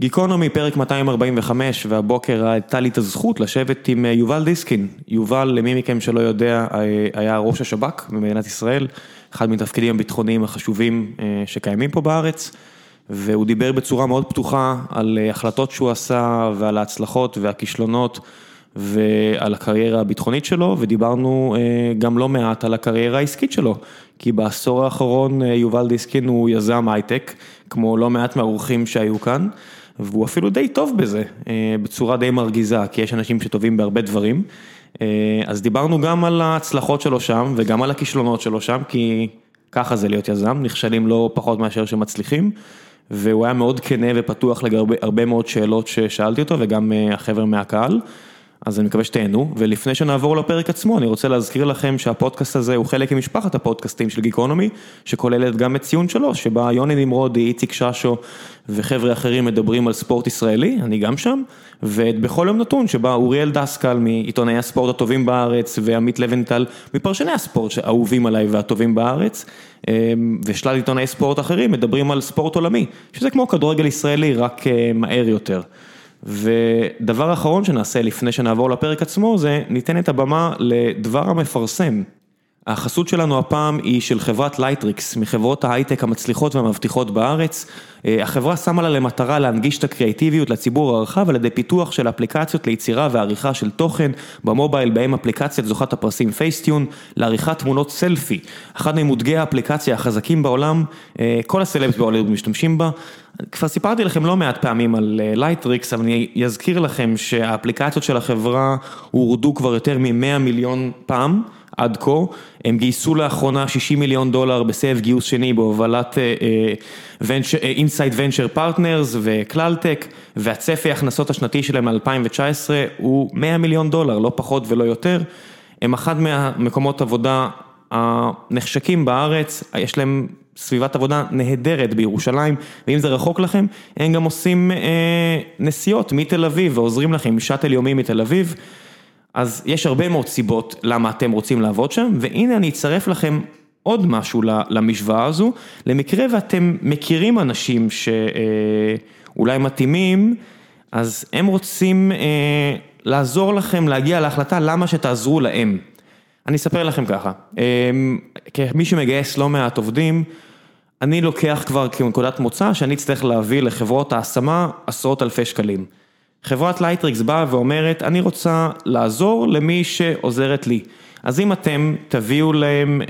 גיקונומי, פרק 245, והבוקר הייתה לי את הזכות לשבת עם יובל דיסקין. יובל, למי מכם שלא יודע, היה ראש השב"כ במדינת ישראל, אחד מתפקידים הביטחוניים החשובים שקיימים פה בארץ, והוא דיבר בצורה מאוד פתוחה על החלטות שהוא עשה ועל ההצלחות והכישלונות. ועל הקריירה הביטחונית שלו, ודיברנו גם לא מעט על הקריירה העסקית שלו, כי בעשור האחרון יובל דיסקין הוא יזם הייטק, כמו לא מעט מהאורחים שהיו כאן, והוא אפילו די טוב בזה, בצורה די מרגיזה, כי יש אנשים שטובים בהרבה דברים. אז דיברנו גם על ההצלחות שלו שם, וגם על הכישלונות שלו שם, כי ככה זה להיות יזם, נכשלים לא פחות מאשר שמצליחים. והוא היה מאוד כנה ופתוח לגבי הרבה מאוד שאלות ששאלתי אותו, וגם החבר'ה מהקהל. אז אני מקווה שתהנו, ולפני שנעבור לפרק עצמו, אני רוצה להזכיר לכם שהפודקאסט הזה הוא חלק ממשפחת הפודקאסטים של גיקונומי, שכוללת גם את ציון שלוש, שבה יוני נמרודי, איציק ששו וחבר'ה אחרים מדברים על ספורט ישראלי, אני גם שם, ואת בכל יום נתון, שבה אוריאל דסקל מעיתונאי הספורט הטובים בארץ, ועמית לבנטל מפרשני הספורט האהובים עליי והטובים בארץ, ושלל עיתונאי ספורט אחרים מדברים על ספורט עולמי, שזה כמו כדורגל ישראלי, רק מהר יותר. ודבר אחרון שנעשה לפני שנעבור לפרק עצמו זה ניתן את הבמה לדבר המפרסם. החסות שלנו הפעם היא של חברת Lightricks, מחברות ההייטק המצליחות והמבטיחות בארץ. החברה שמה לה למטרה להנגיש את הקריאטיביות לציבור הרחב על ידי פיתוח של אפליקציות ליצירה ועריכה של תוכן במובייל, בהם אפליקציית זוכת הפרסים Facetune, לעריכת תמונות סלפי, אחד ממותגי האפליקציה החזקים בעולם, כל הסלבס בעולם משתמשים בה. כבר סיפרתי לכם לא מעט פעמים על Lightricks, אבל אני אזכיר לכם שהאפליקציות של החברה הורדו כבר יותר מ-100 מיליון פעם. עד כה, הם גייסו לאחרונה 60 מיליון דולר בסבב גיוס שני בהובלת Insight Venture Partners ו ClalTech, והצפי ההכנסות השנתי שלהם ל-2019 הוא 100 מיליון דולר, לא פחות ולא יותר. הם אחד מהמקומות עבודה הנחשקים בארץ, יש להם סביבת עבודה נהדרת בירושלים, ואם זה רחוק לכם, הם גם עושים נסיעות מתל אביב ועוזרים לכם, שאטל יומי מתל אביב. אז יש הרבה מאוד סיבות למה אתם רוצים לעבוד שם, והנה אני אצרף לכם עוד משהו למשוואה הזו, למקרה ואתם מכירים אנשים שאולי מתאימים, אז הם רוצים לעזור לכם להגיע להחלטה למה שתעזרו להם. אני אספר לכם ככה, כמי שמגייס לא מעט עובדים, אני לוקח כבר כנקודת מוצא שאני אצטרך להביא לחברות ההשמה עשרות אלפי שקלים. חברת Lightricks באה ואומרת, אני רוצה לעזור למי שעוזרת לי. אז אם אתם תביאו להם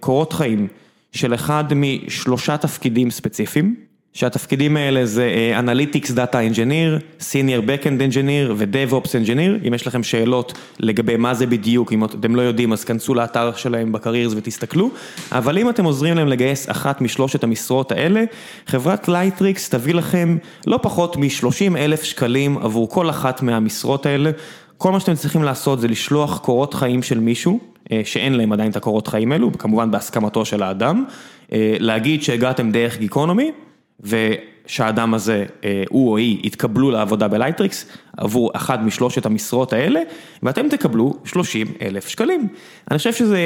קורות חיים של אחד משלושה תפקידים ספציפיים, שהתפקידים האלה זה Analytics Data Engineer, Senior Backend Engineer ו-DevOps Engineer, אם יש לכם שאלות לגבי מה זה בדיוק, אם אתם לא יודעים אז כנסו לאתר שלהם ב careers ותסתכלו, אבל אם אתם עוזרים להם לגייס אחת משלושת המשרות האלה, חברת Lightricks תביא לכם לא פחות מ-30 אלף שקלים עבור כל אחת מהמשרות האלה, כל מה שאתם צריכים לעשות זה לשלוח קורות חיים של מישהו, שאין להם עדיין את הקורות חיים האלו, כמובן בהסכמתו של האדם, להגיד שהגעתם דרך גיקונומי, ושהאדם הזה, הוא או היא, יתקבלו לעבודה ב Lightricks עבור אחת משלושת המשרות האלה, ואתם תקבלו 30 אלף שקלים. אני חושב שזו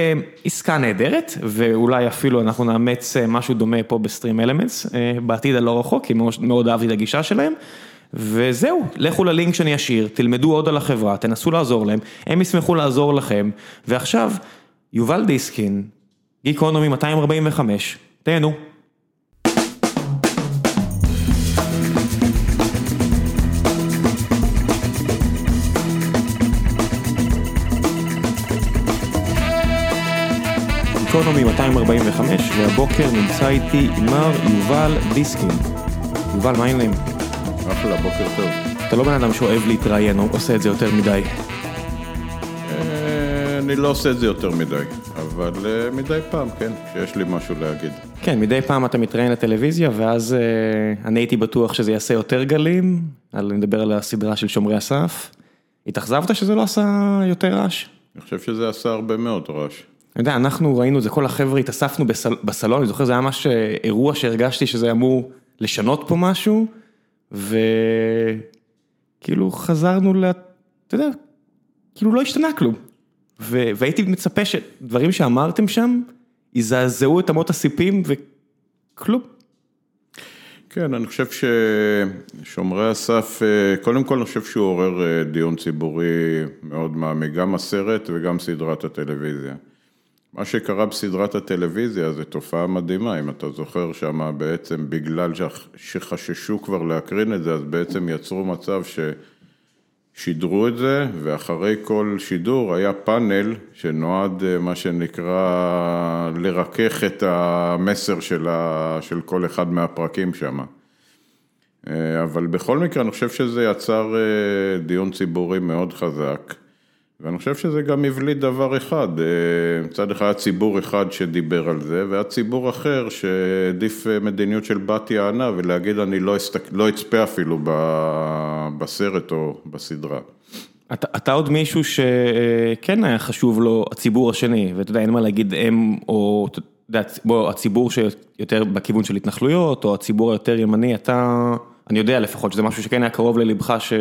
עסקה נהדרת, ואולי אפילו אנחנו נאמץ משהו דומה פה בסטרים אלמנטס, בעתיד הלא רחוק, כי מאוד אהבתי את הגישה שלהם. וזהו, לכו ללינק שאני אשאיר, תלמדו עוד על החברה, תנסו לעזור להם, הם ישמחו לעזור לכם, ועכשיו, יובל דיסקין, גיקונומי 245, תהנו. גיקונומי 245, והבוקר נמצא איתי מר יובל דיסקין. יובל, מה העניינים? אחלה, בוקר טוב. אתה לא בן אדם שאוהב להתראיין, או עושה את זה יותר מדי. אני לא עושה את זה יותר מדי, אבל מדי פעם, כן, שיש לי משהו להגיד. כן, מדי פעם אתה מתראיין לטלוויזיה, ואז אני הייתי בטוח שזה יעשה יותר גלים, אני מדבר על הסדרה של שומרי הסף. התאכזבת שזה לא עשה יותר רעש? אני חושב שזה עשה הרבה מאוד רעש. אני יודע, אנחנו ראינו את זה, כל החבר'ה התאספנו בסלון, אני זוכר, זה היה ממש אירוע שהרגשתי שזה אמור לשנות פה משהו. וכאילו חזרנו ל... אתה יודע, כאילו לא השתנה כלום. והייתי מצפה שדברים שאמרתם שם, יזעזעו את אמות הסיפים וכלום. כן, אני חושב ששומרי הסף, קודם כל אני חושב שהוא עורר דיון ציבורי מאוד מעמיק, גם הסרט וגם סדרת הטלוויזיה. מה שקרה בסדרת הטלוויזיה זה תופעה מדהימה, אם אתה זוכר שם בעצם בגלל שחששו כבר להקרין את זה, אז בעצם יצרו מצב ששידרו את זה, ואחרי כל שידור היה פאנל שנועד מה שנקרא לרכך את המסר של, ה... של כל אחד מהפרקים שם. אבל בכל מקרה אני חושב שזה יצר דיון ציבורי מאוד חזק. ואני חושב שזה גם הבליט דבר אחד, מצד אחד היה ציבור אחד שדיבר על זה, והיה ציבור אחר שהעדיף מדיניות של בת יענה ולהגיד אני לא, אסתק... לא אצפה אפילו בסרט או בסדרה. אתה, אתה עוד מישהו שכן היה חשוב לו הציבור השני, ואתה יודע, אין מה להגיד הם או בוא, הציבור שיותר בכיוון של התנחלויות, או הציבור היותר ימני, אתה, אני יודע לפחות שזה משהו שכן היה קרוב ללבך ש...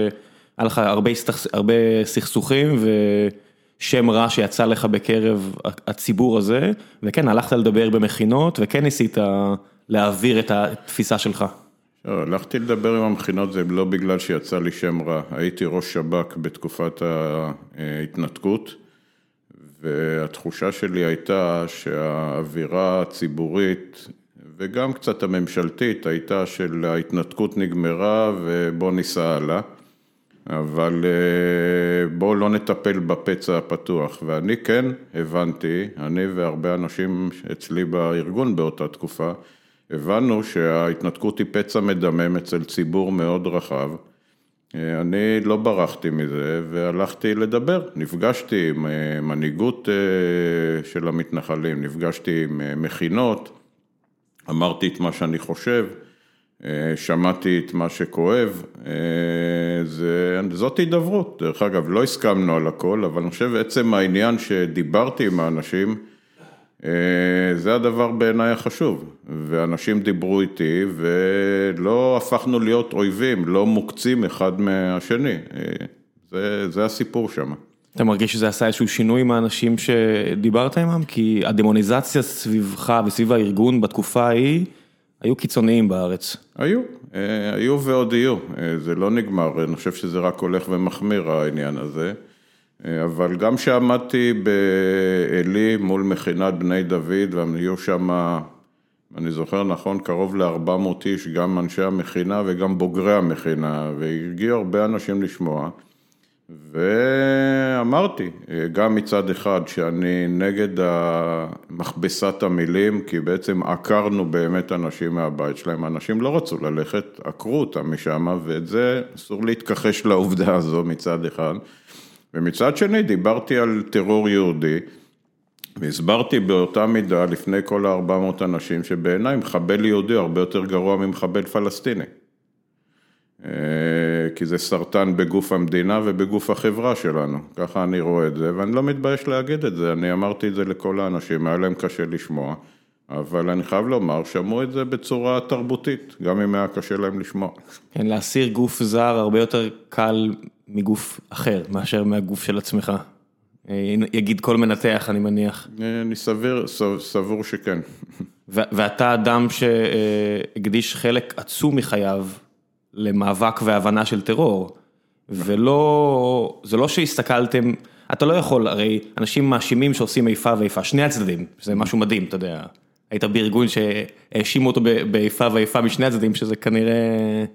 היה לך הרבה הרבה סכסוכים ושם רע שיצא לך בקרב הציבור הזה, וכן, הלכת לדבר במכינות וכן ניסית להעביר את התפיסה שלך. לא, הלכתי לדבר עם המכינות זה לא בגלל שיצא לי שם רע, הייתי ראש שב"כ בתקופת ההתנתקות, והתחושה שלי הייתה שהאווירה הציבורית וגם קצת הממשלתית הייתה של ההתנתקות נגמרה ובוא ניסע הלאה. אבל אה, בואו לא נטפל בפצע הפתוח, ואני כן הבנתי, אני והרבה אנשים אצלי בארגון באותה תקופה, הבנו שההתנתקות היא פצע מדמם אצל ציבור מאוד רחב. אה, אני לא ברחתי מזה והלכתי לדבר, נפגשתי עם אה, מנהיגות של המתנחלים, נפגשתי עם מכינות, אמרתי את מה שאני חושב. שמעתי את מה שכואב, זאת הידברות, דרך אגב, לא הסכמנו על הכל, אבל אני חושב עצם העניין שדיברתי עם האנשים, אה, זה הדבר בעיניי החשוב, ואנשים דיברו איתי ולא הפכנו להיות אויבים, לא מוקצים אחד מהשני, זה, זה הסיפור שם. אתה מרגיש שזה עשה איזשהו שינוי עם האנשים שדיברת עימם? כי הדמוניזציה סביבך וסביב הארגון בתקופה ההיא היו קיצוניים בארץ. היו, אה, היו ועוד יהיו, אה, זה לא נגמר, אני חושב שזה רק הולך ומחמיר העניין הזה. אה, אבל גם כשעמדתי בעלי מול מכינת בני דוד, והיו שם, אני זוכר נכון, קרוב ל-400 איש, גם אנשי המכינה וגם בוגרי המכינה, והגיעו הרבה אנשים לשמוע. ואמרתי, גם מצד אחד שאני נגד מכבסת המילים, כי בעצם עקרנו באמת אנשים מהבית שלהם, אנשים לא רצו ללכת, עקרו אותם משם, ואת זה אסור להתכחש לעובדה הזו מצד אחד. ומצד שני דיברתי על טרור יהודי, והסברתי באותה מידה לפני כל ה-400 אנשים שבעיניי מחבל יהודי הרבה יותר גרוע ממחבל פלסטיני. אה, כי זה סרטן בגוף המדינה ובגוף החברה שלנו, ככה אני רואה את זה, ואני לא מתבייש להגיד את זה, אני אמרתי את זה לכל האנשים, היה להם קשה לשמוע, אבל אני חייב לומר, שמעו את זה בצורה תרבותית, גם אם היה קשה להם לשמוע. כן, להסיר גוף זר הרבה יותר קל מגוף אחר, מאשר מהגוף של עצמך. אה, יגיד כל מנתח, אני מניח. אה, אני סביר, סבור שכן. ואתה אדם שהקדיש חלק עצום מחייו למאבק והבנה של טרור, ולא, זה לא שהסתכלתם, אתה לא יכול, הרי אנשים מאשימים שעושים איפה ואיפה, שני הצדדים, זה משהו מדהים, אתה יודע, היית בארגון שהאשימו אותו באיפה ואיפה משני הצדדים, שזה כנראה,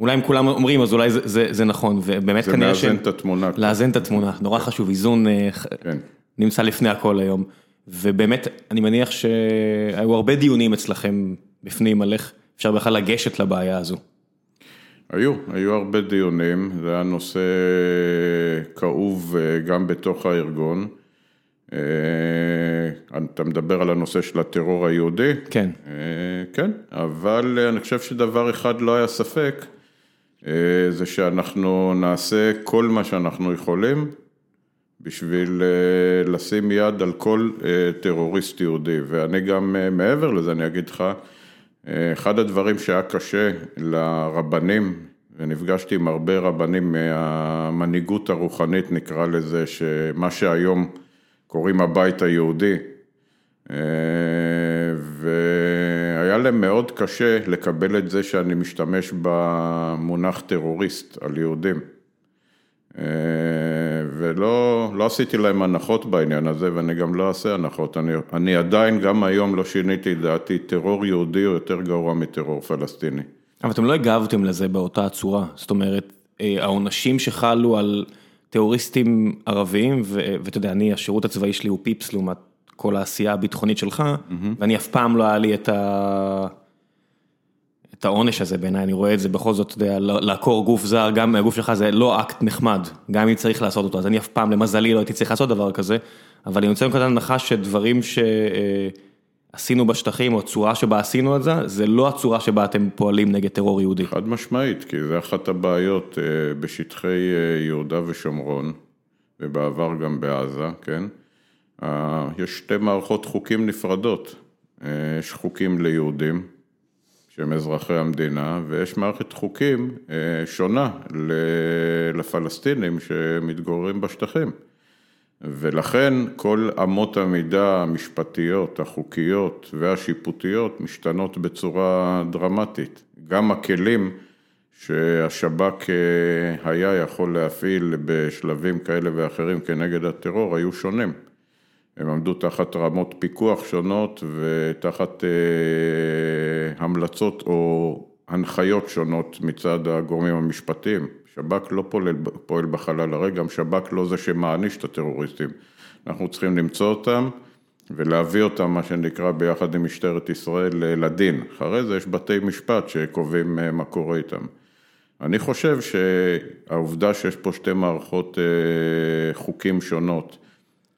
אולי אם כולם אומרים אז אולי זה, זה, זה נכון, ובאמת זה כנראה ש... זה מאזן את התמונה. לאזן את התמונה, נורא חשוב, איזון אה, כן. נמצא לפני הכל היום, ובאמת אני מניח שהיו הרבה דיונים אצלכם בפנים על איך אפשר בכלל לגשת לבעיה הזו. היו, היו הרבה דיונים, זה היה נושא כאוב אה, גם בתוך הארגון. אה, אתה מדבר על הנושא של הטרור היהודי? כן. אה, כן, אבל אני חושב שדבר אחד לא היה ספק, זה שאנחנו נעשה כל מה שאנחנו יכולים בשביל לשים יד על כל טרוריסט יהודי, ואני גם מעבר לזה, אני אגיד לך, אחד הדברים שהיה קשה לרבנים, ונפגשתי עם הרבה רבנים מהמנהיגות הרוחנית נקרא לזה, שמה שהיום קוראים הבית היהודי, והיה להם מאוד קשה לקבל את זה שאני משתמש במונח טרוריסט על יהודים. אה, ולא לא עשיתי להם הנחות בעניין הזה, ואני גם לא אעשה הנחות. אני, אני עדיין, גם היום לא שיניתי את דעתי, טרור יהודי הוא יותר גרוע מטרור פלסטיני. אבל אתם לא הגבתם לזה באותה צורה, זאת אומרת, אה, העונשים שחלו על טרוריסטים ערבים, ואתה יודע, אני, השירות הצבאי שלי הוא פיפס לעומת כל העשייה הביטחונית שלך, mm-hmm. ואני אף פעם לא היה לי את ה... את העונש הזה בעיניי, אני רואה את זה בכל זאת, אתה יודע, לעקור גוף זר, גם מהגוף שלך זה לא אקט נחמד, גם אם צריך לעשות אותו, אז אני אף פעם, למזלי, לא הייתי צריך לעשות דבר כזה, אבל אני רוצה לקחת הנחה שדברים שעשינו בשטחים, או הצורה שבה עשינו את זה, זה לא הצורה שבה אתם פועלים נגד טרור יהודי. חד משמעית, כי זה אחת הבעיות אה, בשטחי אה, יהודה ושומרון, ובעבר גם בעזה, כן? יש שתי מערכות חוקים נפרדות, אה, יש חוקים ליהודים. שהם אזרחי המדינה, ויש מערכת חוקים אה, שונה לפלסטינים שמתגוררים בשטחים. ולכן כל אמות המידה המשפטיות, החוקיות והשיפוטיות משתנות בצורה דרמטית. גם הכלים שהשב"כ אה, היה יכול להפעיל בשלבים כאלה ואחרים כנגד הטרור היו שונים. הם עמדו תחת רמות פיקוח שונות ותחת אה, המלצות או הנחיות שונות מצד הגורמים המשפטיים. שב"כ לא פועל, פועל בחלל הרי, גם שב"כ לא זה שמעניש את הטרוריסטים. אנחנו צריכים למצוא אותם ולהביא אותם, מה שנקרא, ביחד עם משטרת ישראל לדין. אחרי זה יש בתי משפט שקובעים אה, מה קורה איתם. אני חושב שהעובדה שיש פה שתי מערכות אה, חוקים שונות,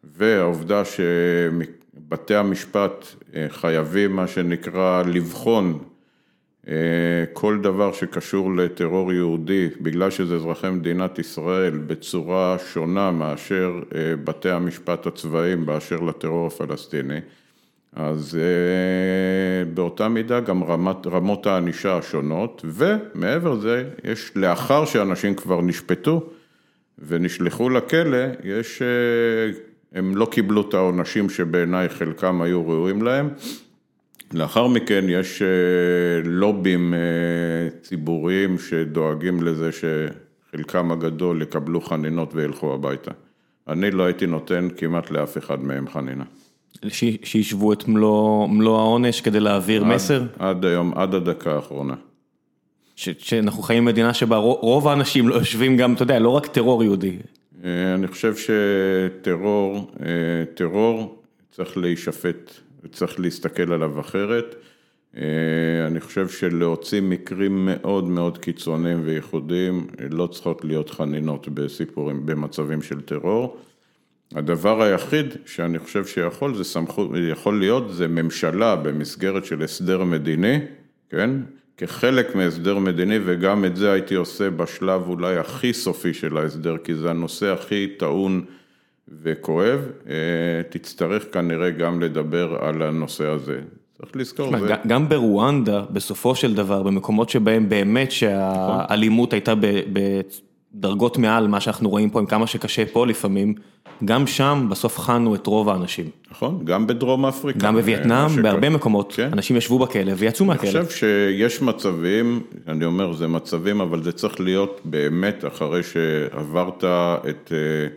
והעובדה שבתי המשפט אה, חייבים מה שנקרא לבחון אה, כל דבר שקשור לטרור יהודי בגלל שזה אזרחי מדינת ישראל בצורה שונה מאשר אה, בתי המשפט הצבאיים באשר לטרור הפלסטיני אז באותה מידה גם רמת, רמות הענישה השונות ומעבר לזה יש לאחר שאנשים כבר נשפטו ונשלחו לכלא יש הם לא קיבלו את העונשים שבעיניי חלקם היו ראויים להם. לאחר מכן יש אה, לובים אה, ציבוריים שדואגים לזה שחלקם הגדול יקבלו חנינות וילכו הביתה. אני לא הייתי נותן כמעט לאף אחד מהם חנינה. שישבו את מלוא, מלוא העונש כדי להעביר עד, מסר? עד היום, עד הדקה האחרונה. ש, שאנחנו חיים במדינה שבה רוב האנשים לא יושבים גם, אתה יודע, לא רק טרור יהודי, אני חושב שטרור, אה, טרור צריך להישפט, צריך להסתכל עליו אחרת. אה, אני חושב שלהוציא מקרים מאוד מאוד קיצוניים וייחודיים לא צריכות להיות חנינות בסיפורים, במצבים של טרור. הדבר היחיד שאני חושב שיכול, זה סמכות, יכול להיות, זה ממשלה במסגרת של הסדר מדיני, כן? כחלק מהסדר מדיני, וגם את זה הייתי עושה בשלב אולי הכי סופי של ההסדר, כי זה הנושא הכי טעון וכואב, אה, תצטרך כנראה גם לדבר על הנושא הזה. צריך לזכור. זה... גם ברואנדה, בסופו של דבר, במקומות שבהם באמת שהאלימות הייתה בדרגות מעל מה שאנחנו רואים פה, עם כמה שקשה פה לפעמים, גם שם בסוף חנו את רוב האנשים. נכון, גם בדרום אפריקה. גם בווייטנאם. בהרבה מקומות, כן. אנשים ישבו בכלא ויצאו מהכלא. אני חושב שיש מצבים, אני אומר זה מצבים, אבל זה צריך להיות באמת אחרי שעברת את, אה,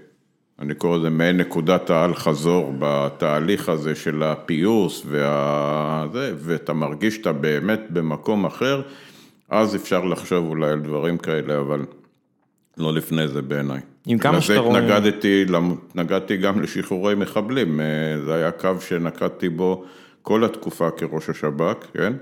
אני קורא לזה מעין נקודת האל חזור בתהליך הזה של הפיוס, וה... זה, ואתה מרגיש שאתה באמת במקום אחר, אז אפשר לחשוב אולי על דברים כאלה, אבל לא לפני זה בעיניי. עם כמה שאתה רואה... התנגדתי, התנגדתי גם לשחרורי מחבלים, אה, זה היה קו שנקטתי בו כל התקופה כראש השב"כ, כן?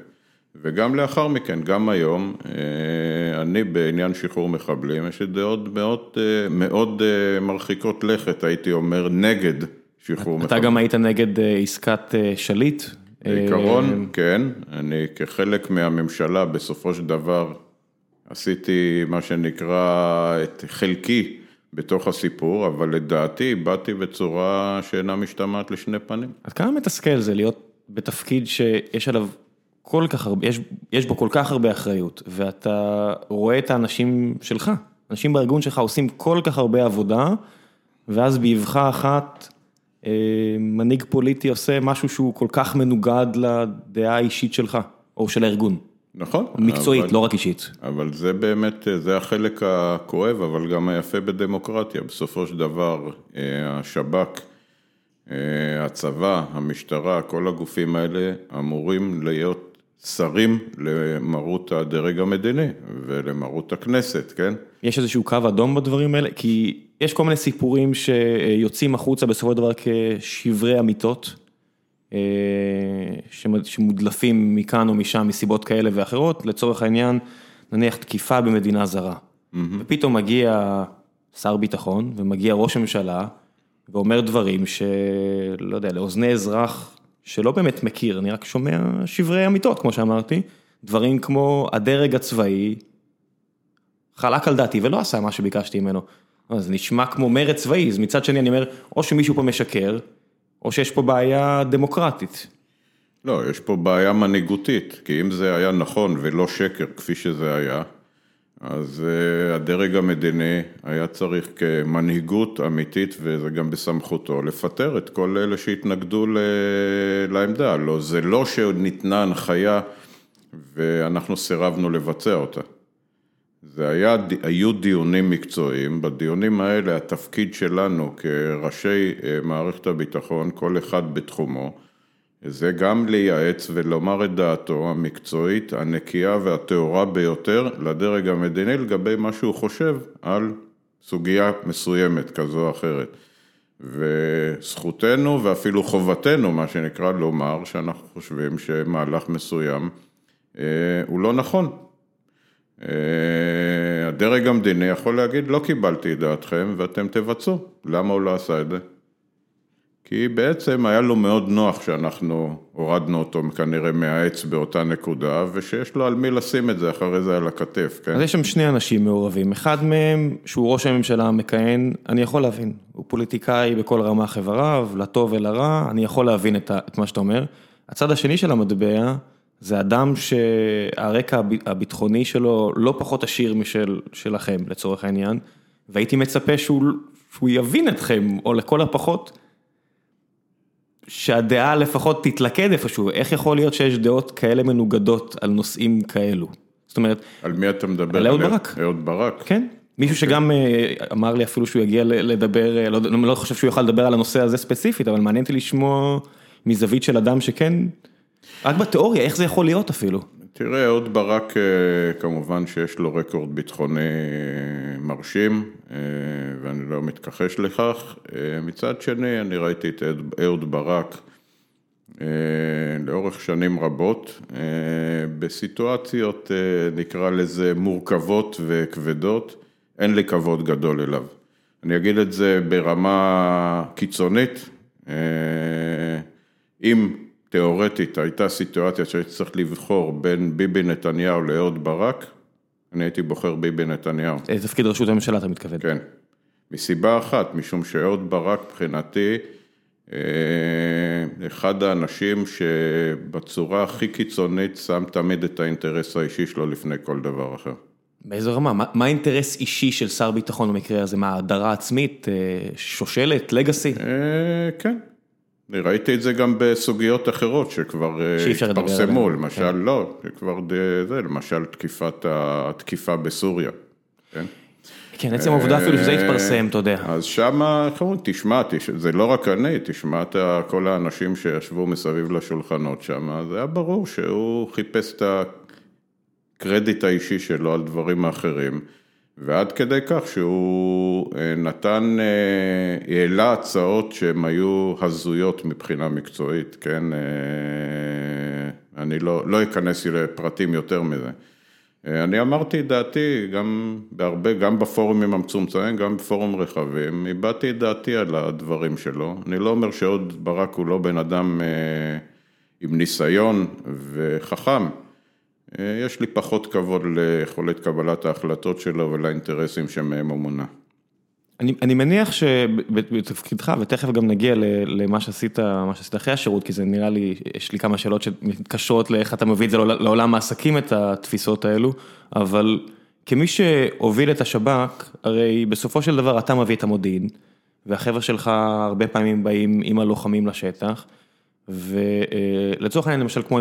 וגם לאחר מכן, גם היום, אה, אני בעניין שחרור מחבלים, יש לי דעות מאוד, אה, מאוד מרחיקות לכת, הייתי אומר, נגד שחרור אתה מחבלים. אתה גם היית נגד עסקת שליט? בעיקרון, כן, אני כחלק מהממשלה, בסופו של דבר, עשיתי מה שנקרא את חלקי בתוך הסיפור, אבל לדעתי באתי בצורה שאינה משתמעת לשני פנים. עד כמה מתסכל זה להיות בתפקיד שיש עליו כל כך הרבה, יש, יש בו כל כך הרבה אחריות, ואתה רואה את האנשים שלך, אנשים בארגון שלך עושים כל כך הרבה עבודה, ואז באבחה אחת מנהיג פוליטי עושה משהו שהוא כל כך מנוגד לדעה האישית שלך, או של הארגון. נכון. מקצועית, אבל- לא רק אישית. אבל זה באמת, זה החלק הכואב, אבל גם היפה בדמוקרטיה. בסופו של דבר, אה, השב"כ, אה, הצבא, המשטרה, כל הגופים האלה אמורים להיות שרים למרות הדרג המדיני ולמרות הכנסת, כן? יש איזשהו קו אדום בדברים האלה? כי יש כל מיני סיפורים שיוצאים החוצה בסופו של דבר כשברי אמיתות, שמודלפים מכאן או משם מסיבות כאלה ואחרות, לצורך העניין, נניח תקיפה במדינה זרה. ופתאום מגיע שר ביטחון ומגיע ראש הממשלה ואומר דברים שלא יודע, לאוזני אזרח שלא באמת מכיר, אני רק שומע שברי אמיתות, כמו שאמרתי, דברים כמו הדרג הצבאי חלק על דעתי ולא עשה מה שביקשתי ממנו. זה נשמע כמו מרד צבאי, אז מצד שני אני אומר, או שמישהו פה משקר, או שיש פה בעיה דמוקרטית. לא, יש פה בעיה מנהיגותית, כי אם זה היה נכון ולא שקר כפי שזה היה, אז uh, הדרג המדיני היה צריך כמנהיגות אמיתית, וזה גם בסמכותו, לפטר את כל אלה שהתנגדו ל... לעמדה. לא, זה לא שניתנה הנחיה ואנחנו סירבנו לבצע אותה. זה היה, היו דיונים מקצועיים, בדיונים האלה התפקיד שלנו כראשי אה, מערכת הביטחון, כל אחד בתחומו, זה גם לייעץ ולומר את דעתו המקצועית, הנקייה והטהורה ביותר לדרג המדיני לגבי מה שהוא חושב על סוגיה מסוימת כזו או אחרת. וזכותנו ואפילו חובתנו, מה שנקרא, לומר שאנחנו חושבים שמהלך מסוים אה, הוא לא נכון. אה, הדרג המדיני יכול להגיד, לא קיבלתי את דעתכם ואתם תבצעו. למה הוא לא עשה את זה? כי בעצם היה לו מאוד נוח שאנחנו הורדנו אותו כנראה מהעץ באותה נקודה, ושיש לו על מי לשים את זה אחרי זה על הכתף, כן? אז יש שם שני אנשים מעורבים, אחד מהם שהוא ראש הממשלה המכהן, אני יכול להבין, הוא פוליטיקאי בכל רמ"ח איבריו, לטוב ולרע, אני יכול להבין את מה שאתה אומר. הצד השני של המטבע זה אדם שהרקע הב- הביטחוני שלו לא פחות עשיר משל שלכם לצורך העניין, והייתי מצפה שהוא, שהוא יבין אתכם, או לכל הפחות, שהדעה לפחות תתלכד איפשהו, איך יכול להיות שיש דעות כאלה מנוגדות על נושאים כאלו? זאת אומרת, על מי אתה מדבר? על אהוד ברק. אהוד ברק? כן, מישהו שגם אה, אמר לי אפילו שהוא יגיע לדבר, אה, לא לא חושב שהוא יוכל לדבר על הנושא הזה ספציפית, אבל מעניין אותי לשמוע מזווית של אדם שכן, רק בתיאוריה, איך זה יכול להיות אפילו? תראה, אהוד ברק, אה, כמובן שיש לו רקורד ביטחוני אה, מרשים, אה, ואני לא מתכחש לכך. מצד שני, אני ראיתי את אהוד- ברק לאורך שנים רבות, בסיטואציות, נקרא לזה, מורכבות וכבדות, אין לי כבוד גדול אליו. אני אגיד את זה ברמה קיצונית, אם תיאורטית הייתה סיטואציה שהייתי צריך לבחור בין ביבי נתניהו לאהוד ברק, אני הייתי בוחר ביבי נתניהו. אה, תפקיד ראשות הממשלה אתה מתכוון. כן. מסיבה אחת, משום שאהוד ברק מבחינתי, אה, אחד האנשים שבצורה הכי קיצונית שם תמיד את האינטרס האישי שלו לפני כל דבר אחר. באיזו רמה? מה- מה האינטרס אישי של שר ביטחון במקרה הזה? מה, הדרה עצמית, אה, שושלת, לגאסי? כן. ראיתי את זה גם בסוגיות אחרות שכבר אה, התפרסמו, למשל, לא, שכבר זה, למשל תקיפת התקיפה בסוריה, כן? כן, עצם העובדה אפילו שזה התפרסם, אתה יודע. אז שמה, איך אומרים, תשמע, תש... זה לא רק אני, תשמע את כל האנשים שישבו מסביב לשולחנות שם, זה היה ברור שהוא חיפש את הקרדיט האישי שלו על דברים אחרים, ועד כדי כך שהוא אה, נתן, אה, העלה הצעות שהן היו הזויות מבחינה מקצועית, כן? אה, אני לא, לא אכנס לפרטים יותר מזה. אני אמרתי את דעתי גם בהרבה, גם בפורומים המצומצמים, גם בפורום רחבים, הבעתי את דעתי על הדברים שלו. אני לא אומר שאהוד ברק הוא לא בן אדם עם ניסיון וחכם. אה, יש לי פחות כבוד ליכולת קבלת ההחלטות שלו ולאינטרסים שמהם הוא מונע. אני, אני מניח שבתפקידך, ותכף גם נגיע למה שעשית, מה שעשית אחרי השירות, כי זה נראה לי, יש לי כמה שאלות שמתקשרות לאיך אתה מביא את זה לעול- לעולם העסקים, את התפיסות האלו, אבל כמי שהוביל את השב"כ, הרי בסופו של דבר אתה מביא את המודיעין, והחבר'ה שלך הרבה פעמים באים עם הלוחמים לשטח, ולצורך העניין למשל כמו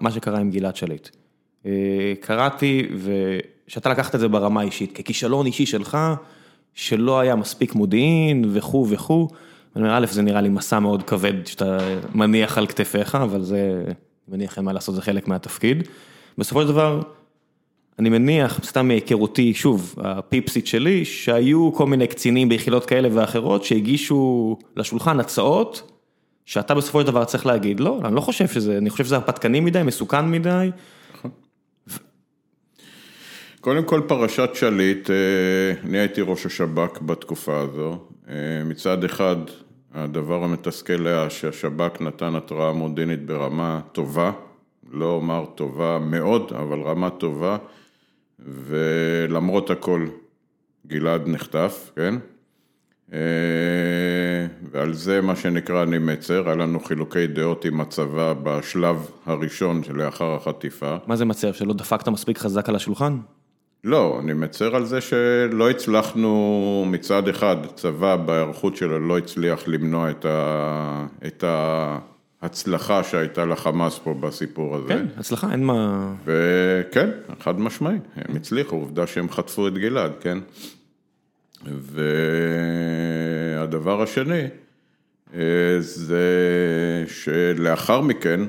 מה שקרה עם גלעד שליט. קראתי, ושאתה לקחת את זה ברמה האישית, ככישלון אישי שלך, שלא היה מספיק מודיעין וכו' וכו', אני אומר, א', זה נראה לי מסע מאוד כבד שאתה מניח על כתפיך, אבל זה, מניח אין מה לעשות, זה חלק מהתפקיד. בסופו של דבר, אני מניח, סתם מהיכרותי, שוב, הפיפסית שלי, שהיו כל מיני קצינים ביחידות כאלה ואחרות שהגישו לשולחן הצעות, שאתה בסופו של דבר צריך להגיד, לא, אני לא חושב שזה, אני חושב שזה הרפתקני מדי, מסוכן מדי. קודם כל פרשת שליט, אני הייתי ראש השב"כ בתקופה הזו, מצד אחד הדבר המתסכל היה שהשב"כ נתן התראה מודיעינית ברמה טובה, לא אומר טובה מאוד, אבל רמה טובה, ולמרות הכל גלעד נחטף, כן? ועל זה מה שנקרא אני מצר, היה לנו חילוקי דעות עם הצבא בשלב הראשון שלאחר החטיפה. מה זה מצר, שלא דפקת מספיק חזק על השולחן? לא, אני מצר על זה שלא הצלחנו מצד אחד, צבא בהיערכות שלו לא הצליח למנוע את ההצלחה שהייתה לחמאס פה בסיפור הזה. כן, הצלחה, אין מה... וכן, חד משמעי, הם הצליחו, עובדה שהם חטפו את גלעד, כן? והדבר השני, זה שלאחר מכן,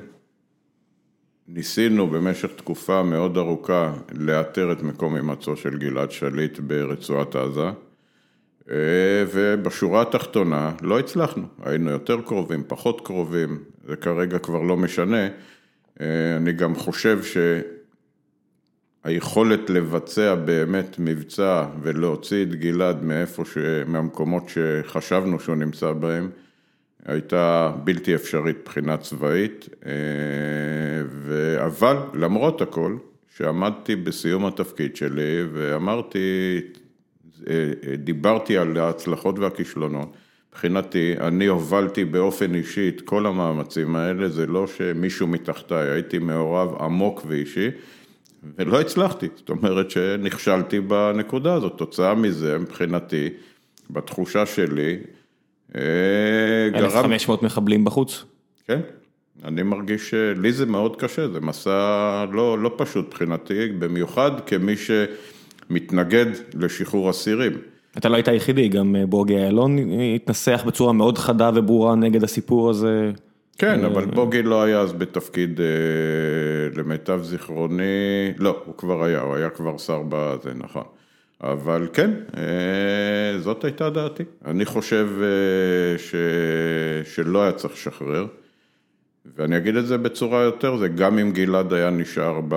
ניסינו במשך תקופה מאוד ארוכה לאתר את מקום הימצאו של גלעד שליט ברצועת עזה, ובשורה התחתונה לא הצלחנו, היינו יותר קרובים, פחות קרובים, זה כרגע כבר לא משנה, אני גם חושב שהיכולת לבצע באמת מבצע ולהוציא את גלעד מאיפה, מהמקומות שחשבנו שהוא נמצא בהם, הייתה בלתי אפשרית מבחינה צבאית, אבל למרות הכל, שעמדתי בסיום התפקיד שלי ואמרתי, דיברתי על ההצלחות והכישלונות, מבחינתי, אני הובלתי באופן אישי את כל המאמצים האלה, זה לא שמישהו מתחתיי, הייתי מעורב עמוק ואישי, ולא הצלחתי, זאת אומרת שנכשלתי בנקודה הזאת, תוצאה מזה מבחינתי, בתחושה שלי, 1,500 מחבלים בחוץ. כן, אני מרגיש שלי זה מאוד קשה, זה מסע לא, לא פשוט מבחינתי, במיוחד כמי שמתנגד לשחרור אסירים. אתה לא היית היחידי, גם בוגי יעלון התנסח בצורה מאוד חדה וברורה נגד הסיפור הזה. כן, אבל בוגי לא היה אז בתפקיד, למיטב זיכרוני, לא, הוא כבר היה, הוא היה כבר שר בזה, נכון. אבל כן, זאת הייתה דעתי. אני חושב ש... שלא היה צריך לשחרר, ואני אגיד את זה בצורה יותר, זה גם אם גלעד היה נשאר, ב...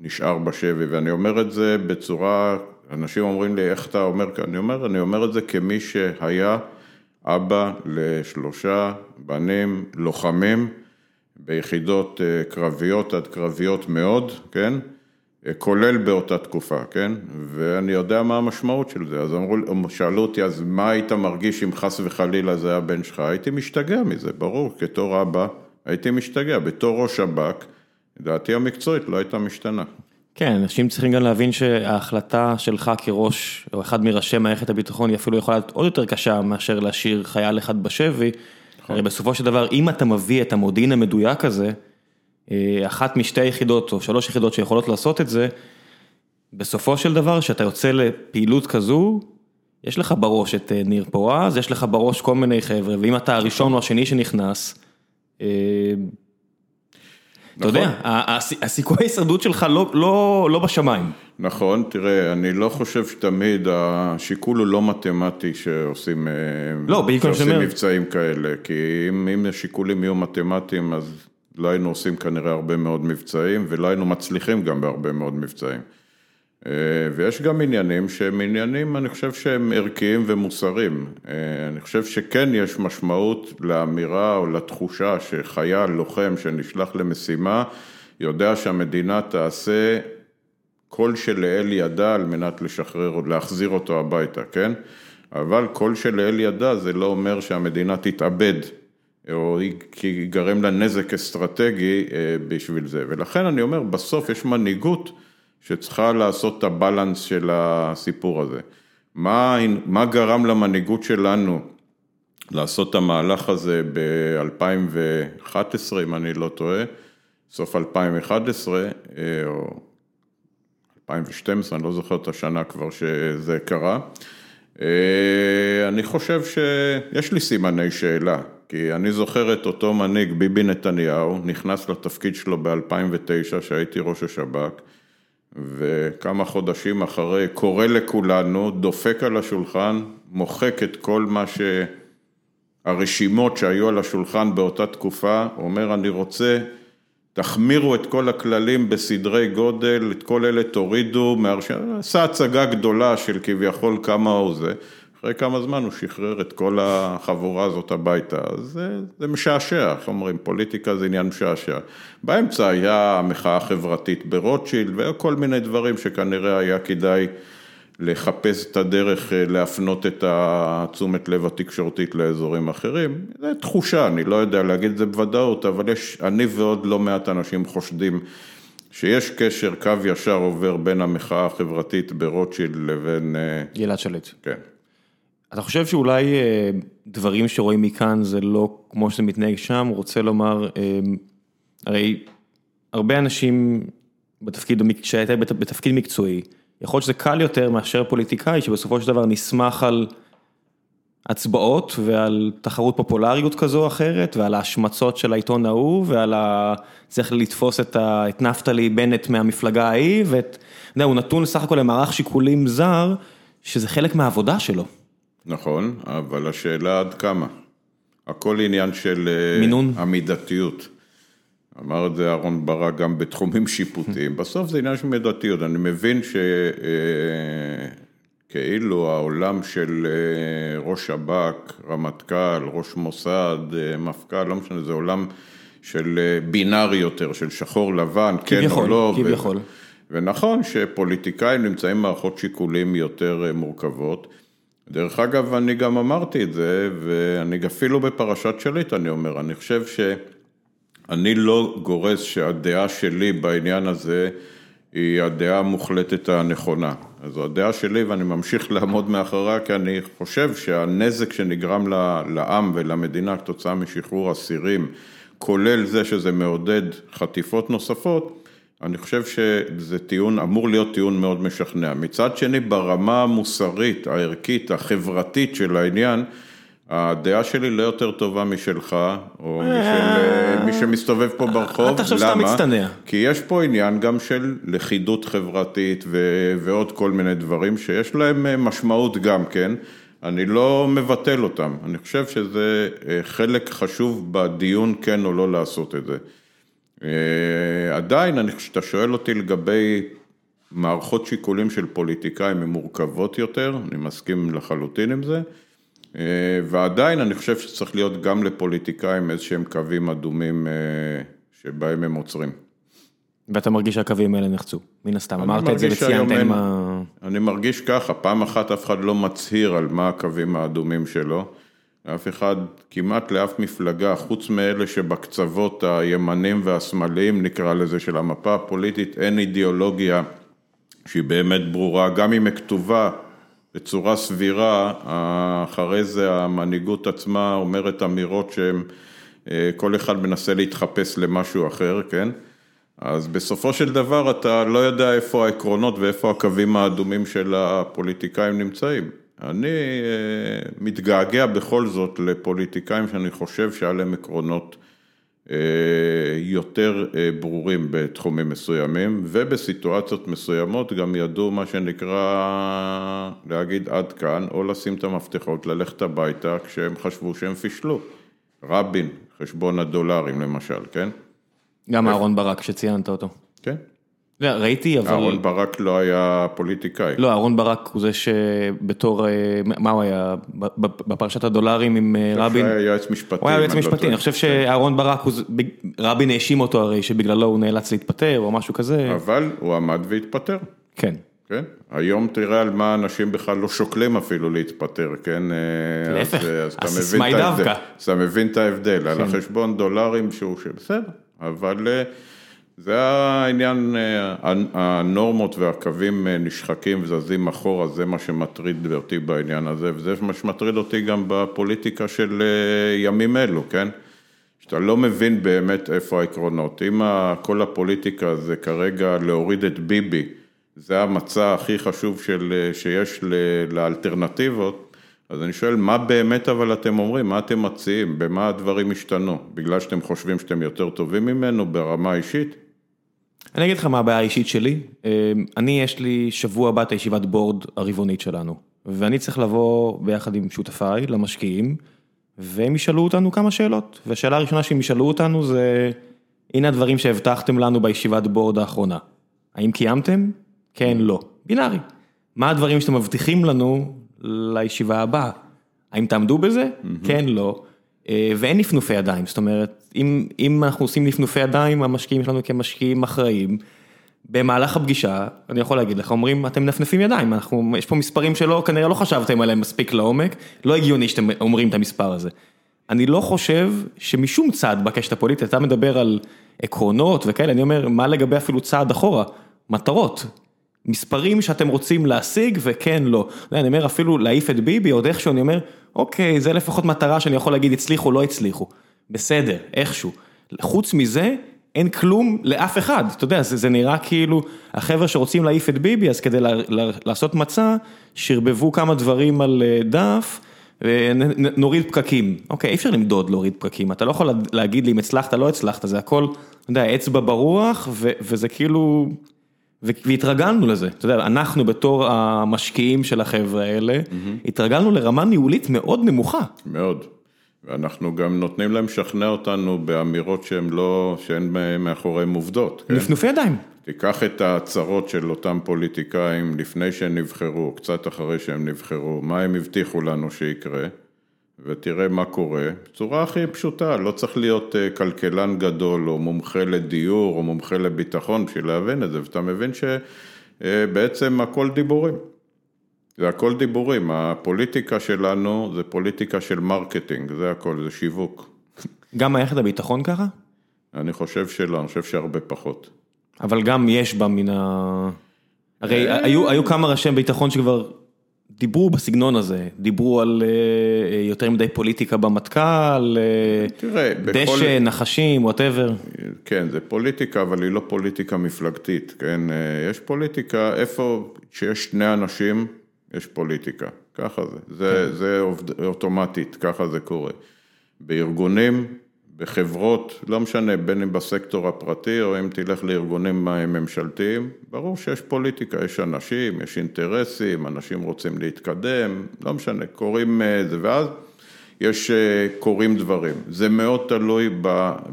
נשאר בשבי, ואני אומר את זה בצורה, אנשים אומרים לי, איך אתה אומר, אני אומר, אני אומר את זה כמי שהיה אבא לשלושה בנים לוחמים ביחידות קרביות עד קרביות מאוד, כן? כולל באותה תקופה, כן? ואני יודע מה המשמעות של זה, אז אמרו, שאלו אותי, אז מה היית מרגיש אם חס וחלילה זה היה בן שלך? הייתי משתגע מזה, ברור, כתור אבא, הייתי משתגע, בתור ראש שב"כ, דעתי המקצועית לא הייתה משתנה. כן, אנשים צריכים גם להבין שההחלטה שלך כראש, או אחד מראשי מערכת הביטחון, היא אפילו יכולה להיות עוד יותר קשה מאשר להשאיר חייל אחד בשבי, הרי בסופו של דבר, אם אתה מביא את המודיעין המדויק הזה, אחת משתי יחידות או שלוש יחידות שיכולות לעשות את זה, בסופו של דבר, כשאתה יוצא לפעילות כזו, יש לך בראש את ניר פורז, יש לך בראש כל מיני חבר'ה, ואם אתה הראשון או השני שנכנס, אתה יודע, הסיכוי ההישרדות שלך לא בשמיים. נכון, תראה, אני לא חושב שתמיד השיקול הוא לא מתמטי שעושים מבצעים כאלה, כי אם השיקולים יהיו מתמטיים, אז... לא היינו עושים כנראה הרבה מאוד מבצעים ולא היינו מצליחים גם בהרבה מאוד מבצעים. ויש גם עניינים שהם עניינים, אני חושב שהם ערכיים ומוסריים. אני חושב שכן יש משמעות לאמירה או לתחושה שחייל, לוחם שנשלח למשימה, יודע שהמדינה תעשה כל שלאל ידה על מנת לשחרר או להחזיר אותו הביתה, כן? אבל כל שלאל ידה זה לא אומר שהמדינה תתאבד. או ייגרם לה נזק אסטרטגי בשביל זה. ולכן אני אומר, בסוף יש מנהיגות שצריכה לעשות את הבלנס של הסיפור הזה. מה, מה גרם למנהיגות שלנו לעשות את המהלך הזה ב-2011, אם אני לא טועה, סוף 2011, או 2012, אני לא זוכר את השנה כבר שזה קרה. אני חושב שיש לי סימני שאלה, כי אני זוכר את אותו מנהיג, ביבי נתניהו, נכנס לתפקיד שלו ב-2009, שהייתי ראש השב"כ, וכמה חודשים אחרי קורא לכולנו, דופק על השולחן, מוחק את כל מה ש... הרשימות שהיו על השולחן באותה תקופה, אומר אני רוצה, תחמירו את כל הכללים בסדרי גודל, את כל אלה תורידו, עשה הצגה גדולה של כביכול כמה הוא זה. אחרי כמה זמן הוא שחרר את כל החבורה הזאת הביתה, אז זה, זה משעשע, איך אומרים, פוליטיקה זה עניין משעשע. באמצע היה המחאה החברתית ברוטשילד וכל מיני דברים שכנראה היה כדאי לחפש את הדרך אה, להפנות את התשומת לב התקשורתית לאזורים אחרים. זו תחושה, אני לא יודע להגיד את זה בוודאות, אבל יש, אני ועוד לא מעט אנשים חושדים שיש קשר, קו ישר עובר בין המחאה החברתית ברוטשילד לבין... אה, גלעד שליט. כן. אתה חושב שאולי אה, דברים שרואים מכאן זה לא כמו שזה מתנהג שם, הוא רוצה לומר, אה, הרי הרבה אנשים בתפקיד, כשהיית בתפקיד מקצועי, יכול להיות שזה קל יותר מאשר פוליטיקאי שבסופו של דבר נסמך על הצבעות ועל תחרות פופולריות כזו או אחרת ועל ההשמצות של העיתון ההוא ועל ה... צריך לתפוס את נפתלי בנט מהמפלגה ההיא ואת, אתה יודע, הוא נתון סך הכל למערך שיקולים זר שזה חלק מהעבודה שלו. נכון, אבל השאלה עד כמה. הכל עניין של אה, מינון. המידתיות. אמר את זה אהרן ברק גם בתחומים שיפוטיים. בסוף זה עניין של מידתיות. אני מבין שכאילו אה, העולם של אה, ראש שב"כ, רמטכ"ל, ראש מוסד, מפכ"ל, לא משנה, זה עולם של בינארי יותר, של שחור לבן, כן או לא. כביכול. ונכון שפוליטיקאים נמצאים במערכות שיקולים יותר מורכבות. דרך אגב, אני גם אמרתי את זה, ואני אפילו בפרשת שליט, אני אומר, אני חושב שאני לא גורס שהדעה שלי בעניין הזה היא הדעה המוחלטת הנכונה. אז זו הדעה שלי ואני ממשיך לעמוד מאחוריה, כי אני חושב שהנזק שנגרם לעם ולמדינה כתוצאה משחרור אסירים, כולל זה שזה מעודד חטיפות נוספות, אני חושב שזה טיעון, אמור להיות טיעון מאוד משכנע. מצד שני, ברמה המוסרית, הערכית, החברתית של העניין, הדעה שלי לא יותר טובה משלך, או משל אה. מי שמסתובב פה ברחוב, למה? אתה חושב שאתה מצטנע. כי יש פה עניין גם של לכידות חברתית ועוד כל מיני דברים שיש להם אה, משמעות גם כן, אני לא מבטל אותם, אני חושב שזה אה, חלק חשוב בדיון כן או לא לעשות את זה. אה, עדיין, כשאתה שואל אותי לגבי מערכות שיקולים של פוליטיקאים, הן מורכבות יותר, אני מסכים לחלוטין עם זה, אה, ועדיין אני חושב שצריך להיות גם לפוליטיקאים איזה שהם קווים אדומים אה, שבהם הם עוצרים. ואתה מרגיש שהקווים האלה נחצו, מן הסתם, אמרת את זה וציינת עם ה... אני מרגיש ככה, פעם אחת אף אחד לא מצהיר על מה הקווים האדומים שלו. לאף אחד, כמעט לאף מפלגה, חוץ מאלה שבקצוות הימנים והשמאליים נקרא לזה של המפה הפוליטית, אין אידיאולוגיה שהיא באמת ברורה, גם אם היא כתובה בצורה סבירה, אחרי זה המנהיגות עצמה אומרת אמירות שהן, אה, כל אחד מנסה להתחפש למשהו אחר, כן? אז בסופו של דבר אתה לא יודע איפה העקרונות ואיפה הקווים האדומים של הפוליטיקאים נמצאים. אני אה, מתגעגע בכל זאת לפוליטיקאים שאני חושב שהיה להם עקרונות אה, יותר אה, ברורים בתחומים מסוימים, ובסיטואציות מסוימות גם ידעו מה שנקרא להגיד עד כאן, או לשים את המפתחות, ללכת הביתה כשהם חשבו שהם פישלו. רבין, חשבון הדולרים למשל, כן? גם אהרון ברק שציינת אותו. כן. לא, ראיתי, אבל... אהרון ברק לא היה פוליטיקאי. לא, אהרון ברק הוא זה שבתור, אה, מה הוא היה, בפרשת הדולרים עם אה, רבין? הוא היה יועץ משפטי. הוא היה יועץ לא משפטי, אני חושב שאהרון ברק, רבין האשים אותו הרי שבגללו הוא נאלץ להתפטר או משהו כזה. אבל הוא עמד והתפטר. כן. כן, היום תראה על מה אנשים בכלל לא שוקלים אפילו להתפטר, כן? אה, להפך, הסיסמה היא דווקא. אז אתה מבין את ההבדל, על כן. החשבון דולרים שהוא, בסדר, אבל... זה העניין, הנורמות והקווים נשחקים וזזים אחורה, זה מה שמטריד אותי בעניין הזה, וזה מה שמטריד אותי גם בפוליטיקה של ימים אלו, כן? שאתה לא מבין באמת איפה העקרונות. אם כל הפוליטיקה זה כרגע להוריד את ביבי, זה המצע הכי חשוב של, שיש לאלטרנטיבות, אז אני שואל, מה באמת אבל אתם אומרים, מה אתם מציעים, במה הדברים השתנו? בגלל שאתם חושבים שאתם יותר טובים ממנו ברמה אישית? אני אגיד לך מה הבעיה האישית שלי, אני יש לי שבוע הבא את הישיבת בורד הרבעונית שלנו, ואני צריך לבוא ביחד עם שותפיי למשקיעים, והם ישאלו אותנו כמה שאלות, והשאלה הראשונה שהם ישאלו אותנו זה, הנה הדברים שהבטחתם לנו בישיבת בורד האחרונה, האם קיימתם? כן, לא, בינארי. מה הדברים שאתם מבטיחים לנו לישיבה הבאה? האם תעמדו בזה? כן, לא. ואין נפנופי ידיים, זאת אומרת, אם אם אנחנו עושים נפנופי ידיים, המשקיעים שלנו כמשקיעים אחראים, במהלך הפגישה, אני יכול להגיד לך, אומרים, אתם מנפנפים ידיים, אנחנו, יש פה מספרים שלא, כנראה לא חשבתם עליהם מספיק לעומק, לא הגיוני שאתם אומרים את המספר הזה. אני לא חושב שמשום צד בקשת הפוליטית, אתה מדבר על עקרונות וכאלה, אני אומר, מה לגבי אפילו צעד אחורה? מטרות. מספרים שאתם רוצים להשיג וכן, לא. אני אומר, אפילו להעיף את ביבי, עוד איכשהו, אני אומר, אוקיי, זה לפחות מטרה שאני יכול להגיד, הצליחו, לא הצליחו. בסדר, איכשהו. חוץ מזה, אין כלום לאף אחד, אתה יודע, זה נראה כאילו, החבר'ה שרוצים להעיף את ביבי, אז כדי לעשות מצע, שרבבו כמה דברים על דף, ונוריד פקקים. אוקיי, אי אפשר למדוד להוריד פקקים, אתה לא יכול להגיד לי אם הצלחת, לא הצלחת, זה הכל, אתה יודע, אצבע ברוח, וזה כאילו, והתרגלנו לזה, אתה יודע, אנחנו בתור המשקיעים של החבר'ה האלה, התרגלנו לרמה ניהולית מאוד נמוכה. מאוד. ואנחנו גם נותנים להם לשכנע אותנו באמירות שהן לא, שאין מאחוריהן עובדות. נפנופי ידיים. תיקח את ההצהרות של אותם פוליטיקאים לפני שהם נבחרו, קצת אחרי שהם נבחרו, מה הם הבטיחו לנו שיקרה, ותראה מה קורה, בצורה הכי פשוטה, לא צריך להיות כלכלן גדול, או מומחה לדיור, או מומחה לביטחון בשביל להבין את זה, ואתה מבין שבעצם הכל דיבורים. זה הכל דיבורים, הפוליטיקה שלנו זה פוליטיקה של marketing, זה הכל, זה שיווק. גם מערכת הביטחון ככה? אני חושב שלא, אני חושב שהרבה פחות. אבל גם יש בה מן ה... הרי היו כמה ראשי ביטחון שכבר דיברו בסגנון הזה, דיברו על יותר מדי פוליטיקה במטכ"ל, דשא, נחשים, whatever. כן, זה פוליטיקה, אבל היא לא פוליטיקה מפלגתית, כן? יש פוליטיקה, איפה שיש שני אנשים... יש פוליטיקה, ככה זה, זה, זה אוטומטית, ככה זה קורה. בארגונים, בחברות, לא משנה, בין אם בסקטור הפרטי או אם תלך לארגונים ממשלתיים, ברור שיש פוליטיקה, יש אנשים, יש אינטרסים, אנשים רוצים להתקדם, לא משנה, קורים זה, ואז יש, קורים דברים. זה מאוד תלוי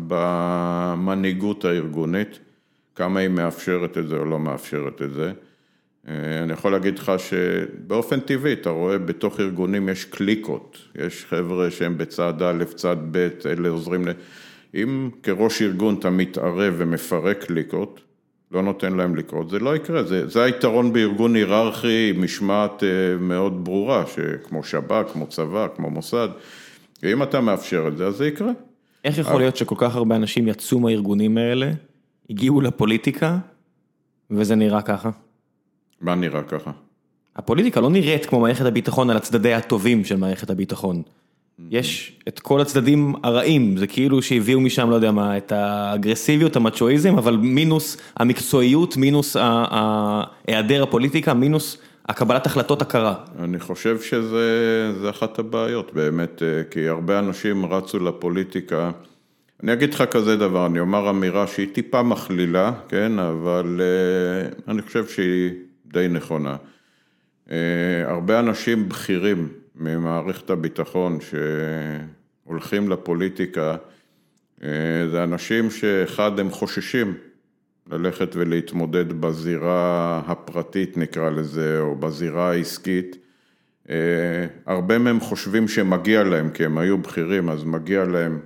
במנהיגות הארגונית, כמה היא מאפשרת את זה או לא מאפשרת את זה. אני יכול להגיד לך שבאופן טבעי, אתה רואה בתוך ארגונים יש קליקות, יש חבר'ה שהם בצד א', צד ב', אלה עוזרים ל... אם כראש ארגון אתה מתערב ומפרק קליקות, לא נותן להם לקרות, זה לא יקרה, זה, זה היתרון בארגון היררכי, משמעת מאוד ברורה, כמו שב"כ, כמו צבא, כמו מוסד, ואם אתה מאפשר את זה, אז זה יקרה. איך יכול להיות שכל כך הרבה אנשים יצאו מהארגונים האלה, הגיעו לפוליטיקה, וזה נראה ככה? מה נראה ככה? הפוליטיקה לא נראית כמו מערכת הביטחון על הצדדי הטובים של מערכת הביטחון. יש את כל הצדדים הרעים, זה כאילו שהביאו משם, לא יודע מה, את האגרסיביות, המצ'ואיזם, אבל מינוס המקצועיות, מינוס היעדר הפוליטיקה, מינוס הקבלת החלטות הכרה. אני חושב שזה אחת הבעיות באמת, כי הרבה אנשים רצו לפוליטיקה. אני אגיד לך כזה דבר, אני אומר אמירה שהיא טיפה מכלילה, כן, אבל אני חושב שהיא... די נכונה. הרבה אנשים בכירים ממערכת הביטחון שהולכים לפוליטיקה, זה אנשים שאחד הם חוששים ללכת ולהתמודד בזירה הפרטית נקרא לזה, או בזירה העסקית. הרבה מהם חושבים שמגיע להם, כי הם היו בכירים, אז מגיע להם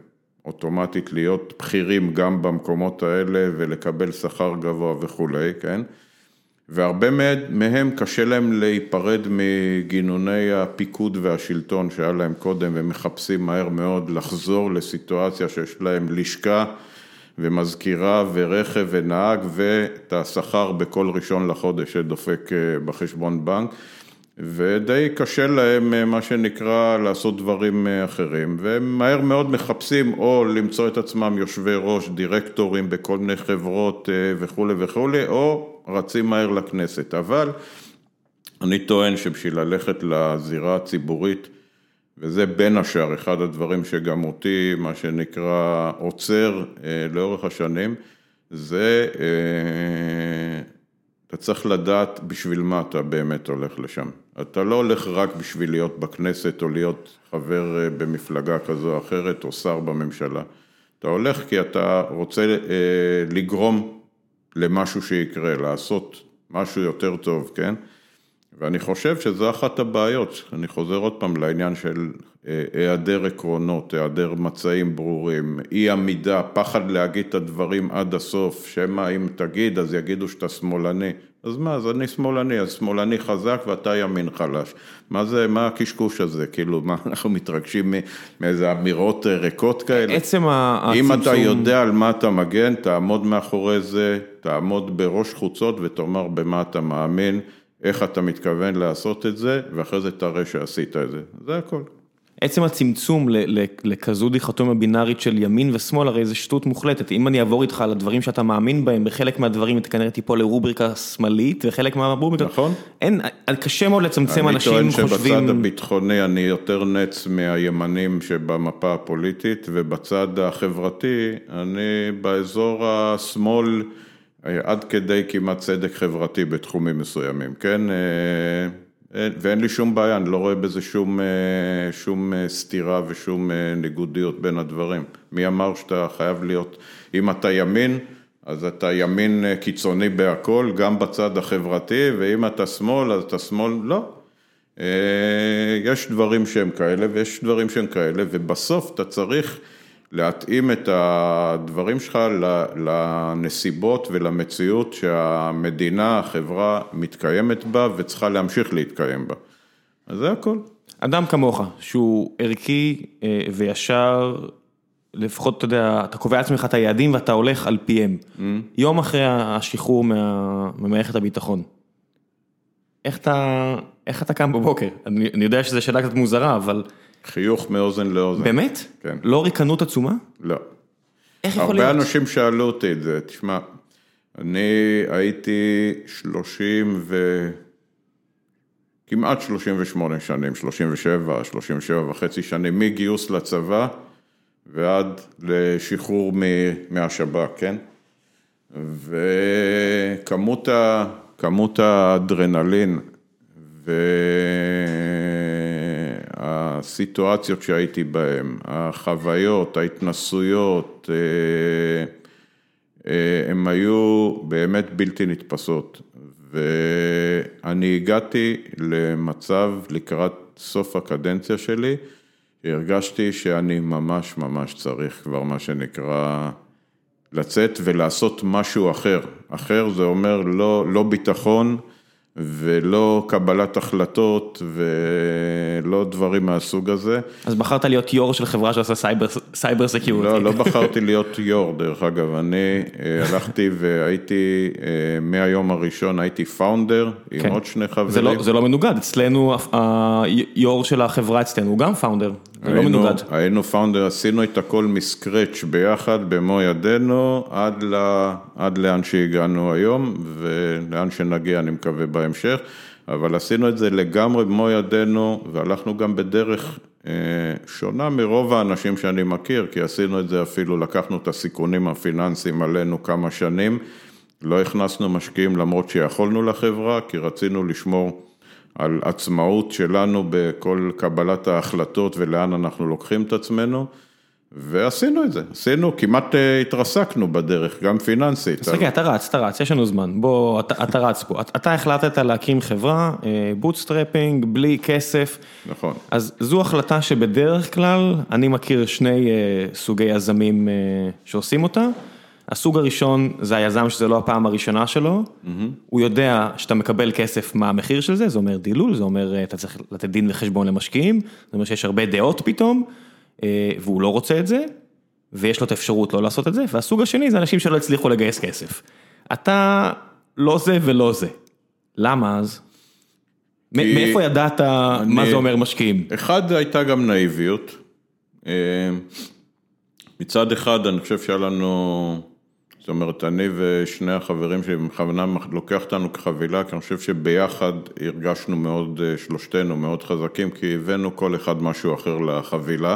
אוטומטית להיות בכירים גם במקומות האלה ולקבל שכר גבוה וכולי, כן? והרבה מהם קשה להם להיפרד מגינוני הפיקוד והשלטון שהיה להם קודם, והם מחפשים מהר מאוד לחזור לסיטואציה שיש להם לשכה ומזכירה ורכב ונהג ואת השכר בכל ראשון לחודש שדופק בחשבון בנק. ודי קשה להם, מה שנקרא, לעשות דברים אחרים, והם מהר מאוד מחפשים או למצוא את עצמם יושבי ראש, דירקטורים בכל מיני חברות וכולי וכולי, או רצים מהר לכנסת, אבל אני טוען שבשביל ללכת לזירה הציבורית, וזה בין השאר אחד הדברים שגם אותי, מה שנקרא, עוצר לאורך השנים, זה אתה צריך לדעת בשביל מה אתה באמת הולך לשם. אתה לא הולך רק בשביל להיות בכנסת או להיות חבר במפלגה כזו או אחרת או שר בממשלה. אתה הולך כי אתה רוצה לגרום למשהו שיקרה, לעשות משהו יותר טוב, כן? ואני חושב שזו אחת הבעיות, אני חוזר עוד פעם לעניין של היעדר עקרונות, היעדר מצעים ברורים, אי עמידה, פחד להגיד את הדברים עד הסוף, שמא אם תגיד אז יגידו שאתה שמאלני, אז מה, אז אני שמאלני, אז שמאלני חזק ואתה ימין חלש, מה זה, מה הקשקוש הזה, כאילו, מה אנחנו מתרגשים מאיזה אמירות ריקות כאלה? עצם הצמצום... אם אתה יודע על מה אתה מגן, תעמוד מאחורי זה, תעמוד בראש חוצות ותאמר במה אתה מאמין. איך אתה מתכוון לעשות את זה, ואחרי זה תראה שעשית את זה, זה הכל. עצם הצמצום לכזו דיכוטומיה בינארית של ימין ושמאל, הרי זה שטות מוחלטת, אם אני אעבור איתך על הדברים שאתה מאמין בהם, בחלק מהדברים אתה כנראה תיפול לרובריקה שמאלית, וחלק מהרובריקה, נכון, אין, קשה מאוד לצמצם אנשים חושבים, אני טוען שבצד הביטחוני אני יותר נץ מהימנים שבמפה הפוליטית, ובצד החברתי אני באזור השמאל, עד כדי כמעט צדק חברתי בתחומים מסוימים, כן, ואין לי שום בעיה, אני לא רואה בזה שום, שום סתירה ושום ניגודיות בין הדברים. מי אמר שאתה חייב להיות, אם אתה ימין, אז אתה ימין קיצוני בהכל, גם בצד החברתי, ואם אתה שמאל, אז אתה שמאל, לא. יש דברים שהם כאלה ויש דברים שהם כאלה, ובסוף אתה צריך להתאים את הדברים שלך לנסיבות ולמציאות שהמדינה, החברה, מתקיימת בה וצריכה להמשיך להתקיים בה. אז זה הכל. אדם כמוך, שהוא ערכי וישר, לפחות אתה יודע, אתה קובע לעצמך את היעדים ואתה הולך על פיהם. יום אחרי השחרור ממערכת הביטחון, איך אתה, איך אתה קם בבוקר? אני יודע שזו שאלה קצת מוזרה, אבל... חיוך מאוזן לאוזן. באמת? כן. לא ריקנות עצומה? לא. איך יכול להיות? הרבה אנשים שאלו אותי את זה, תשמע, אני הייתי 30 ו... כמעט 38 שנים, 37, 37 וחצי שנים, מגיוס לצבא ועד לשחרור מהשב"כ, כן? וכמות האדרנלין והסיטואציות שהייתי בהן, החוויות, ההתנסויות, הן היו באמת בלתי נתפסות. ואני הגעתי למצב לקראת סוף הקדנציה שלי, הרגשתי שאני ממש ממש צריך כבר מה שנקרא לצאת ולעשות משהו אחר. אחר זה אומר לא, לא ביטחון ולא קבלת החלטות ולא דברים מהסוג הזה. אז בחרת להיות יו"ר של חברה שעושה cyber security. לא, לא בחרתי להיות יו"ר, דרך אגב, אני הלכתי והייתי, מהיום הראשון הייתי founder עם עוד שני חברים. זה לא מנוגד, אצלנו היו"ר של החברה אצלנו הוא גם founder, זה לא מנוגד. היינו founder, עשינו את הכל מ scratch ביחד, במו ידינו, עד לאן שהגענו היום ולאן שנגיע אני מקווה בהמשך, אבל עשינו את זה לגמרי במו ידינו והלכנו גם בדרך שונה מרוב האנשים שאני מכיר, כי עשינו את זה אפילו, לקחנו את הסיכונים הפיננסיים עלינו כמה שנים, לא הכנסנו משקיעים למרות שיכולנו לחברה, כי רצינו לשמור על עצמאות שלנו בכל קבלת ההחלטות ולאן אנחנו לוקחים את עצמנו. ועשינו את זה, עשינו, כמעט התרסקנו בדרך, גם פיננסית. אז רגע, אתה רץ, אתה רץ, יש לנו זמן, בוא, אתה רץ פה, אתה החלטת להקים חברה, bootstrapping, בלי כסף. נכון. אז זו החלטה שבדרך כלל, אני מכיר שני סוגי יזמים שעושים אותה. הסוג הראשון זה היזם שזה לא הפעם הראשונה שלו, הוא יודע שאתה מקבל כסף מה המחיר של זה, זה אומר דילול, זה אומר אתה צריך לתת דין וחשבון למשקיעים, זה אומר שיש הרבה דעות פתאום. והוא לא רוצה את זה, ויש לו את האפשרות לא לעשות את זה, והסוג השני זה אנשים שלא הצליחו לגייס כסף. אתה לא זה ולא זה. למה אז? מאיפה ידעת אני- מה זה אומר משקיעים? אחד, הייתה גם נאיביות. אה, מצד אחד, אני חושב שהיה לנו, זאת אומרת, אני ושני החברים שלי, בכוונה לוקח אותנו כחבילה, כי אני חושב שביחד הרגשנו מאוד, אה, שלושתנו מאוד חזקים, כי הבאנו כל אחד משהו אחר לחבילה.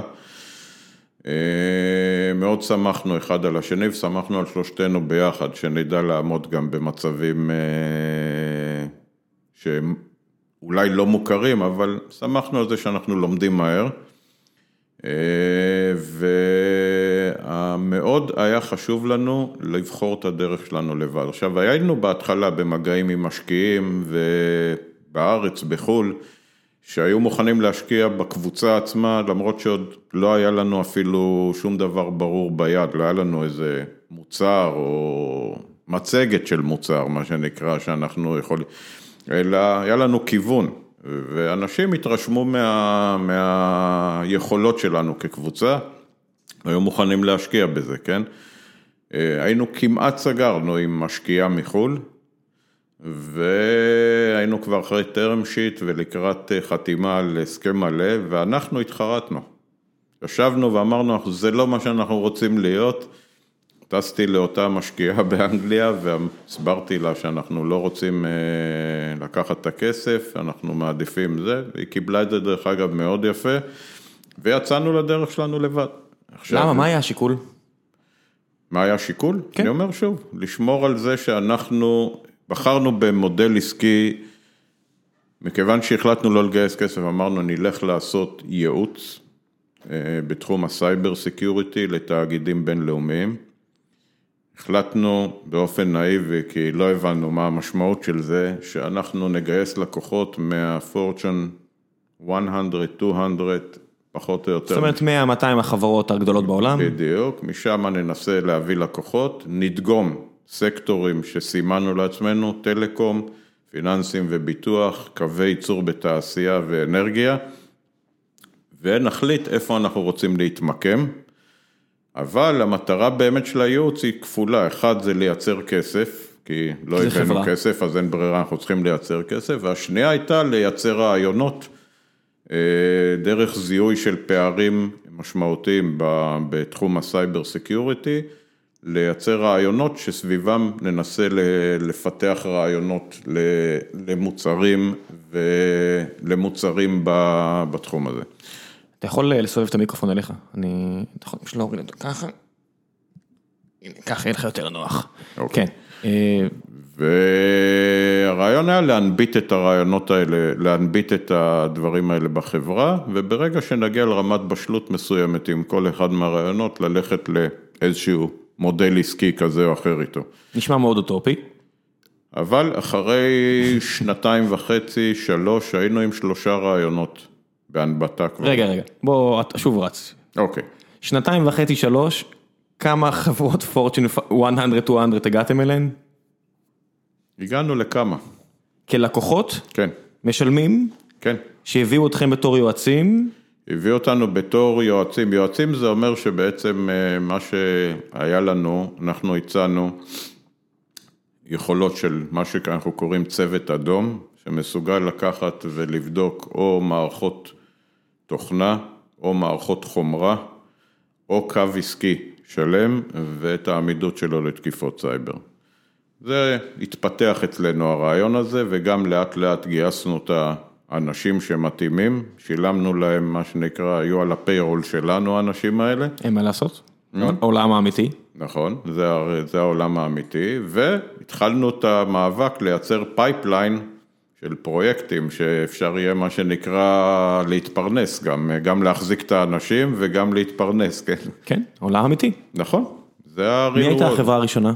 אה, מאוד שמחנו אחד על השני ושמחנו על שלושתנו ביחד, שנדע לעמוד גם במצבים אה, שהם אולי לא מוכרים, אבל שמחנו על זה שאנחנו לומדים מהר. אה, ומאוד היה חשוב לנו לבחור את הדרך שלנו לבד. עכשיו, היינו בהתחלה במגעים עם משקיעים ובארץ, בחו"ל, שהיו מוכנים להשקיע בקבוצה עצמה, למרות שעוד לא היה לנו אפילו שום דבר ברור ביד, לא היה לנו איזה מוצר או מצגת של מוצר, מה שנקרא, שאנחנו יכולים, אלא היה לנו כיוון, ואנשים התרשמו מה, מהיכולות שלנו כקבוצה, היו מוכנים להשקיע בזה, כן? אה, היינו כמעט סגרנו עם משקיעה מחו"ל, והיינו כבר אחרי טרם שיט ולקראת אה, חתימה על הסכם מלא, ואנחנו התחרטנו. ישבנו ואמרנו, זה לא מה שאנחנו רוצים להיות. טסתי לאותה משקיעה באנגליה והסברתי לה שאנחנו לא רוצים אה, לקחת את הכסף, אנחנו מעדיפים זה, והיא קיבלה את זה דרך אגב מאוד יפה, ויצאנו לדרך שלנו לבד. עכשיו, למה? מה היה השיקול? מה היה השיקול? כן. אני אומר שוב, לשמור על זה שאנחנו בחרנו במודל עסקי, מכיוון שהחלטנו לא לגייס כסף, אמרנו נלך לעשות ייעוץ אה, בתחום ה cyber security לתאגידים בינלאומיים. החלטנו באופן נאיבי, כי לא הבנו מה המשמעות של זה, שאנחנו נגייס לקוחות מה-Fortune 100, 200, פחות או יותר. זאת אומרת 100-200 החברות הגדולות בעולם. בדיוק, משם ננסה להביא לקוחות, נדגום סקטורים שסימנו לעצמנו, טלקום, פיננסים וביטוח, קווי ייצור בתעשייה ואנרגיה, ונחליט איפה אנחנו רוצים להתמקם, אבל המטרה באמת של הייעוץ היא כפולה, אחד זה לייצר כסף, כי לא הבאנו. כסף אז אין ברירה, אנחנו צריכים לייצר כסף, והשנייה הייתה לייצר רעיונות. אה, דרך זיהוי של פערים משמעותיים בתחום ה cyber security, לייצר רעיונות שסביבם ננסה לפתח רעיונות למוצרים ולמוצרים בתחום הזה. אתה יכול אה, לסובב את המיקרופון אליך, אני, אתה יכול פשוט להוריד אותו ככה. ככה יהיה לך יותר נוח. אוקיי. כן. והרעיון היה להנביט את הרעיונות האלה, להנביט את הדברים האלה בחברה, וברגע שנגיע לרמת בשלות מסוימת עם כל אחד מהרעיונות, ללכת לאיזשהו מודל עסקי כזה או אחר איתו. נשמע מאוד אוטופי. אבל אחרי שנתיים וחצי, שלוש, היינו עם שלושה רעיונות בהנבטה כבר. רגע, רגע, בוא, שוב רץ. אוקיי. שנתיים וחצי, שלוש, כמה חברות פורצ'ין 100-200 הגעתם אליהן? הגענו לכמה, כלקוחות, כן, משלמים, כן. שהביאו אתכם בתור יועצים, הביא אותנו בתור יועצים, יועצים זה אומר שבעצם אה, מה שהיה לנו, אנחנו הצענו יכולות של מה שאנחנו קוראים צוות אדום, שמסוגל לקחת ולבדוק או מערכות תוכנה, או מערכות חומרה, או קו עסקי שלם, ואת העמידות שלו לתקיפות סייבר. זה התפתח אצלנו הרעיון הזה, וגם לאט לאט גייסנו את האנשים שמתאימים, שילמנו להם מה שנקרא, היו על ה payroll שלנו האנשים האלה, אין מה לעשות. העולם האמיתי. נכון, זה, זה העולם האמיתי, והתחלנו את המאבק לייצר pipeline של פרויקטים, שאפשר יהיה מה שנקרא להתפרנס, גם, גם להחזיק את האנשים וגם להתפרנס, כן? כן, עולם אמיתי. נכון, זה ה real מי הייתה. החברה הראשונה?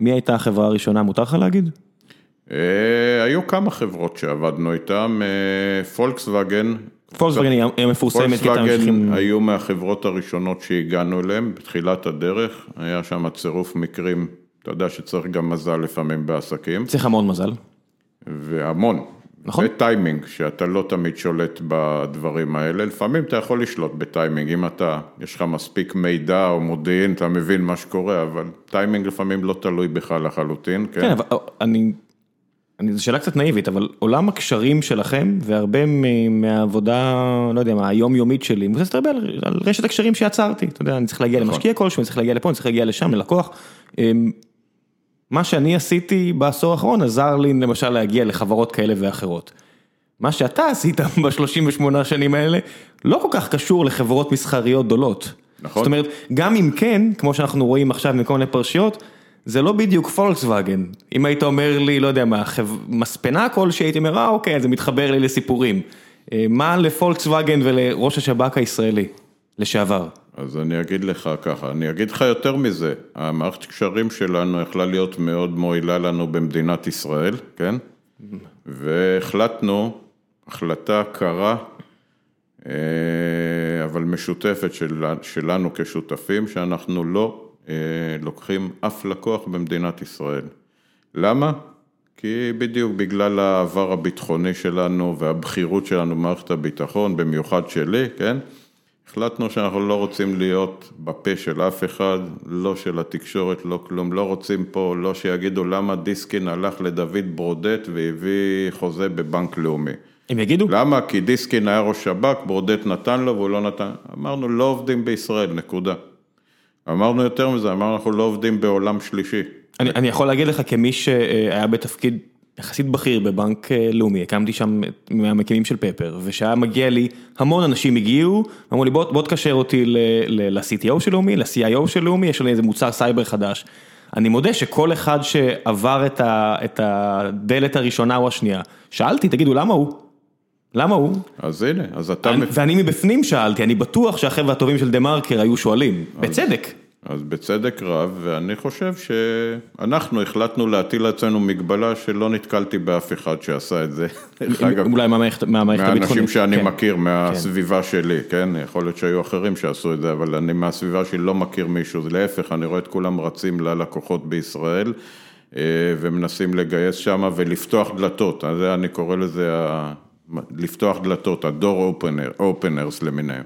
מי הייתה החברה הראשונה, מותר לך להגיד? אה, היו כמה חברות שעבדנו איתן, אה, פולקסווגן, פולקסווגן היא היא מפורסמת כי אתם פולקסווגן. היו מהחברות הראשונות שהגענו אליהן בתחילת הדרך, היה שם צירוף מקרים, אתה יודע שצריך גם מזל לפעמים בעסקים, צריך המון מזל. והמון. נכון. וטיימינג, שאתה לא תמיד שולט בדברים האלה, לפעמים אתה יכול לשלוט בטיימינג, אם אתה, יש לך מספיק מידע או מודיעין, אתה מבין מה שקורה, אבל טיימינג לפעמים לא תלוי בך לחלוטין, כן? כן, אבל אני, אני, זו שאלה קצת נאיבית, אבל עולם הקשרים שלכם, והרבה מהעבודה, לא יודע מה, היומיומית שלי, מבוססת הרבה על, על רשת הקשרים שיצרתי, אתה יודע, אני צריך להגיע נכון. למשקיע כלשהו, אני צריך להגיע לפה, אני צריך להגיע לשם, ללקוח. מה שאני עשיתי בעשור האחרון עזר לי למשל להגיע לחברות כאלה ואחרות. מה שאתה עשית ב-38 שנים האלה, לא כל כך קשור לחברות מסחריות גדולות. נכון. זאת אומרת, גם אם כן, כמו שאנחנו רואים עכשיו מכל מיני פרשיות, זה לא בדיוק פולקסווגן. אם היית אומר לי, לא יודע מה, חב... מספנה כלשהי, הייתי אומר, אה אוקיי, זה מתחבר לי לסיפורים. אה, מה לפולקסווגן ולראש השב"כ הישראלי, לשעבר? אז אני אגיד לך ככה, אני אגיד לך יותר מזה, המערכת קשרים שלנו יכלה להיות מאוד מועילה לנו במדינת ישראל, כן? והחלטנו, החלטה קרה, אה, אבל משותפת של, שלנו כשותפים, שאנחנו לא אה, לוקחים אף לקוח במדינת ישראל. למה? כי בדיוק בגלל העבר הביטחוני שלנו והבכירות שלנו במערכת הביטחון, במיוחד שלי, כן? החלטנו שאנחנו לא רוצים להיות בפה של אף אחד, לא של התקשורת, לא כלום, לא רוצים פה, לא שיגידו למה דיסקין הלך לדוד ברודט והביא חוזה בבנק לאומי. הם יגידו? למה? כי דיסקין היה ראש שב"כ, ברודט נתן לו והוא לא נתן. אמרנו, לא עובדים בישראל, נקודה. אמרנו יותר מזה, אמרנו, אנחנו לא עובדים בעולם שלישי. אני, אני יכול להגיד לך כמי שהיה בתפקיד יחסית בכיר בבנק אה, לאומי, הקמתי שם מהמקימים של פפר, ושהיה מגיע לי, המון אנשים הגיעו, אמרו לי בוא, תקשר אותי ל-CTO של לאומי, ל-CIO של לאומי, יש לי איזה מוצר סייבר חדש. אני מודה שכל אחד שעבר את, ה, את הדלת הראשונה או השנייה, שאלתי, תגידו, למה הוא? למה הוא? אז הנה, אז אתה... אני, ואני מבפנים שאלתי, אני בטוח שהחבר'ה הטובים של דה מרקר היו שואלים, בצדק. אז בצדק רב, ואני חושב שאנחנו החלטנו להטיל לעצמנו מגבלה שלא נתקלתי באף אחד שעשה את זה. אגב, אולי מהמערכת הביטחונית. מהאנשים שאני כן. מכיר, מהסביבה שלי, כן? יכול להיות שהיו אחרים שעשו את זה, אבל אני מהסביבה שלי לא מכיר מישהו, זה להפך, אני רואה את כולם רצים ללקוחות בישראל, אה, ומנסים לגייס שם ולפתוח דלתות, אז אני קורא לזה, ה- לפתוח דלתות, opener, openers למיניהם.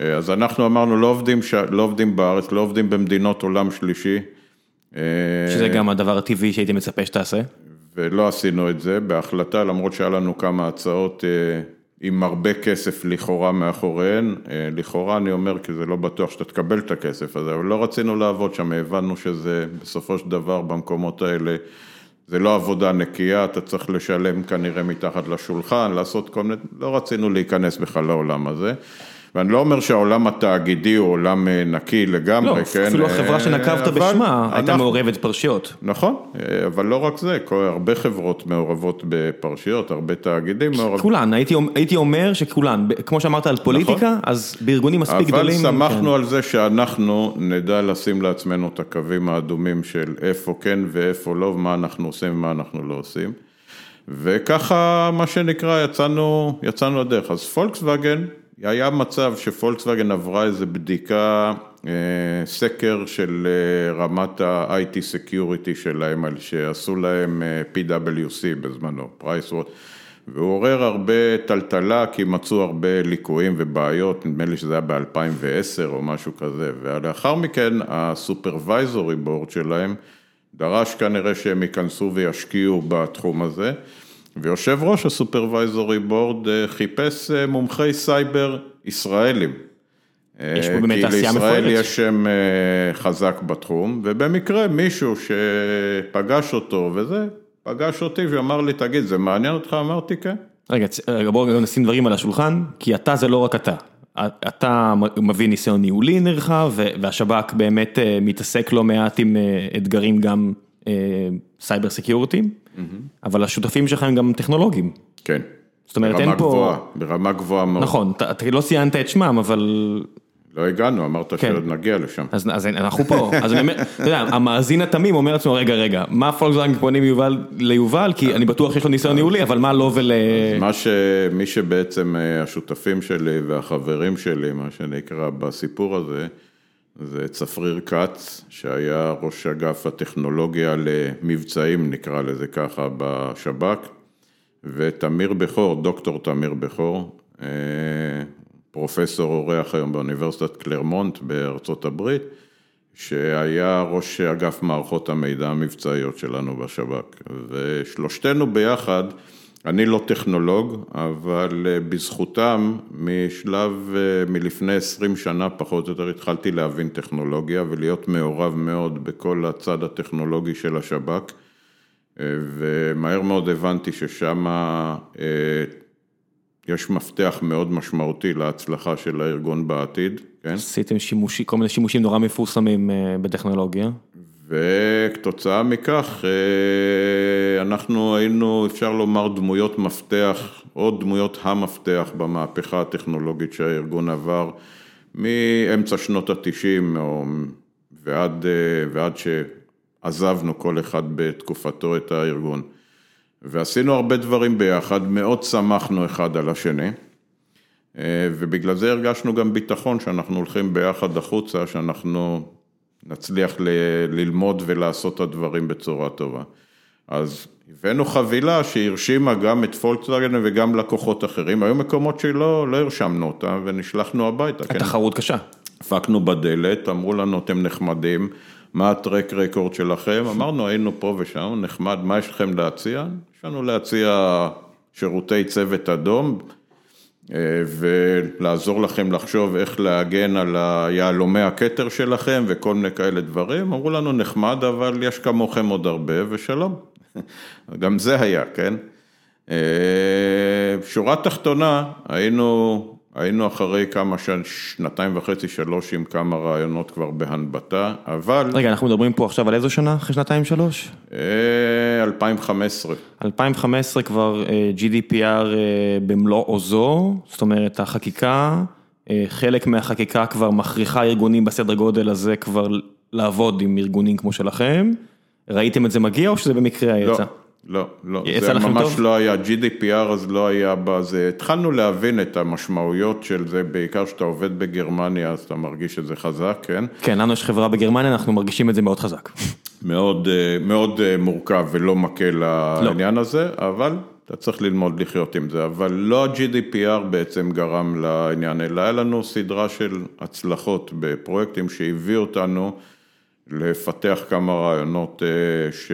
אה, אז אנחנו אמרנו, לא עובדים, ש... לא עובדים בארץ, לא עובדים במדינות עולם שלישי. אה, שזה גם הדבר הטבעי שהייתי מצפה שתעשה. ולא עשינו את זה בהחלטה, למרות שהיה לנו כמה הצעות אה, עם הרבה כסף לכאורה מאחוריהן. לכאורה אני אומר, כי זה לא בטוח שאתה תקבל את הכסף הזה, אבל לא רצינו לעבוד שם, הבנו שזה בסופו של דבר במקומות האלה, זה לא עבודה נקייה, אתה צריך לשלם כנראה מתחת לשולחן, לעשות כל מיני, לא רצינו להיכנס בכלל לעולם הזה. ואני לא אומר שהעולם התאגידי הוא עולם אה, נקי לגמרי, לא, כן? אפילו החברה אה, שנקבת אבל בשמה הייתה אנחנו- מעורבת פרשיות. נכון, אה, אבל לא רק זה, הרבה חברות מעורבות בפרשיות, הרבה תאגידים מעורבים. כולן, הייתי, הייתי אומר שכולן, כמו שאמרת על פוליטיקה, אז בארגונים מספיק נכון. אבל גדולים. שמחנו כן. על זה שאנחנו נדע לשים לעצמנו את הקווים האדומים של איפה כן ואיפה לא, ומה אנחנו עושים ומה אנחנו לא עושים. וככה, מה שנקרא, יצאנו, יצאנו לדרך. אז פולקסווגן, היה מצב שפולקסווגן עברה איזו בדיקה, אה, סקר של אה, רמת ה-IT Security שלהם, שעשו להם אה, PwC בזמנו, פרייס. והוא עורר הרבה טלטלה, כי מצאו הרבה ליקויים ובעיות, נדמה לי שזה היה ב-2010 או משהו כזה, ולאחר מכן ה supervisory board שלהם דרש כנראה שהם ייכנסו וישקיעו בתחום הזה, ויושב ראש הסופרוויזורי בורד אה, חיפש אה, מומחי סייבר ישראלים. יש פה אה, באמת תעשייה כי לישראל מפוארת. יש שם חזק בתחום, ובמקרה מישהו שפגש אותו וזה, פגש אותי ואמר לי, תגיד, זה מעניין אותך? אמרתי, כן. רגע, רגע, בואו נשים דברים על השולחן, כי אתה זה לא רק אתה. אתה מביא ניסיון ניהולי נרחב, והשב"כ באמת מתעסק לא מעט עם אתגרים גם סייבר security ים, אבל השותפים שלך הם גם טכנולוגיים. כן. זאת אומרת, אין ברמה פה... גבוהה, ברמה גבוהה מאוד. נכון, אתה לא ציינת את שמם, אבל... לא הגענו, אמרת כן. שעוד נגיע לשם. אז, אז אנחנו פה, אז אני אומר, אתה יודע, המאזין התמים אומר לעצמו, רגע, רגע, מה פולקסווגן פונים יובל, ליובל, כי אני בטוח שיש לו ניסיון ניהולי, אבל מה לו ול... מה שמי שבעצם אה, השותפים שלי והחברים שלי, מה שנקרא, בסיפור הזה, זה צפריר כץ, שהיה ראש אגף הטכנולוגיה למבצעים, נקרא לזה ככה, בשב"כ, ותמיר בכור, דוקטור תמיר בכור, פרופסור אורח היום באוניברסיטת קלרמונט בארצות הברית, שהיה ראש אגף מערכות המידע המבצעיות שלנו בשב"כ, ושלושתנו ביחד, אני לא טכנולוג, אבל בזכותם משלב, מלפני עשרים שנה פחות או יותר התחלתי להבין טכנולוגיה ולהיות מעורב מאוד בכל הצד הטכנולוגי של השב"כ, ומהר מאוד הבנתי ששם יש מפתח מאוד משמעותי להצלחה של הארגון בעתיד, כן? עשיתם שימושים, כל מיני שימושים נורא מפורסמים בטכנולוגיה. וכתוצאה מכך, אנחנו היינו, אפשר לומר, דמויות מפתח, עוד דמויות המפתח במהפכה הטכנולוגית שהארגון עבר מאמצע שנות התשעים ועד, ועד שעזבנו כל אחד בתקופתו את הארגון. ועשינו הרבה דברים ביחד, מאוד שמחנו אחד על השני, ובגלל זה הרגשנו גם ביטחון שאנחנו הולכים ביחד החוצה, שאנחנו נצליח ללמוד ולעשות את הדברים בצורה טובה. אז הבאנו חבילה שהרשימה גם את פולקסווגן וגם לקוחות אחרים, היו מקומות שלא הרשמנו אותם ונשלחנו הביתה. התחרות קשה. דפקנו בדלת, אמרו לנו אתם נחמדים, מה הטרק רקורד שלכם, אמרנו היינו פה ושם, נחמד, מה יש לכם להציע? יש לנו להציע שירותי צוות אדום ולעזור לכם לחשוב איך להגן על היהלומי הכתר שלכם וכל מיני כאלה דברים, אמרו לנו נחמד אבל יש כמוכם עוד הרבה ושלום, גם זה היה, כן? שורה תחתונה, היינו היינו אחרי כמה שנתיים וחצי, שלוש עם כמה רעיונות כבר בהנבטה, אבל... רגע, אנחנו מדברים פה עכשיו על איזו שנה אחרי שנתיים שלוש? 2015. 2015 כבר GDPR במלוא עוזו, זאת אומרת החקיקה, חלק מהחקיקה כבר מכריחה ארגונים בסדר גודל הזה כבר לעבוד עם ארגונים כמו שלכם, ראיתם את זה מגיע או שזה במקרה יצא? לא. לא, לא, זה ממש לא היה, GDPR אז לא היה בזה, התחלנו להבין את המשמעויות של זה, בעיקר כשאתה עובד בגרמניה אז אתה מרגיש שזה חזק, כן? כן, לנו יש חברה בגרמניה, אנחנו מרגישים את זה מאוד חזק. מאוד, מאוד מורכב ולא מקל העניין לא. הזה, אבל אתה צריך ללמוד לחיות עם זה, אבל לא ה-GDPR בעצם גרם לעניין, אלא היה לנו סדרה של הצלחות בפרויקטים שהביאו אותנו לפתח כמה רעיונות ש...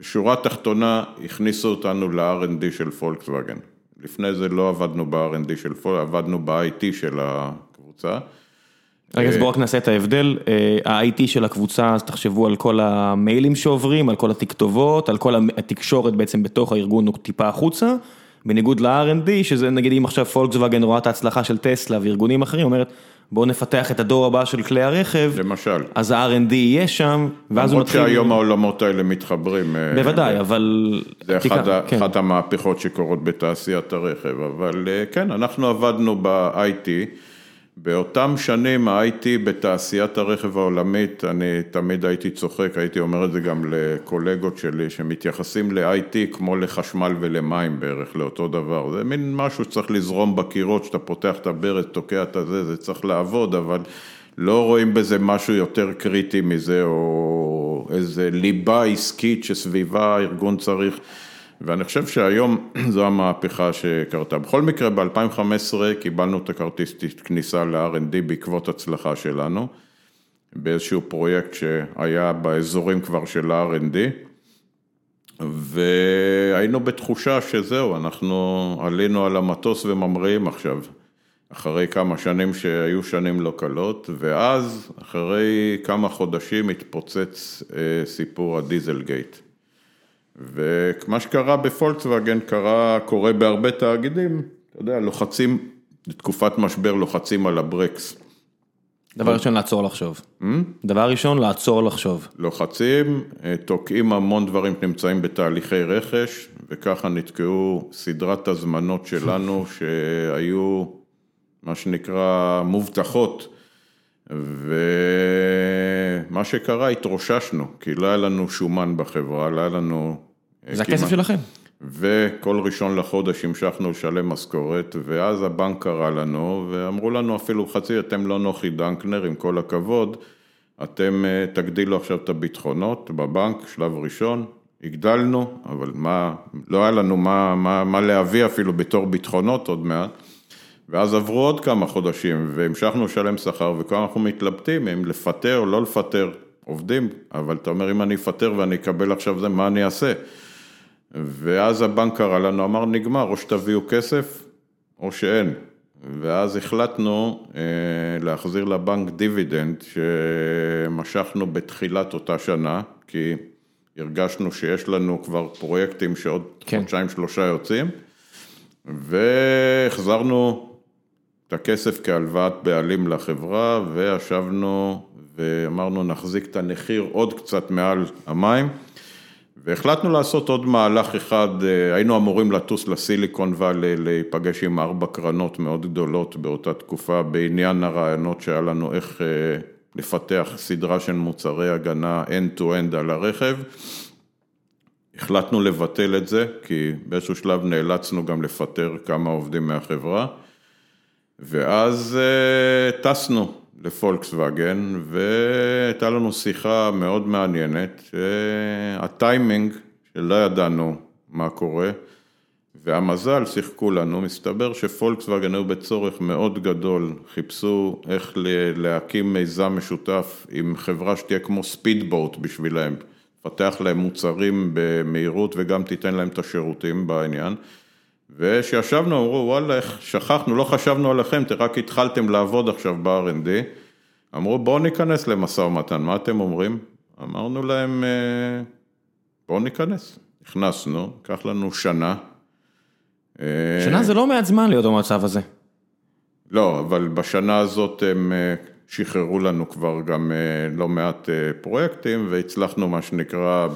בשורה תחתונה הכניסו אותנו ל-R&D של פולקסווגן. לפני זה לא עבדנו ב-R&D של פולקסווגן, עבדנו ב-IT של הקבוצה. רגע, אז בואו רק נעשה את ההבדל, ה-IT של הקבוצה, אז תחשבו על כל המיילים שעוברים, על כל התכתובות, על כל התקשורת בעצם בתוך הארגון או טיפה החוצה, בניגוד ל-R&D, שזה נגיד אם עכשיו פולקסווגן רואה את ההצלחה של טסלה וארגונים אחרים, אומרת, בואו נפתח את הדור הבא של כלי הרכב, למשל, אז ה-R&D יהיה שם, ואז הוא מתחיל... למרות שהיום העולמות האלה מתחברים. בוודאי, אבל... זה אחת המהפכות שקורות בתעשיית הרכב, אבל כן, אנחנו עבדנו ב-IT, באותם שנים ה-IT בתעשיית הרכב העולמית, אני תמיד הייתי צוחק, הייתי אומר את זה גם לקולגות שלי, שמתייחסים ל-IT כמו לחשמל ולמים בערך, לאותו דבר, זה מין משהו שצריך לזרום בקירות, שאתה פותח את הברז, תוקע את הזה, זה צריך לעבוד, אבל לא רואים בזה משהו יותר קריטי מזה, או איזה ליבה עסקית שסביבה הארגון צריך. ואני חושב שהיום זו המהפכה שקרתה. בכל מקרה, ב-2015 קיבלנו את הכרטיס כניסה ל-R&D בעקבות הצלחה שלנו, באיזשהו פרויקט שהיה באזורים כבר של ה-R&D, והיינו בתחושה שזהו, אנחנו עלינו על המטוס וממריאים עכשיו, אחרי כמה שנים שהיו שנים לא קלות, ואז, אחרי כמה חודשים התפוצץ סיפור הדיזל גייט. ומה שקרה בפולקסווגן קרה, קורה בהרבה תאגידים, אתה יודע, לוחצים, בתקופת משבר לוחצים על הברקס. דבר ראשון, לעצור לחשוב. דבר ראשון, לעצור לחשוב. לוחצים, תוקעים המון דברים שנמצאים בתהליכי רכש, וככה נתקעו סדרת הזמנות שלנו שהיו, מה שנקרא, מובטחות. ומה שקרה, התרוששנו, כי לא היה לנו שומן בחברה, לא היה לנו... זה הכסף שלכם. וכל ראשון לחודש המשכנו לשלם משכורת, ואז הבנק קרא לנו, ואמרו לנו אפילו חצי, אתם לא נוחי דנקנר, עם כל הכבוד, אתם תגדילו עכשיו את הביטחונות בבנק, שלב ראשון, הגדלנו, אבל מה, לא היה לנו מה, מה, מה להביא אפילו בתור ביטחונות עוד מעט. ואז עברו עוד כמה חודשים והמשכנו לשלם שכר וכבר אנחנו מתלבטים אם לפטר או לא לפטר עובדים, אבל אתה אומר אם אני אפטר ואני אקבל עכשיו זה, מה אני אעשה? ואז הבנק קרא לנו, אמר נגמר, או שתביאו כסף או שאין. ואז החלטנו אה, להחזיר לבנק דיבידנד שמשכנו בתחילת אותה שנה, כי הרגשנו שיש לנו כבר פרויקטים שעוד כן. חודשיים שלושה יוצאים, והחזרנו הכסף כהלוואת בעלים לחברה, וישבנו ואמרנו נחזיק את הנחיר עוד קצת מעל המים. והחלטנו לעשות עוד מהלך אחד, אה, היינו אמורים לטוס לסיליקון וואלי, להיפגש עם ארבע קרנות מאוד גדולות באותה תקופה בעניין הרעיונות שהיה לנו איך אה, לפתח סדרה של מוצרי הגנה end-to-end על הרכב. החלטנו לבטל את זה, כי באיזשהו שלב נאלצנו גם לפטר כמה עובדים מהחברה, ואז אה, טסנו לפולקסווגן, והייתה לנו שיחה מאוד מעניינת, שהטיימינג, שלא ידענו מה קורה, והמזל שיחקו לנו, מסתבר שפולקסווגן היו בצורך מאוד גדול, חיפשו איך להקים מיזם משותף עם חברה שתהיה כמו ספידבוט בשבילם, לפתח להם מוצרים במהירות וגם תיתן להם את השירותים בעניין. וכשישבנו אמרו וואלה איך שכחנו, לא חשבנו עליכם, רק התחלתם לעבוד עכשיו ב-R&D, אמרו בואו ניכנס למשא ומתן, מה אתם אומרים? אמרנו להם אה, בואו ניכנס, נכנסנו, לקח לנו שנה. אה, שנה זה לא מעט זמן להיות במצב הזה. לא, אבל בשנה הזאת הם אה, שחררו לנו כבר גם לא מעט פרויקטים והצלחנו מה שנקרא,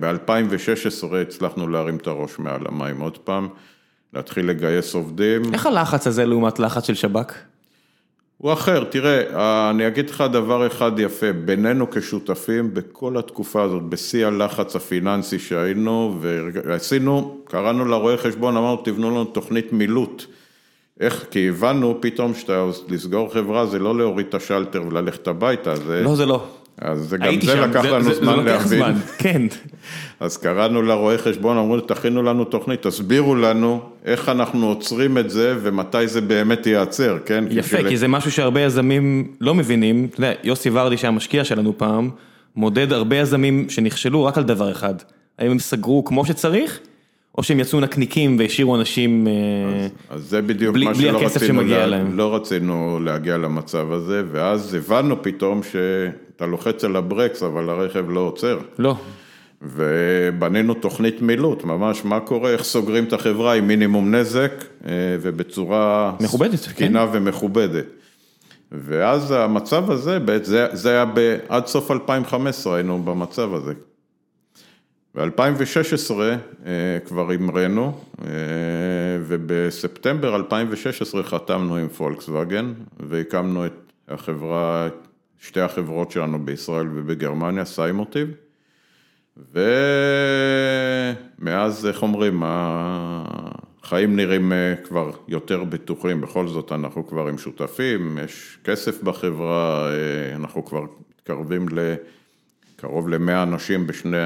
ב-2016 הצלחנו להרים את הראש מעל המים עוד פעם. להתחיל לגייס עובדים. איך הלחץ הזה לעומת לחץ של שב"כ? הוא אחר, תראה, אני אגיד לך דבר אחד יפה, בינינו כשותפים בכל התקופה הזאת, בשיא הלחץ הפיננסי שהיינו ועשינו, קראנו לרואי חשבון, אמרנו תבנו לנו תוכנית מילוט. איך? כי הבנו פתאום שאתה לסגור חברה זה לא להוריד את השלטר וללכת הביתה, זה... לא, זה לא. אז גם זה לקח זה, לנו זה, זמן זה להבין. זמן, כן. אז קראנו לרואי חשבון, אמרו, תכינו לנו תוכנית, תסבירו לנו איך אנחנו עוצרים את זה ומתי זה באמת ייעצר, כן? יפה, כי, כי זה משהו שהרבה יזמים לא מבינים. אתה יודע, יוסי ורדי שהמשקיע שלנו פעם, מודד הרבה יזמים שנכשלו רק על דבר אחד. האם הם סגרו כמו שצריך? או שהם יצאו נקניקים והשאירו אנשים אז, אז זה בדיוק בלי, מה בלי הכסף שמגיע לה, להם. לא רצינו להגיע למצב הזה, ואז הבנו פתאום שאתה לוחץ על הברקס, אבל הרכב לא עוצר. לא. ובנינו תוכנית מילוט, ממש מה קורה, איך סוגרים את החברה עם מינימום נזק אה, ובצורה... מכובדת, תקינה כן. ומכובדת. ואז המצב הזה, זה, זה היה ב, עד סוף 2015 היינו במצב הזה. ב-2016 אה, כבר המראנו, אה, ובספטמבר 2016 חתמנו עם פולקסווגן והקמנו את החברה, שתי החברות שלנו בישראל ובגרמניה, סיימוטיב, ומאז, איך אומרים, החיים נראים אה, כבר יותר בטוחים, בכל זאת אנחנו כבר עם שותפים, יש כסף בחברה, אנחנו כבר מתקרבים ל... קרוב ל-100 אנשים בשני,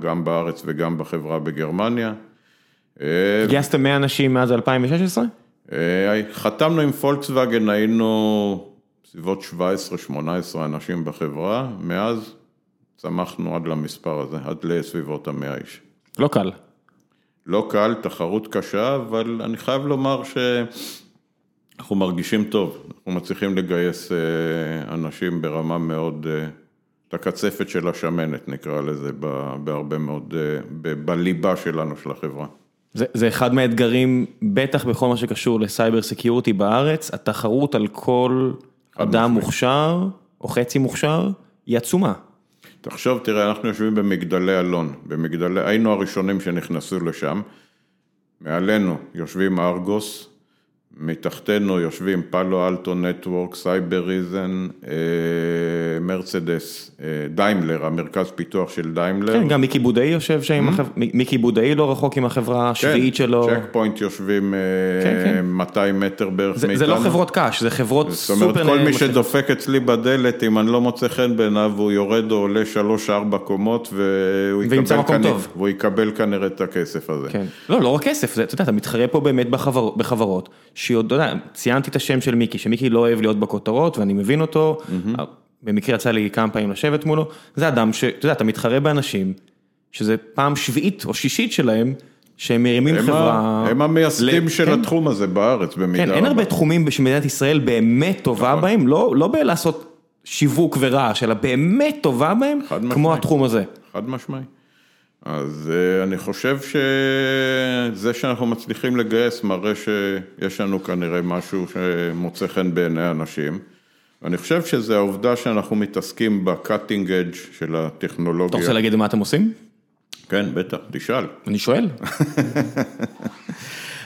גם בארץ וגם בחברה בגרמניה. גייסתם 100 אנשים מאז 2016? אה, חתמנו עם פולקסווגן, היינו בסביבות 17-18 אנשים בחברה, מאז צמחנו עד למספר הזה, עד לסביבות המאה איש. לא קל. לא קל, תחרות קשה, אבל אני חייב לומר שאנחנו מרגישים טוב, אנחנו מצליחים לגייס אה, אנשים ברמה מאוד אה, את הקצפת של השמנת נקרא לזה, בהרבה מאוד, אה, בליבה שלנו של החברה. זה, זה אחד מהאתגרים, בטח בכל מה שקשור לסייבר security בארץ, התחרות על כל אדם מוכשר, או חצי מוכשר, היא עצומה. תחשוב, תראה, אנחנו יושבים במגדלי אלון, במגדלי, היינו הראשונים שנכנסו לשם, מעלינו יושבים ארגוס, מתחתנו יושבים פאלו אלטו נטוורק, סייבריזן, מרצדס, דיימלר, המרכז פיתוח של דיימלר. כן, גם מיקי בודאי יושב שם, מיקי בודאי לא רחוק עם החברה השביעית שלו. כן, צ'ק פוינט יושבים 200 מטר בערך מאיתנו. זה לא חברות קש, זה חברות סופר... זאת אומרת, כל מי שדופק אצלי בדלת, אם אני לא מוצא חן בעיניו, הוא יורד או עולה 3-4 קומות, והוא יקבל כנראה את הכסף הזה. כן, לא, לא רק כסף, אתה יודע, אתה מתחרה פה באמת בחברות. שעוד, אתה יודע, ציינתי את השם של מיקי, שמיקי לא אוהב להיות בכותרות ואני מבין אותו, במקרה יצא לי כמה פעמים לשבת מולו, זה אדם שאתה יודע, אתה מתחרה באנשים, שזה פעם שביעית או שישית שלהם, שהם מרימים חברה... הם המייסדים של כן. התחום הזה בארץ במידה רבה. כן, אין הרבה תחומים שמדינת ישראל באמת טובה נכון. בהם, לא, לא בלעשות שיווק ורעש, אלא באמת טובה בהם, כמו התחום הזה. חד משמעי. אז אה, אני חושב שזה שאנחנו מצליחים לגייס מראה שיש לנו כנראה משהו שמוצא חן בעיני אנשים. ואני חושב שזה העובדה שאנחנו מתעסקים בקאטינג אדג' של הטכנולוגיה. אתה רוצה להגיד מה אתם עושים? כן, בטח, תשאל. אני שואל.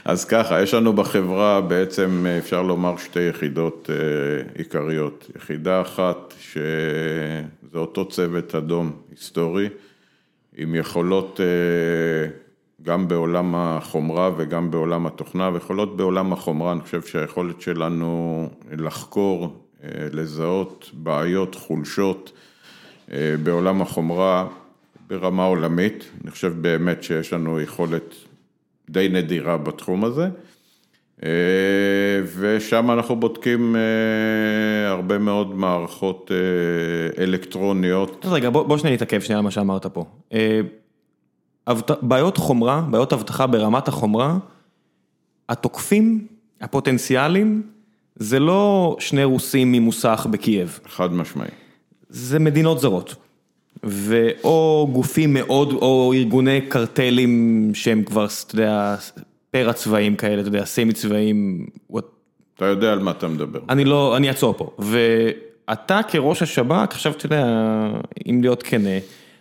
אז ככה, יש לנו בחברה בעצם, אפשר לומר, שתי יחידות אה, עיקריות. יחידה אחת, שזה אותו צוות אדום היסטורי. עם יכולות אה, גם בעולם החומרה וגם בעולם התוכנה, ויכולות בעולם החומרה, אני חושב שהיכולת שלנו לחקור, אה, לזהות בעיות, חולשות אה, בעולם החומרה ברמה עולמית, אני חושב באמת שיש לנו יכולת די נדירה בתחום הזה. ושם אנחנו בודקים הרבה מאוד מערכות אלקטרוניות. אז רגע, בוא, בוא שניה נתעכב שנייה על מה שאמרת פה. בעיות חומרה, בעיות אבטחה ברמת החומרה, התוקפים הפוטנציאליים, זה לא שני רוסים ממוסך בקייב. חד משמעי. זה מדינות זרות. ואו גופים מאוד, או ארגוני קרטלים שהם כבר, אתה יודע, פרא צבעים כאלה, אתה יודע, סמי צבעים. אתה יודע על מה אתה מדבר. אני לא, אני אעצור פה. ואתה כראש השב"כ, עכשיו אתה יודע, אם להיות כנה,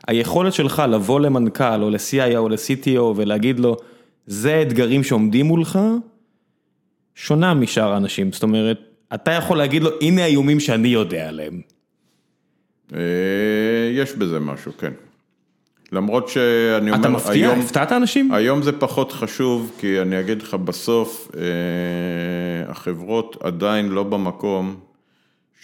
היכולת שלך לבוא למנכ"ל או ל-CIO או ל-CTO ולהגיד לו, זה האתגרים שעומדים מולך, שונה משאר האנשים. זאת אומרת, אתה יכול להגיד לו, הנה האיומים שאני יודע עליהם. אה, יש בזה משהו, כן. למרות שאני אומר, אתה מפתיע? הפתעת אנשים? היום זה פחות חשוב, כי אני אגיד לך, בסוף אה, החברות עדיין לא במקום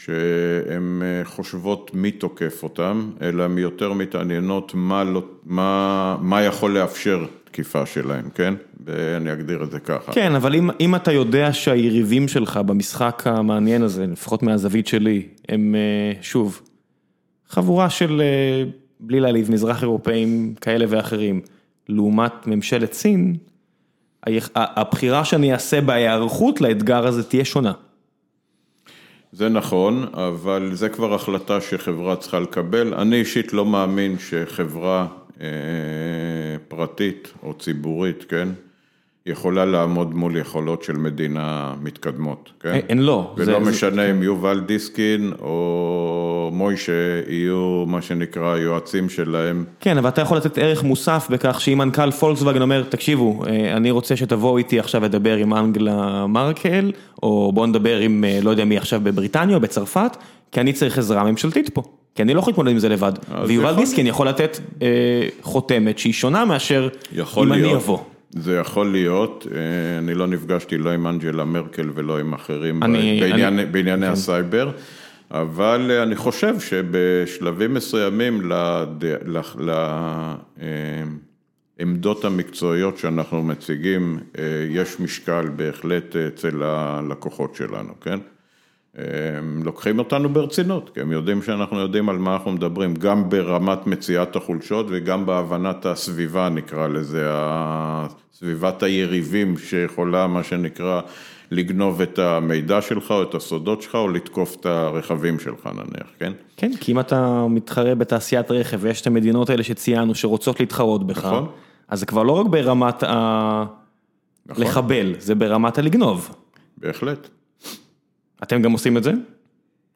שהן אה, חושבות מי תוקף אותן, אלא הן יותר מתעניינות מה, לא, מה, מה יכול לאפשר תקיפה שלהן, כן? ואני אגדיר את זה ככה. כן, אבל אם, אם אתה יודע שהיריבים שלך במשחק המעניין הזה, לפחות מהזווית שלי, הם שוב, חבורה של... בלי להעליב מזרח אירופאים כאלה ואחרים, לעומת ממשלת סין, הבחירה שאני אעשה בהיערכות לאתגר הזה תהיה שונה. זה נכון, אבל זה כבר החלטה שחברה צריכה לקבל. אני אישית לא מאמין שחברה אה, פרטית או ציבורית, כן? יכולה לעמוד מול יכולות של מדינה מתקדמות, כן? אין לא. ולא זה, משנה זה... אם יובל דיסקין או מוישה יהיו מה שנקרא יועצים שלהם. כן, אבל אתה יכול לתת ערך מוסף בכך שאם מנכ"ל פולקסווגן אומר, תקשיבו, אה, אני רוצה שתבואו איתי עכשיו לדבר עם אנגלה מרקל, או בואו נדבר עם אה, לא יודע מי עכשיו בבריטניה או בצרפת, כי אני צריך עזרה ממשלתית פה. כי אני לא יכול להתמודד עם זה לבד. ויובל דיסקין יכול לתת אה, חותמת שהיא שונה מאשר אם להיות. אני אבוא. זה יכול להיות, אה, אני לא נפגשתי לא עם אנג'לה מרקל ולא עם אחרים אני, בעניין, אני, בענייני כן. הסייבר, אבל אני חושב שבשלבים מסוימים לעמדות אה, המקצועיות שאנחנו מציגים, אה, יש משקל בהחלט אצל הלקוחות שלנו, כן? הם לוקחים אותנו ברצינות, כי הם יודעים שאנחנו יודעים על מה אנחנו מדברים, גם ברמת מציאת החולשות וגם בהבנת הסביבה, נקרא לזה, סביבת היריבים שיכולה, מה שנקרא, לגנוב את המידע שלך או את הסודות שלך או לתקוף את הרכבים שלך נניח, כן? כן, כי אם אתה מתחרה בתעשיית רכב ויש את המדינות האלה שציינו שרוצות להתחרות בך, נכון. אז זה כבר לא רק ברמת ה... נכון. לחבל, זה ברמת הלגנוב. בהחלט. אתם גם עושים את זה?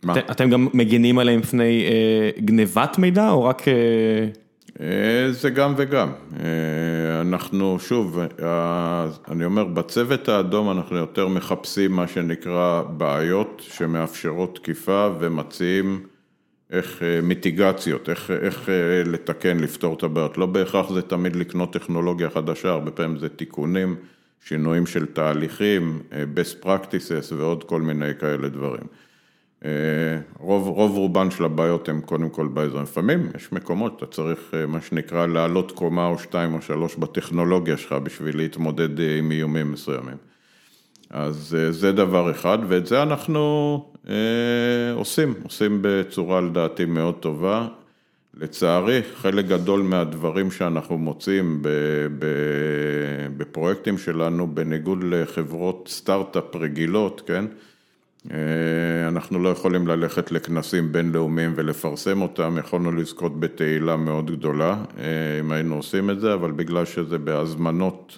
מה? אתם גם מגינים עליהם לפני אה, גנבת מידע או רק... אה... זה גם וגם. אנחנו, שוב, אני אומר, בצוות האדום אנחנו יותר מחפשים מה שנקרא בעיות שמאפשרות תקיפה ומציעים איך מיטיגציות, איך, איך לתקן, לפתור את הבעיות. לא בהכרח זה תמיד לקנות טכנולוגיה חדשה, הרבה פעמים זה תיקונים, שינויים של תהליכים, best practices ועוד כל מיני כאלה דברים. רוב, רוב רובן של הבעיות הן קודם כל באזור, לפעמים יש מקומות, אתה צריך מה שנקרא לעלות קומה או שתיים או שלוש בטכנולוגיה שלך בשביל להתמודד עם איומים מסוימים. אז זה דבר אחד, ואת זה אנחנו עושים, עושים בצורה לדעתי מאוד טובה. לצערי, חלק גדול מהדברים שאנחנו מוצאים בפרויקטים שלנו, בניגוד לחברות סטארט-אפ רגילות, כן? אנחנו לא יכולים ללכת לכנסים בינלאומיים ולפרסם אותם, יכולנו לזכות בתהילה מאוד גדולה אם היינו עושים את זה, אבל בגלל שזה בהזמנות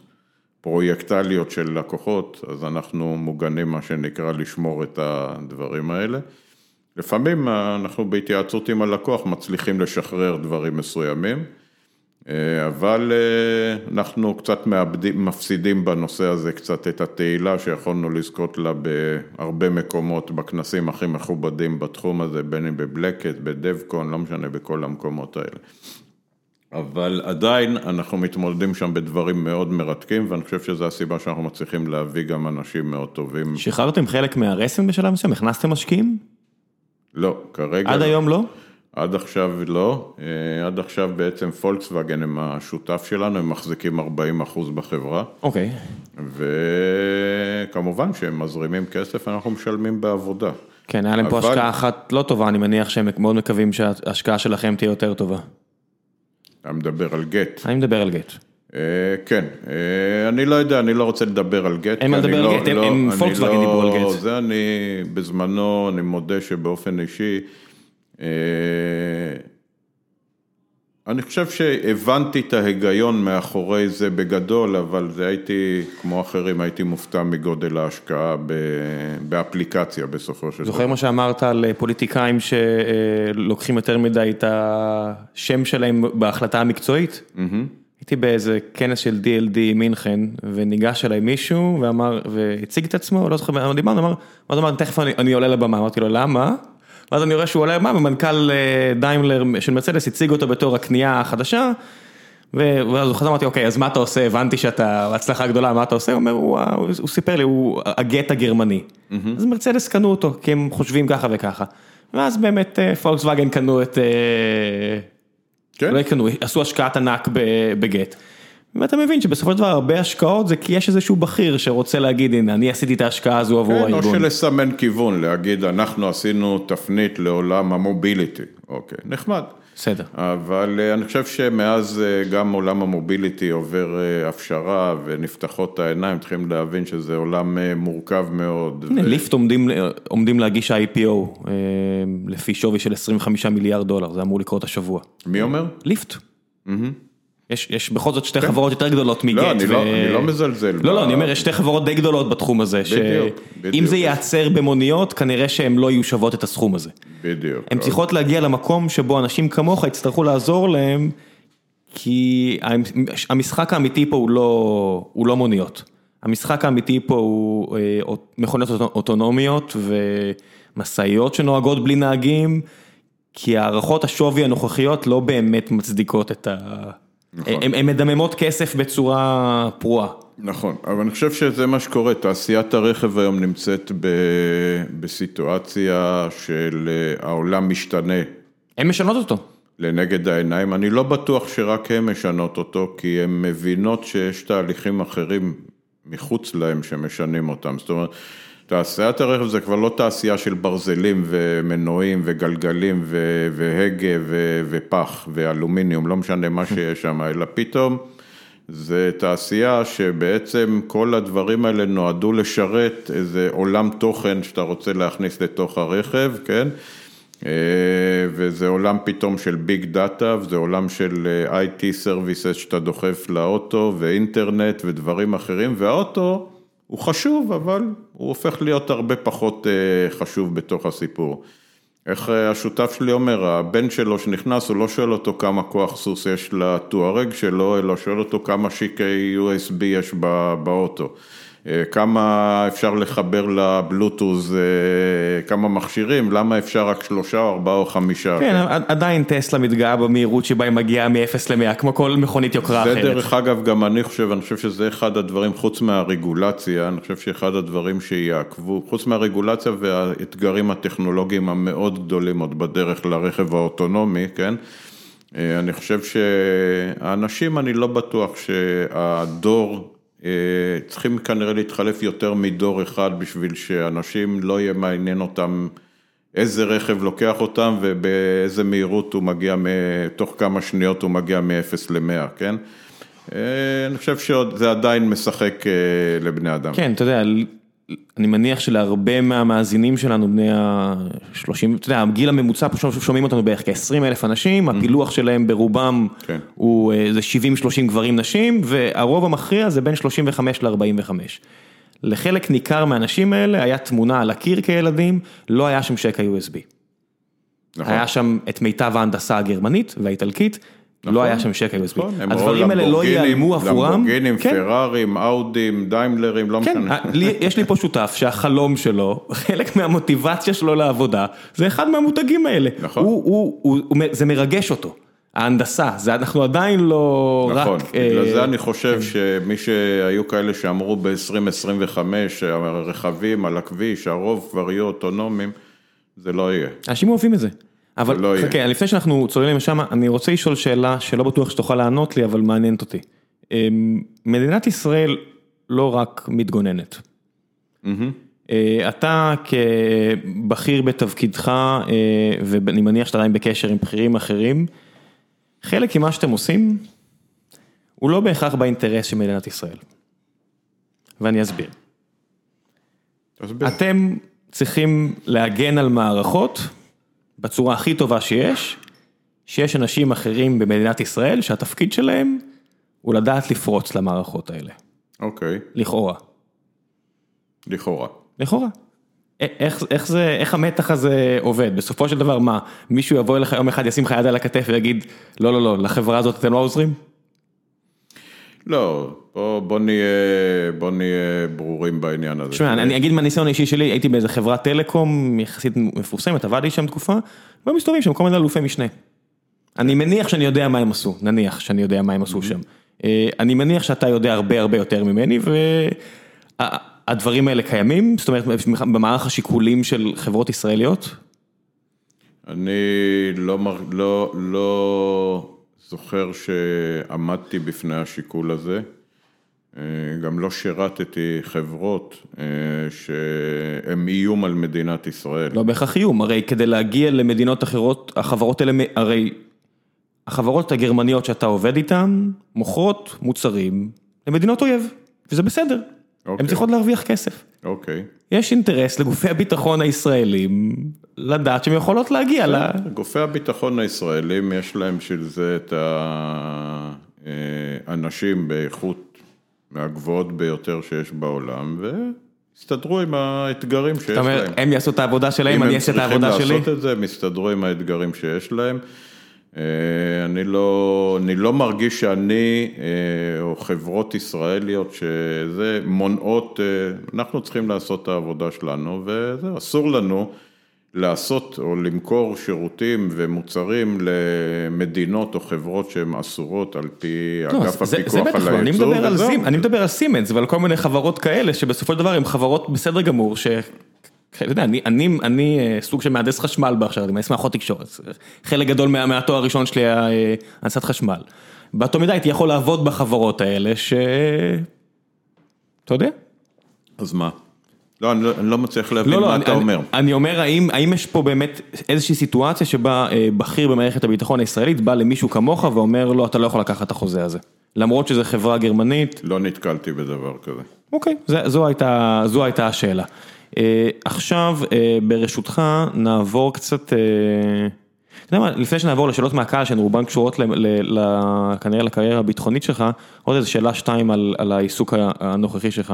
פרויקטליות של לקוחות, אז אנחנו מוגנים מה שנקרא לשמור את הדברים האלה. לפעמים אנחנו בהתייעצות עם הלקוח מצליחים לשחרר דברים מסוימים, אבל אנחנו קצת מאבדים, מפסידים בנושא הזה קצת את התהילה שיכולנו לזכות לה בהרבה מקומות, בכנסים הכי מכובדים בתחום הזה, בין אם בבלקט, בדבקון, לא משנה, בכל המקומות האלה. אבל עדיין אנחנו מתמודדים שם בדברים מאוד מרתקים, ואני חושב שזו הסיבה שאנחנו מצליחים להביא גם אנשים מאוד טובים. שחררתם חלק מהרסן בשלב מסוים? הכנסתם משקיעים? לא, כרגע... עד היום לא? עד עכשיו לא, עד עכשיו בעצם פולקסווגן הם השותף שלנו, הם מחזיקים 40 אחוז בחברה. אוקיי. וכמובן שהם מזרימים כסף, אנחנו משלמים בעבודה. כן, היה להם פה השקעה אחת לא טובה, אני מניח שהם מאוד מקווים שההשקעה שלכם תהיה יותר טובה. אתה מדבר על גט. אני מדבר על גט. כן, אני לא יודע, אני לא רוצה לדבר על גט. אין מה לדבר על גט, הם פולקסווגן דיברו על גט. זה אני, בזמנו, אני מודה שבאופן אישי, אני חושב שהבנתי את ההיגיון מאחורי זה בגדול, אבל זה הייתי, כמו אחרים, הייתי מופתע מגודל ההשקעה באפליקציה בסופו של דבר. זוכר מה שאמרת על פוליטיקאים שלוקחים יותר מדי את השם שלהם בהחלטה המקצועית? הייתי באיזה כנס של DLD מינכן, וניגש אליי מישהו ואמר, והציג את עצמו, לא זוכר, דיברנו, אמר, אז אמרתי, תכף אני עולה לבמה, אמרתי לו, למה? ואז אני רואה שהוא עולה לבמה, ומנכ"ל דיימלר של מרצדס הציג אותו בתור הקנייה החדשה, ואז הוא חזר, אמרתי, אוקיי, אז מה אתה עושה? הבנתי שאתה בהצלחה גדולה, מה אתה עושה? הוא אומר, הוא סיפר לי, הוא הגט הגרמני. אז מרצדס קנו אותו, כי הם חושבים ככה וככה. ואז באמת פולקסווגן קנו את... לא קנו, עשו השקעת ענק בגט. ואתה מבין שבסופו של דבר הרבה השקעות זה כי יש איזשהו בכיר שרוצה להגיד הנה אני עשיתי את ההשקעה הזו עבור הארגון. כן, או שלסמן כיוון, להגיד אנחנו עשינו תפנית לעולם המוביליטי, אוקיי, נחמד. בסדר. אבל אני חושב שמאז גם עולם המוביליטי עובר הפשרה ונפתחות העיניים, צריכים להבין שזה עולם מורכב מאוד. ליפט עומדים להגיש IPO לפי שווי של 25 מיליארד דולר, זה אמור לקרות השבוע. מי אומר? ליפט. יש בכל זאת שתי חברות יותר גדולות מגט. לא, אני לא מזלזל. לא, לא, אני אומר, יש שתי חברות די גדולות בתחום הזה. בדיוק, בדיוק. אם זה ייעצר במוניות, כנראה שהן לא יהיו שוות את הסכום הזה. בדיוק. הן צריכות להגיע למקום שבו אנשים כמוך יצטרכו לעזור להם, כי המשחק האמיתי פה הוא לא מוניות. המשחק האמיתי פה הוא מכוניות אוטונומיות ומשאיות שנוהגות בלי נהגים, כי הערכות השווי הנוכחיות לא באמת מצדיקות את ה... הן מדממות כסף בצורה פרועה. נכון, אבל אני חושב שזה מה שקורה, תעשיית הרכב היום נמצאת בסיטואציה של העולם משתנה. הן משנות אותו. לנגד העיניים, אני לא בטוח שרק הן משנות אותו, כי הן מבינות שיש תהליכים אחרים מחוץ להם שמשנים אותם, זאת אומרת... תעשיית הרכב זה כבר לא תעשייה של ברזלים ומנועים וגלגלים והגה ופח ואלומיניום, לא משנה מה שיש שם, אלא פתאום זה תעשייה שבעצם כל הדברים האלה נועדו לשרת איזה עולם תוכן שאתה רוצה להכניס לתוך הרכב, כן? וזה עולם פתאום של ביג דאטה, וזה עולם של IT Services שאתה דוחף לאוטו ואינטרנט ודברים אחרים, והאוטו הוא חשוב, אבל הוא הופך להיות הרבה פחות חשוב בתוך הסיפור. איך אה, השותף שלי אומר, הבן שלו שנכנס, הוא לא שואל אותו כמה כוח סוס יש לטוארג שלו, אלא שואל אותו כמה שיקי USB יש באוטו. אה, כמה אפשר לחבר לבלוטוז, אה, כמה מכשירים, למה אפשר רק שלושה או ארבעה או חמישה. כן, עדיין טסלה מתגאה במהירות שבה היא מגיעה מ-0 ל-100, כמו כל מכונית יוקרה אחרת. זה דרך אגב, גם אני חושב, אני חושב שזה אחד הדברים, חוץ מהרגולציה, אני חושב שאחד הדברים שיעקבו, חוץ מהרגולציה והאתגרים הטכנולוגיים המאוד גדולים עוד בדרך לרכב האוטונומי, כן? אה, אני חושב שהאנשים, אני לא בטוח שהדור צריכים כנראה להתחלף יותר מדור אחד בשביל שאנשים לא יהיה מעניין אותם איזה רכב לוקח אותם ובאיזה מהירות הוא מגיע, תוך כמה שניות הוא מגיע מ-0 ל-100, כן? אה, אני חושב שזה עדיין משחק אה, לבני אדם. כן, אתה יודע, אני מניח שלהרבה מהמאזינים שלנו, בני ה-30, אתה יודע, הגיל הממוצע, שומעים אותנו בערך כ-20 אלף אנשים, הפילוח שלהם ברובם כן. הוא איזה 70-30 גברים נשים, והרוב המכריע זה בין 35 ל-45. לחלק ניכר מהאנשים האלה היה תמונה על הקיר כילדים, לא היה שם שקע USB. נכון. היה שם את מיטב ההנדסה הגרמנית והאיטלקית, לא היה שם שקל USB. נכון, הדברים האלה לא ייעלמו עבורם. למבורגינים, כן. פרארים, אאודים, דיימלרים, לא כן, משנה. יש לי פה שותף שהחלום שלו, חלק מהמוטיבציה שלו לעבודה, זה אחד מהמותגים האלה. נכון. זה מרגש אותו. ההנדסה, זה אנחנו עדיין לא נכון, רק... נכון, בגלל זה אני חושב שמי שהיו כאלה שאמרו ב-2025, הרכבים על הכביש, הרוב כבר יהיו אוטונומיים, זה לא יהיה. אנשים אוהבים את זה. אבל לא חכה, לפני שאנחנו צוללים לשם, אני רוצה לשאול שאלה שלא בטוח שתוכל לענות לי, אבל מעניינת אותי. אמ, מדינת ישראל לא רק מתגוננת. אה, אתה כבכיר בתפקידך, אה, ואני מניח שאתה עדיין בקשר עם בכירים אחרים, חלק ממה שאתם עושים, הוא לא בהכרח באינטרס של מדינת ישראל. ואני אסביר. אתם צריכים להגן על מערכות. בצורה הכי טובה שיש, שיש אנשים אחרים במדינת ישראל שהתפקיד שלהם הוא לדעת לפרוץ למערכות האלה. אוקיי. לכאורה. לכאורה. לכאורה. איך, איך זה, איך המתח הזה עובד? בסופו של דבר מה, מישהו יבוא אליך יום אחד, ישים לך יד על הכתף ויגיד, לא, לא, לא, לחברה הזאת אתם לא עוזרים? לא, בוא, בוא, נהיה, בוא נהיה ברורים בעניין הזה. תשמע, אני אגיד מהניסיון האישי שלי, הייתי באיזה חברת טלקום יחסית מפורסמת, עבדתי שם תקופה, והיו מסתובבים שם כל מיני אלופי משנה. אני מניח שאני יודע מה הם עשו, נניח שאני יודע מה הם עשו שם. אה, אני מניח שאתה יודע הרבה הרבה יותר ממני, והדברים האלה קיימים, זאת אומרת, במערך השיקולים של חברות ישראליות? אני לא, לא, לא... זוכר שעמדתי בפני השיקול הזה, אה, גם לא שירתתי חברות אה, שהן איום על מדינת ישראל. לא בהכרח איום, הרי כדי להגיע למדינות אחרות, החברות האלה, הרי החברות הגרמניות שאתה עובד איתן, מוכרות מוצרים למדינות אויב, וזה בסדר, הן אוקיי. צריכות להרוויח כסף. אוקיי. יש אינטרס לגופי הביטחון הישראלים לדעת שהן יכולות להגיע ל... גופי הביטחון הישראלים יש להם בשביל זה את האנשים באיכות מהגבוהות ביותר שיש בעולם, והסתדרו עם האתגרים שיש להם. זאת אומרת, הם יעשו את העבודה שלהם, אני אעשה את העבודה שלי? אם הם צריכים לעשות את זה, הם יסתדרו עם האתגרים שיש להם. אה, אני לא, אני לא מרגיש שאני אה, או חברות ישראליות שזה מונעות, אה, אנחנו צריכים לעשות את העבודה שלנו וזה אסור לנו לעשות או למכור שירותים ומוצרים למדינות או חברות שהן אסורות על פי לא, אגף זה, הפיקוח זה על הייצור. אני אני מדבר על סימנס ועל כל מיני חברות כאלה שבסופו של דבר הן חברות בסדר גמור ש... אתה יודע, אני אני, אני אה, סוג של מהנדס חשמל בהכשרה, אני מהנדס מערכות תקשורת, חלק גדול מה, מהתואר הראשון שלי היה אה, הנדסת חשמל. באותו מידה הייתי יכול לעבוד בחברות האלה ש... אתה יודע? אז מה? לא, אני לא, אני לא מצליח להבין לא, לא, מה אני, אתה אני, אומר. אני אומר, האם האם יש פה באמת איזושהי סיטואציה שבה אה, בכיר במערכת הביטחון הישראלית בא למישהו כמוך ואומר לו, אתה לא יכול לקחת את החוזה הזה. למרות שזו חברה גרמנית. לא נתקלתי בדבר כזה. אוקיי, זה, זו, הייתה, זו הייתה השאלה. אה, עכשיו אה, ברשותך נעבור קצת, אה, אתה יודע מה, לפני שנעבור לשאלות מהקהל שהן רובן קשורות כנראה לקריירה הביטחונית שלך, עוד איזה שאלה שתיים על על העיסוק הנוכחי שלך.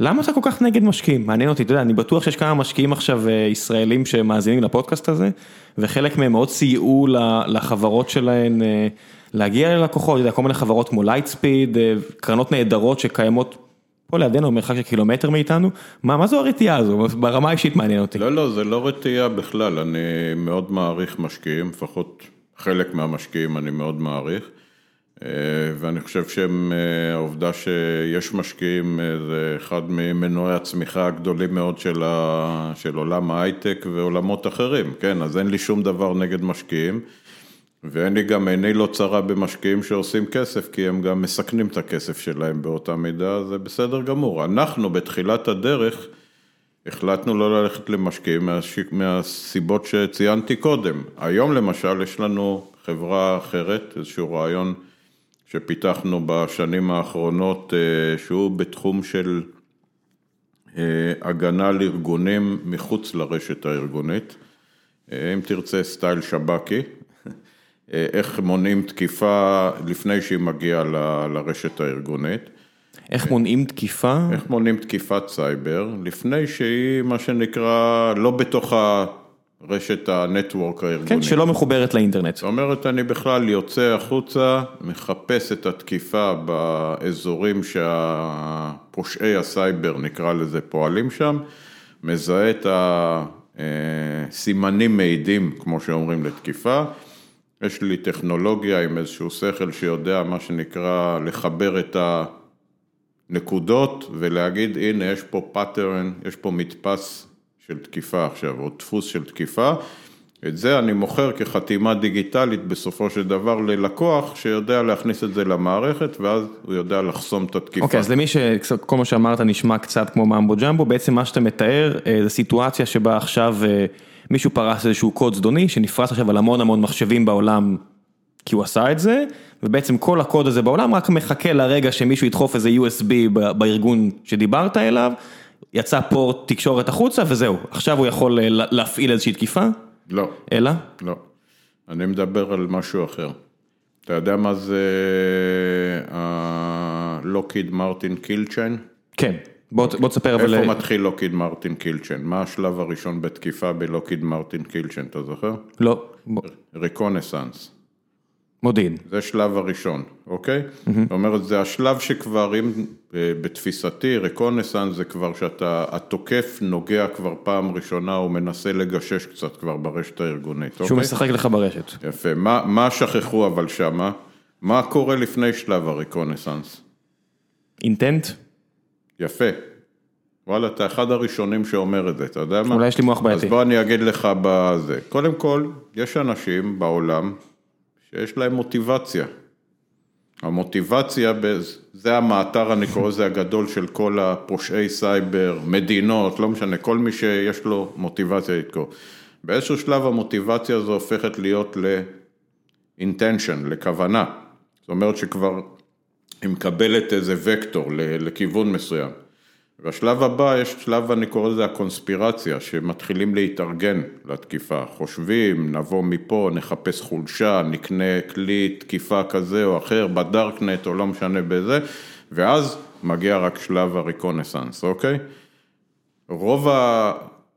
למה אתה כל כך נגד משקיעים? מעניין אותי, אתה יודע, אני בטוח שיש כמה משקיעים עכשיו אה, ישראלים שמאזינים לפודקאסט הזה, וחלק מהם מאוד סייעו לחברות שלהם אה, להגיע ללקוחות, אתה יודע, כל מיני חברות כמו לייטספיד, קרנות נהדרות שקיימות פה לידינו, מרחק של קילומטר מאיתנו, מה, מה זו הרתיעה הזו? ברמה האישית מעניין אותי. לא, לא, זה לא רתיעה בכלל, אני מאוד מעריך משקיעים, לפחות חלק מהמשקיעים אני מאוד מעריך. אה, ואני חושב שהעובדה שיש משקיעים אה, זה אחד ממנועי הצמיחה הגדולים מאוד של, ה, של עולם ההייטק ועולמות אחרים, כן, אז אין לי שום דבר נגד משקיעים. ואין לי גם עיני לא צרה במשקיעים שעושים כסף, כי הם גם מסכנים את הכסף שלהם באותה מידה, זה בסדר גמור. אנחנו בתחילת הדרך החלטנו לא ללכת למשקיעים מהסיבות שציינתי קודם. היום למשל יש לנו חברה אחרת, איזשהו רעיון שפיתחנו בשנים האחרונות, אה, שהוא בתחום של אה, הגנה על ארגונים מחוץ לרשת הארגונית. אה, אם תרצה סטייל שב"כי, איך מונעים תקיפה לפני שהיא מגיעה ל, לרשת הארגונית. איך מונעים תקיפה? איך מונעים תקיפת סייבר, לפני שהיא מה שנקרא לא בתוך הרשת ה network הארגונית. כן, שלא מחוברת לאינטרנט. זאת אומרת, אני בכלל יוצא החוצה, מחפש את התקיפה באזורים שהפושעי הסייבר, נקרא לזה, פועלים שם, מזהה את הסימנים מעידים, כמו שאומרים, לתקיפה. יש לי טכנולוגיה עם איזשהו שכל שיודע מה שנקרא לחבר את הנקודות ולהגיד הנה יש פה pattern, יש פה מדפס של תקיפה עכשיו או דפוס של תקיפה. את זה אני מוכר כחתימה דיגיטלית בסופו של דבר ללקוח שיודע להכניס את זה למערכת ואז הוא יודע לחסום את התקיפה. אוקיי, okay, אז למי שכל מה שאמרת נשמע קצת כמו ממבו ג'מבו, בעצם מה שאתה מתאר אה, זה סיטואציה שבה עכשיו אה, מישהו פרס איזשהו קוד זדוני שנפרס עכשיו על המון המון מחשבים בעולם כי הוא עשה את זה, ובעצם כל הקוד הזה בעולם רק מחכה לרגע שמישהו ידחוף איזה USB בארגון שדיברת אליו, יצא פורט תקשורת החוצה וזהו, עכשיו הוא יכול אה, להפעיל איזושהי תקיפה? לא. אלא? לא. אני מדבר על משהו אחר. אתה יודע מה זה ה Lockheed Martin kill chain? כן. בוא בוא תספר אבל... איפה מתחיל Lockheed Martin kill chain? מה השלב הראשון בתקיפה ב Lockheed Martin kill chain, אתה זוכר? לא. Reconnaissance. מודיעין. זה שלב הראשון, אוקיי? זאת אומרת, זה השלב שכבר, אם אה, בתפיסתי, reconnaissance זה כבר שאתה, התוקף נוגע כבר פעם ראשונה, הוא מנסה לגשש קצת כבר ברשת הארגונית, אוקיי? שהוא משחק לך ברשת. יפה. מה, מה שכחו אבל שמה? מה קורה לפני שלב הריקונסנס? אינטנט? יפה. וואלה, אתה אחד הראשונים שאומר את זה, אתה יודע מה? אולי יש לי מוח בעייתי. אז בוא אני אגיד לך בזה. קודם כל, יש אנשים בעולם שיש להם מוטיבציה. המוטיבציה, זה המאתר, אני קורא לזה הגדול של כל הפושעי סייבר, מדינות, לא משנה, כל מי שיש לו מוטיבציה לתקור. באיזשהו שלב המוטיבציה הזו הופכת להיות ל-intention, לכוונה. זאת אומרת שכבר היא מקבלת איזה וקטור לכיוון מסוים. והשלב הבא, יש שלב, אני קורא לזה הקונספירציה, שמתחילים להתארגן לתקיפה. חושבים, נבוא מפה, נחפש חולשה, נקנה כלי תקיפה כזה או אחר, בדארקנט או לא משנה בזה, ואז מגיע רק שלב ה reconnaissance, אוקיי? רוב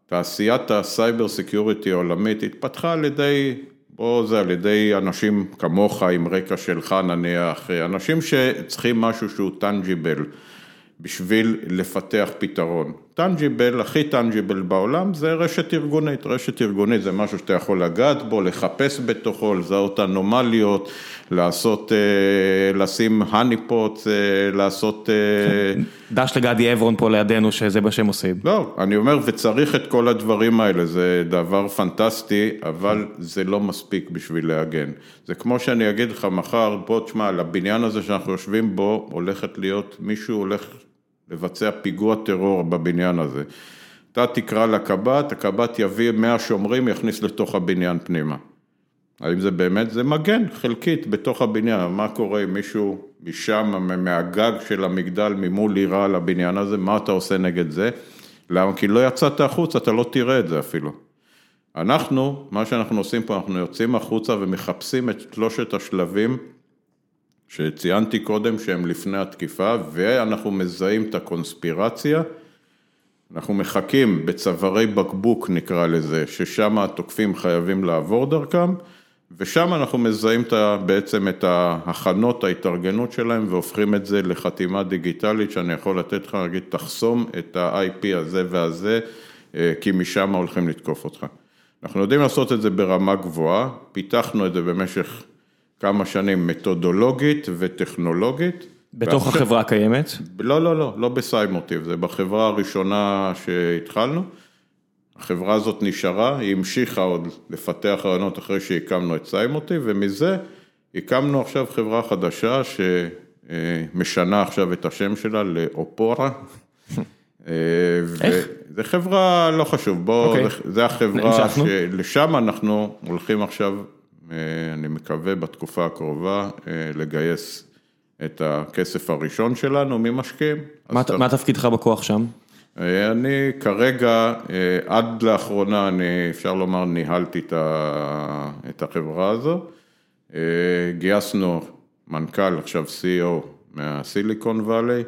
תעשיית ה cyber security העולמית התפתחה על ידי פה זה על ידי אנשים כמוך עם רקע שלך נניח, אנשים שצריכים משהו שהוא tangible בשביל לפתח פתרון. tangible, הכי tangible בעולם זה רשת ארגונית, רשת ארגונית זה משהו שאתה יכול לגעת בו, לחפש בתוכו, לזהות אנומליות, לעשות, אה, לשים honey pot, אה, לעשות... אה, דש לגדי עברון פה לידינו שזה מה שהם עושים. לא, אני אומר וצריך את כל הדברים האלה, זה דבר פנטסטי, אבל זה לא מספיק בשביל להגן. זה כמו שאני אגיד לך מחר, בוא תשמע, לבניין הזה שאנחנו יושבים בו, הולכת להיות, מישהו הולך לבצע פיגוע טרור בבניין הזה. אתה תקרא לקב"ט, הקב"ט יביא 100 שומרים, יכניס לתוך הבניין פנימה. האם זה באמת, זה מגן חלקית בתוך הבניין, מה קורה אם מישהו משם, מהגג של המגדל ממול יירה על הבניין הזה, מה אתה עושה נגד זה? למה? כי לא יצאת החוצה, אתה לא תראה את זה אפילו. אנחנו, מה שאנחנו עושים פה, אנחנו יוצאים החוצה ומחפשים את שלושת השלבים שציינתי קודם שהם לפני התקיפה, ואנחנו מזהים את הקונספירציה. אנחנו מחכים בצווארי בקבוק נקרא לזה, ששם התוקפים חייבים לעבור דרכם, ושם אנחנו מזהים את, בעצם את ההכנות, ההתארגנות שלהם, והופכים את זה לחתימה דיגיטלית, שאני יכול לתת לך, להגיד, תחסום את ה-IP הזה והזה, אה, כי משם הולכים לתקוף אותך. אנחנו יודעים לעשות את זה ברמה גבוהה, פיתחנו את זה במשך כמה שנים מתודולוגית וטכנולוגית. בתוך ועכשיו, החברה הקיימת? לא, לא, לא, לא בסיימוטיב, זה בחברה הראשונה שהתחלנו. החברה הזאת נשארה, היא המשיכה עוד לפתח רעיונות אחרי שהקמנו את סיימוטיב, ומזה הקמנו עכשיו חברה חדשה שמשנה עכשיו את השם שלה לאופורה. איך? זה חברה, לא חשוב, בוא, okay. אוקיי. זה החברה שלשם אנחנו הולכים עכשיו, אה, אני מקווה בתקופה הקרובה, אה, לגייס את הכסף הראשון שלנו ממשקיעים. מה, מה תפקידך בכוח שם? אה, אני כרגע, עד לאחרונה, אני אפשר לומר, ניהלתי את החברה הזו. גייסנו מנכ"ל, עכשיו CEO מהסיליקון וואלי.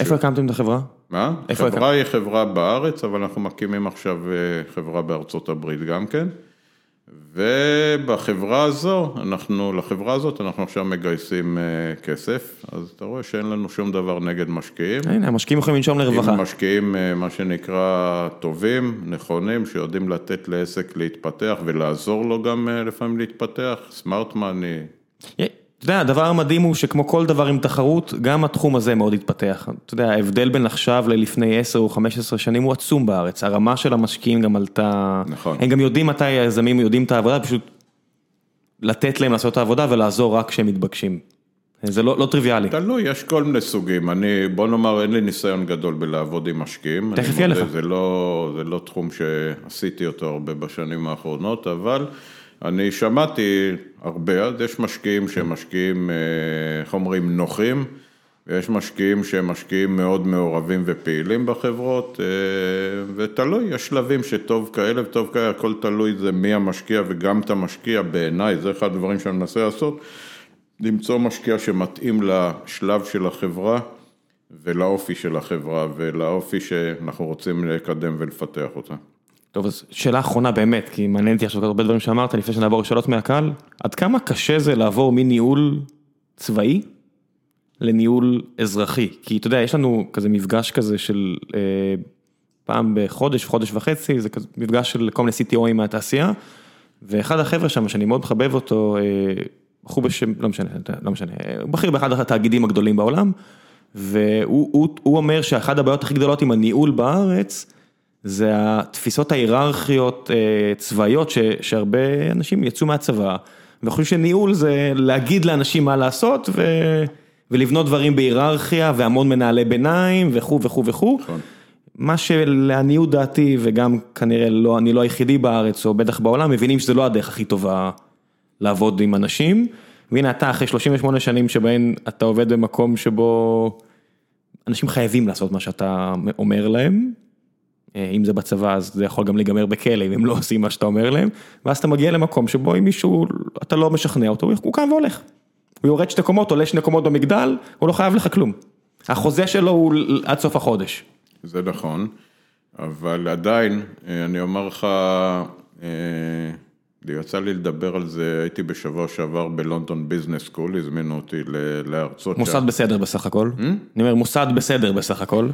איפה הקמתם את החברה? מה? חברה היא חברה בארץ, אבל אנחנו מקימים עכשיו אה, חברה בארצות הברית גם כן. ובחברה הזו, אנחנו, לחברה הזאת אנחנו עכשיו מגייסים אה, כסף, אז אתה רואה שאין לנו שום דבר נגד משקיעים. הנה, המשקיעים יכולים לנשום לרווחה. משקיעים, אה, מה שנקרא, טובים, נכונים, שיודעים לתת לעסק להתפתח ולעזור לו גם לפעמים להתפתח, סמארט מאני. אתה יודע, הדבר המדהים הוא שכמו כל דבר עם תחרות, גם התחום הזה מאוד התפתח. אתה יודע, ההבדל בין עכשיו ללפני 10 או 15 שנים הוא עצום בארץ, הרמה של המשקיעים גם עלתה. נכון. הם גם יודעים מתי היזמים יודעים את העבודה, פשוט לתת להם לעשות את העבודה ולעזור רק כשהם מתבקשים. זה לא, לא טריוויאלי. תלוי, יש כל מיני סוגים. אני, בוא נאמר, אין לי ניסיון גדול בלעבוד עם משקיעים. תכף יהיה לך. זה לא, זה לא תחום שעשיתי אותו הרבה בשנים האחרונות, אבל... אני שמעתי הרבה, אז יש משקיעים שהם משקיעים, אה, איך אומרים, נוחים, ויש משקיעים שהם משקיעים מאוד מעורבים ופעילים בחברות, אה, ותלוי, יש שלבים שטוב כאלה וטוב כאלה, הכל תלוי זה מי המשקיע וגם את המשקיע בעיניי, זה אחד הדברים שאני מנסה לעשות, למצוא משקיע שמתאים לשלב של החברה ולאופי של החברה ולאופי שאנחנו רוצים לקדם ולפתח אותה. טוב, אז שאלה אחרונה באמת, כי מעניין אותי עכשיו הרבה דברים שאמרת, לפני שנעבור לשאלות מהקהל, עד כמה קשה זה לעבור מניהול צבאי לניהול אזרחי? כי אתה יודע, יש לנו כזה מפגש כזה של אה, פעם בחודש, חודש וחצי, זה כזה מפגש של כל מיני CTOים מהתעשייה, ואחד החבר'ה שם, שאני מאוד מחבב אותו, אה, בחור בשם, לא משנה, לא משנה, הוא בכיר באחד התאגידים הגדולים בעולם, והוא הוא, הוא אומר שאחד הבעיות הכי גדולות עם הניהול בארץ, זה התפיסות ההיררכיות אה, צבאיות ש, שהרבה אנשים יצאו מהצבא וחושבים שניהול זה להגיד לאנשים מה לעשות ו, ולבנות דברים בהיררכיה והמון מנהלי ביניים וכו' וכו' וכו'. נכון. מה שלעניות דעתי וגם כנראה לא, אני לא היחידי בארץ או בטח בעולם מבינים שזה לא הדרך הכי טובה לעבוד עם אנשים. והנה אתה אחרי 38 שנים שבהן אתה עובד במקום שבו אנשים חייבים לעשות מה שאתה אומר להם. אה, אם זה בצבא אז זה יכול גם להיגמר בכלא אם הם לא עושים מה שאתה אומר להם, ואז אתה מגיע למקום שבו אם מישהו, אתה לא משכנע אותו, הוא קם והולך. הוא יורד שתי קומות, עולה שני קומות במגדל, הוא לא חייב לך כלום. החוזה שלו הוא עד סוף החודש. זה נכון, אבל עדיין, אה, אני אומר לך, אה, יצא לי לדבר על זה, הייתי בשבוע שעבר בלונדון ביזנס סקול, הזמינו אותי להרצות. מוסד שם. בסדר בסך הכל. Hmm? אני אומר, מוסד בסדר בסך הכל.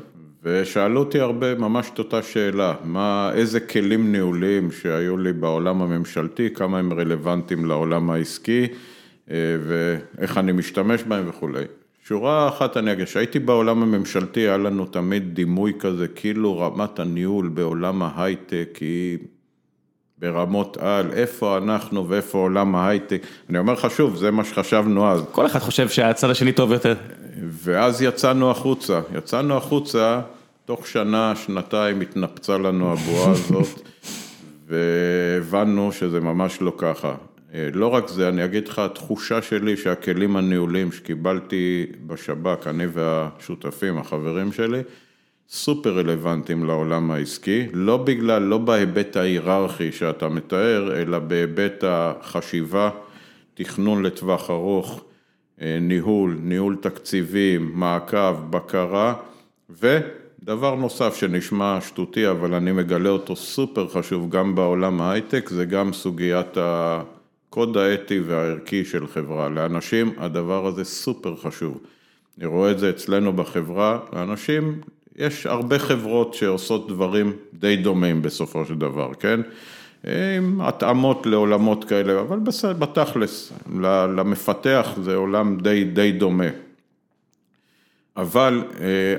ושאלו אותי הרבה ממש את אותה שאלה, מה, איזה כלים ניהוליים שהיו לי בעולם הממשלתי, כמה הם רלוונטיים לעולם העסקי אה, ואיך אני משתמש בהם וכולי. שורה אחת אני אגיד, כשהייתי בעולם הממשלתי היה לנו תמיד דימוי כזה, כאילו רמת הניהול בעולם ההייטק היא ברמות על, איפה אנחנו ואיפה עולם ההייטק. אני אומר לך שוב, זה מה שחשבנו אז. כל אחד חושב שהצד השני טוב יותר. ואז יצאנו החוצה, יצאנו החוצה, תוך שנה, שנתיים התנפצה לנו הבועה הזאת, והבנו שזה ממש לא ככה. אה, לא רק זה, אני אגיד לך, התחושה שלי שהכלים הניהוליים שקיבלתי בשב"כ, אני והשותפים, החברים שלי, סופר רלוונטיים לעולם העסקי, לא בגלל, לא בהיבט ההיררכי שאתה מתאר, אלא בהיבט החשיבה, תכנון לטווח ארוך, ניהול, ניהול תקציבים, מעקב, בקרה, ודבר נוסף שנשמע שטותי, אבל אני מגלה אותו סופר חשוב גם בעולם ההייטק, זה גם סוגיית הקוד האתי והערכי של חברה. לאנשים הדבר הזה סופר חשוב. אני רואה את זה אצלנו בחברה, לאנשים, יש הרבה חברות שעושות דברים די דומים בסופו של דבר, כן? עם התאמות לעולמות כאלה, אבל בסדר, בתכלס, למפתח זה עולם די, די דומה. אבל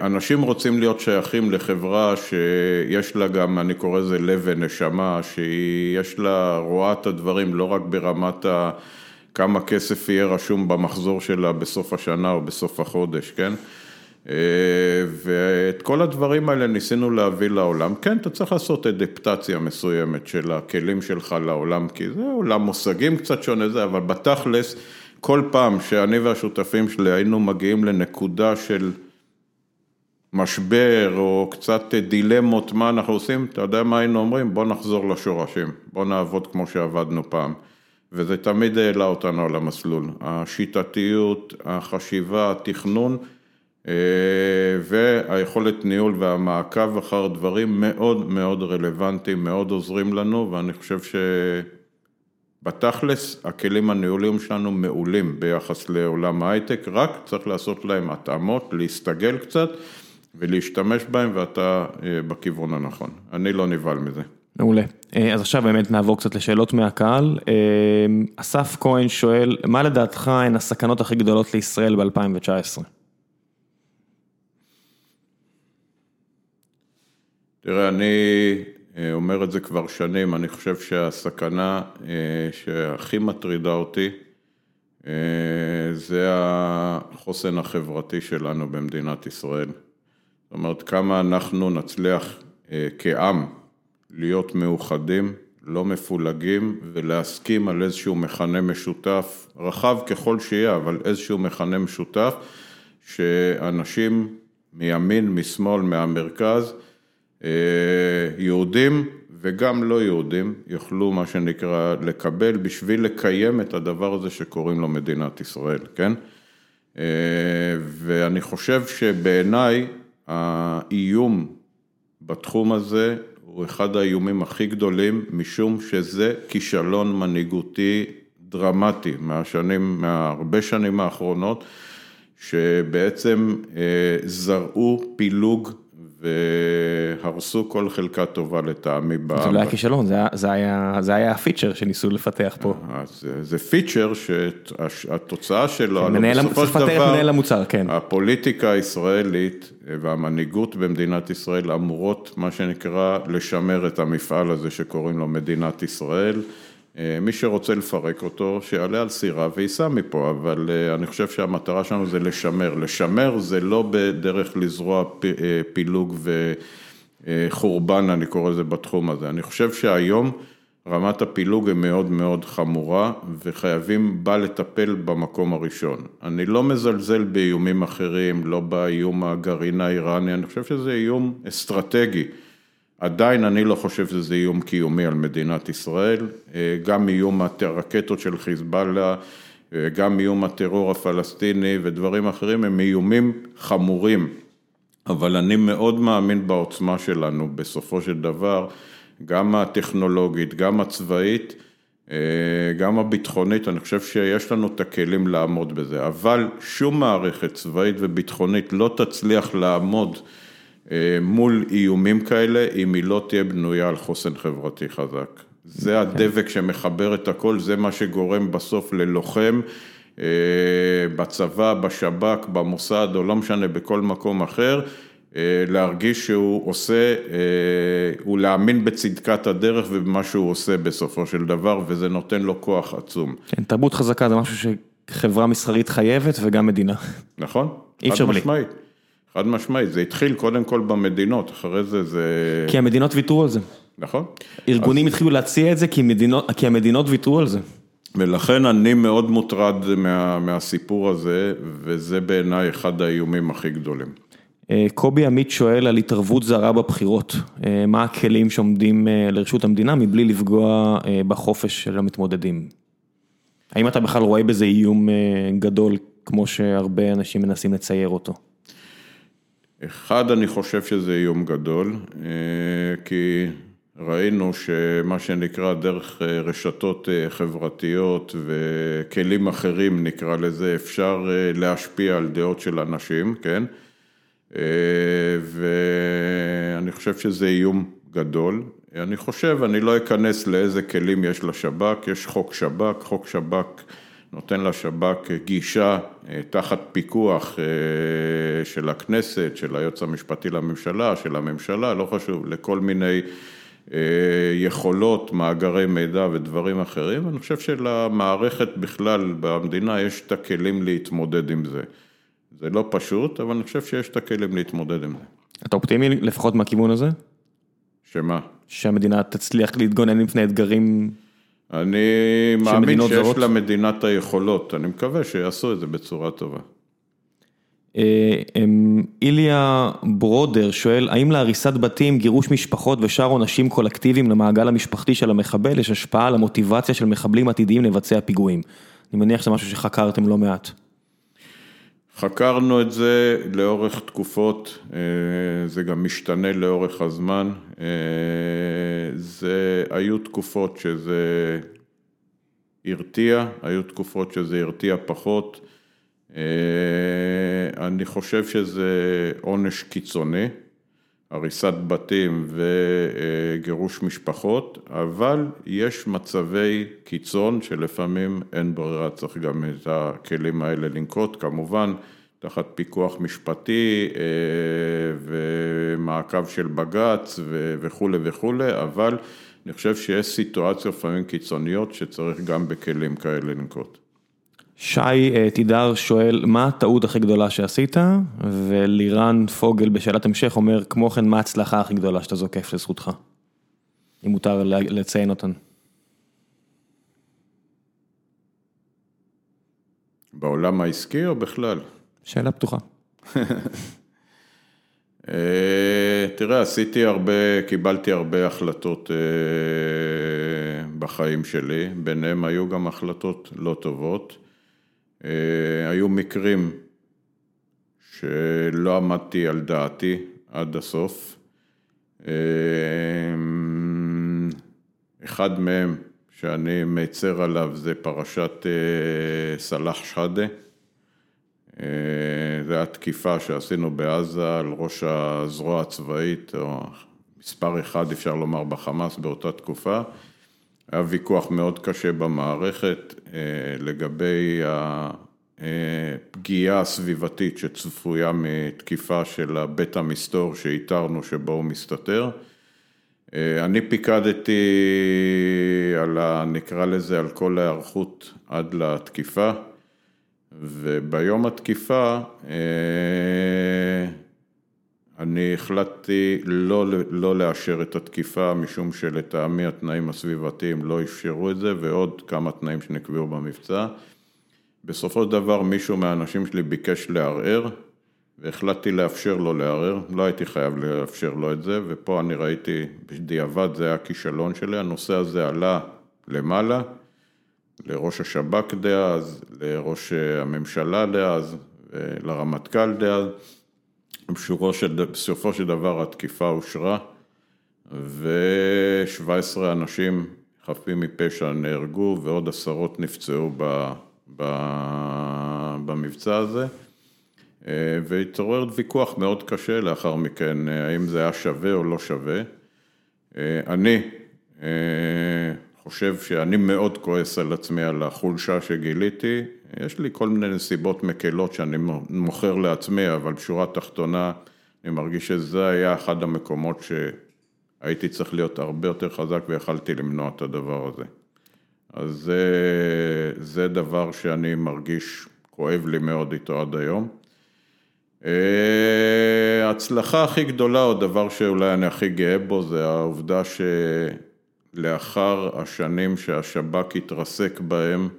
אנשים רוצים להיות שייכים לחברה שיש לה גם, אני קורא לזה לב ונשמה, שיש לה, רואה את הדברים לא רק ברמת ה... כמה כסף יהיה רשום במחזור שלה בסוף השנה או בסוף החודש, כן? ואת כל הדברים האלה ניסינו להביא לעולם. כן, אתה צריך לעשות אדפטציה מסוימת של הכלים שלך לעולם, כי זה עולם מושגים קצת שונה זה, אבל בתכלס, כל פעם שאני והשותפים שלי היינו מגיעים לנקודה של משבר או קצת דילמות, מה אנחנו עושים, אתה יודע מה היינו אומרים? בוא נחזור לשורשים, בוא נעבוד כמו שעבדנו פעם. וזה תמיד העלה אותנו על המסלול, השיטתיות, החשיבה, התכנון והיכולת ניהול והמעקב אחר דברים מאוד מאוד רלוונטיים, מאוד עוזרים לנו ואני חושב שבתכלס הכלים הניהוליים שלנו מעולים ביחס לעולם ההייטק, רק צריך לעשות להם התאמות, להסתגל קצת ולהשתמש בהם ואתה בכיוון הנכון, אני לא נבהל מזה. מעולה, אז עכשיו באמת נעבור קצת לשאלות מהקהל, אסף כהן שואל, מה לדעתך הן הסכנות הכי גדולות לישראל ב-2019? תראה, אני אומר את זה כבר שנים, אני חושב שהסכנה שהכי מטרידה אותי זה החוסן החברתי שלנו במדינת ישראל. זאת אומרת, כמה אנחנו נצליח כעם להיות מאוחדים, לא מפולגים ולהסכים על איזשהו מכנה משותף, רחב ככל שיהיה, אבל איזשהו מכנה משותף, שאנשים מימין, משמאל, מהמרכז, יהודים וגם לא יהודים, יוכלו מה שנקרא לקבל בשביל לקיים את הדבר הזה שקוראים לו מדינת ישראל, כן? ואני חושב שבעיניי האיום בתחום הזה הוא אחד האיומים הכי גדולים, משום שזה כישלון מנהיגותי דרמטי מהשנים, מהרבה שנים האחרונות, שבעצם זרעו פילוג והרסו כל חלקה טובה לטעמי. זה לא היה כישלון, זה היה הפיצ'ר שניסו לפתח פה. זה פיצ'ר שהתוצאה שלו, בסופו של דבר, מנהל המוצר, כן. הפוליטיקה הישראלית והמנהיגות במדינת ישראל אמורות, מה שנקרא, לשמר את המפעל הזה שקוראים לו מדינת ישראל. מי שרוצה לפרק אותו, שיעלה על סירה וייסע מפה, אבל אני חושב שהמטרה שלנו זה לשמר. לשמר זה לא בדרך לזרוע פילוג וחורבן, אני קורא לזה בתחום הזה. אני חושב שהיום רמת הפילוג היא מאוד מאוד חמורה, וחייבים בה לטפל במקום הראשון. אני לא מזלזל באיומים אחרים, לא באיום הגרעין האיראני, אני חושב שזה איום אסטרטגי. עדיין אני לא חושב שזה איום קיומי על מדינת ישראל, גם איום הרקטות של חיזבאללה, גם איום הטרור הפלסטיני ודברים אחרים הם איומים חמורים, אבל אני מאוד מאמין בעוצמה שלנו בסופו של דבר, גם הטכנולוגית, גם הצבאית, גם הביטחונית, אני חושב שיש לנו את הכלים לעמוד בזה, אבל שום מערכת צבאית וביטחונית לא תצליח לעמוד מול איומים כאלה, אם היא לא תהיה בנויה על חוסן חברתי חזק. זה הדבק שמחבר את הכל, זה מה שגורם בסוף ללוחם בצבא, בשב"כ, במוסד, או לא משנה, בכל מקום אחר, להרגיש שהוא עושה, הוא להאמין בצדקת הדרך ובמה שהוא עושה בסופו של דבר, וזה נותן לו כוח עצום. כן, תרבות חזקה זה משהו שחברה מסחרית חייבת וגם מדינה. נכון, חד משמעית. חד משמעית, זה התחיל קודם כל במדינות, אחרי זה זה... כי המדינות ויתרו על זה. נכון. ארגונים התחילו להציע את זה כי המדינות ויתרו על זה. ולכן אני מאוד מוטרד מהסיפור הזה, וזה בעיניי אחד האיומים הכי גדולים. קובי עמית שואל על התערבות זרה בבחירות, מה הכלים שעומדים לרשות המדינה מבלי לפגוע בחופש של המתמודדים? האם אתה בכלל רואה בזה איום גדול כמו שהרבה אנשים מנסים לצייר אותו? אחד, אני חושב שזה איום גדול, כי ראינו שמה שנקרא דרך רשתות חברתיות וכלים אחרים, נקרא לזה, אפשר להשפיע על דעות של אנשים, כן? ואני חושב שזה איום גדול. אני חושב, אני לא אכנס לאיזה כלים יש לשב"כ, יש חוק שב"כ, חוק שב"כ נותן לשב"כ גישה תחת פיקוח של הכנסת, של היועץ המשפטי לממשלה, של הממשלה, לא חשוב, לכל מיני יכולות, מאגרי מידע ודברים אחרים, אני חושב שלמערכת בכלל במדינה יש את הכלים להתמודד עם זה. זה לא פשוט, אבל אני חושב שיש את הכלים להתמודד עם זה. אתה אופטימי לפחות מהכיוון הזה? שמה? שהמדינה תצליח להתגונן לפני אתגרים אני מאמין שיש למדינה את היכולות, אני מקווה שיעשו את זה בצורה טובה. איליה ברודר שואל, האם להריסת בתים, גירוש משפחות ושאר עונשים קולקטיביים למעגל המשפחתי של המחבל, יש השפעה על המוטיבציה של מחבלים עתידיים לבצע פיגועים? אני מניח שזה משהו שחקרתם לא מעט. חקרנו את זה לאורך תקופות, זה גם משתנה לאורך הזמן, זה היו תקופות שזה הרתיע, היו תקופות שזה הרתיע פחות, אני חושב שזה עונש קיצוני, הריסת בתים וגירוש משפחות, אבל יש מצבי קיצון שלפעמים אין ברירה, צריך גם את הכלים האלה לנקוט, כמובן תחת פיקוח משפטי ומעקב של בג"ץ וכולי וכולי, אבל אני חושב שיש סיטואציות לפעמים קיצוניות שצריך גם בכלים כאלה לנקוט. שי תידר שואל, מה הטעות הכי גדולה שעשית? ולירן פוגל בשאלת המשך אומר, כמו כן, מה ההצלחה הכי גדולה שאתה זוקף לזכותך? אם מותר לציין אותן. בעולם העסקי או בכלל? שאלה פתוחה. תראה, עשיתי הרבה, קיבלתי הרבה החלטות בחיים שלי, ביניהם היו גם החלטות לא טובות. היו מקרים שלא עמדתי על דעתי עד הסוף. אחד מהם שאני מצר עליו זה פרשת סלאח שחאדה. זה התקיפה שעשינו בעזה על ראש הזרוע הצבאית, או מספר אחד אפשר לומר בחמאס באותה תקופה. היה ויכוח מאוד קשה במערכת לגבי הפגיעה הסביבתית שצפויה מתקיפה של הבית המסתור שאיתרנו שבו הוא מסתתר. אני פיקדתי על, נקרא לזה, על כל ההיערכות עד לתקיפה, וביום התקיפה אני החלטתי לא לא לאשר את התקיפה, משום שלטעמי התנאים הסביבתיים לא אפשרו את זה, ועוד כמה תנאים שנקבעו במבצע. בסופו של דבר מישהו מהאנשים שלי ביקש לערער, והחלטתי לאפשר לו לערער, לא הייתי חייב לאפשר לו את זה, ופה אני ראיתי בדיעבד זה היה כישלון שלי, הנושא הזה עלה למעלה, לראש השב"כ דאז, לראש הממשלה דאז, לרמטכ"ל דאז. בסופו של דבר התקיפה אושרה ו-17 אנשים חפים מפשע נהרגו ועוד עשרות נפצעו במבצע הזה והתעורר ויכוח מאוד קשה לאחר מכן, האם זה היה שווה או לא שווה. אני חושב שאני מאוד כועס על עצמי על החולשה שגיליתי, יש לי כל מיני נסיבות מקלות שאני מוכר לעצמי, אבל בשורה התחתונה אני מרגיש שזה היה אחד המקומות שהייתי צריך להיות הרבה יותר חזק ויכלתי למנוע את הדבר הזה. אז זה, זה דבר שאני מרגיש כואב לי מאוד איתו עד היום. ההצלחה הכי גדולה, או דבר שאולי אני הכי גאה בו, זה העובדה שלאחר השנים שהשב"כ התרסק בהם,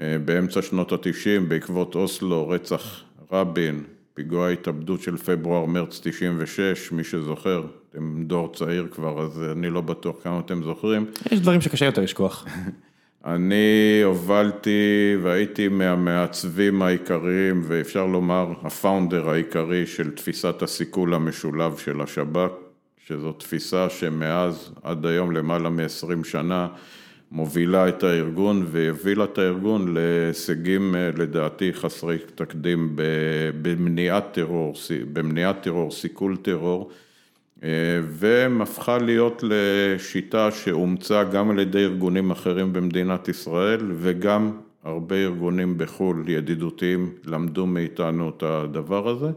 באמצע שנות התשעים, בעקבות אוסלו, רצח רבין, פיגוע התאבדות של פברואר-מרץ 96, מי שזוכר, אתם דור צעיר כבר, אז אני לא בטוח כמה אתם זוכרים. יש דברים שקשה יותר לשכוח. אני הובלתי והייתי מהמעצבים העיקריים ואפשר לומר הפאונדר העיקרי של תפיסת הסיכול המשולב של השב"כ, שזו תפיסה שמאז עד היום למעלה מ-20 שנה מובילה את הארגון והובילה את הארגון להישגים לדעתי חסרי תקדים במניעת טרור, במניעת טרור, סיכול טרור. והפכה להיות לשיטה שאומצה גם על ידי ארגונים אחרים במדינת ישראל וגם הרבה ארגונים בחו"ל ידידותיים למדו מאיתנו את הדבר הזה.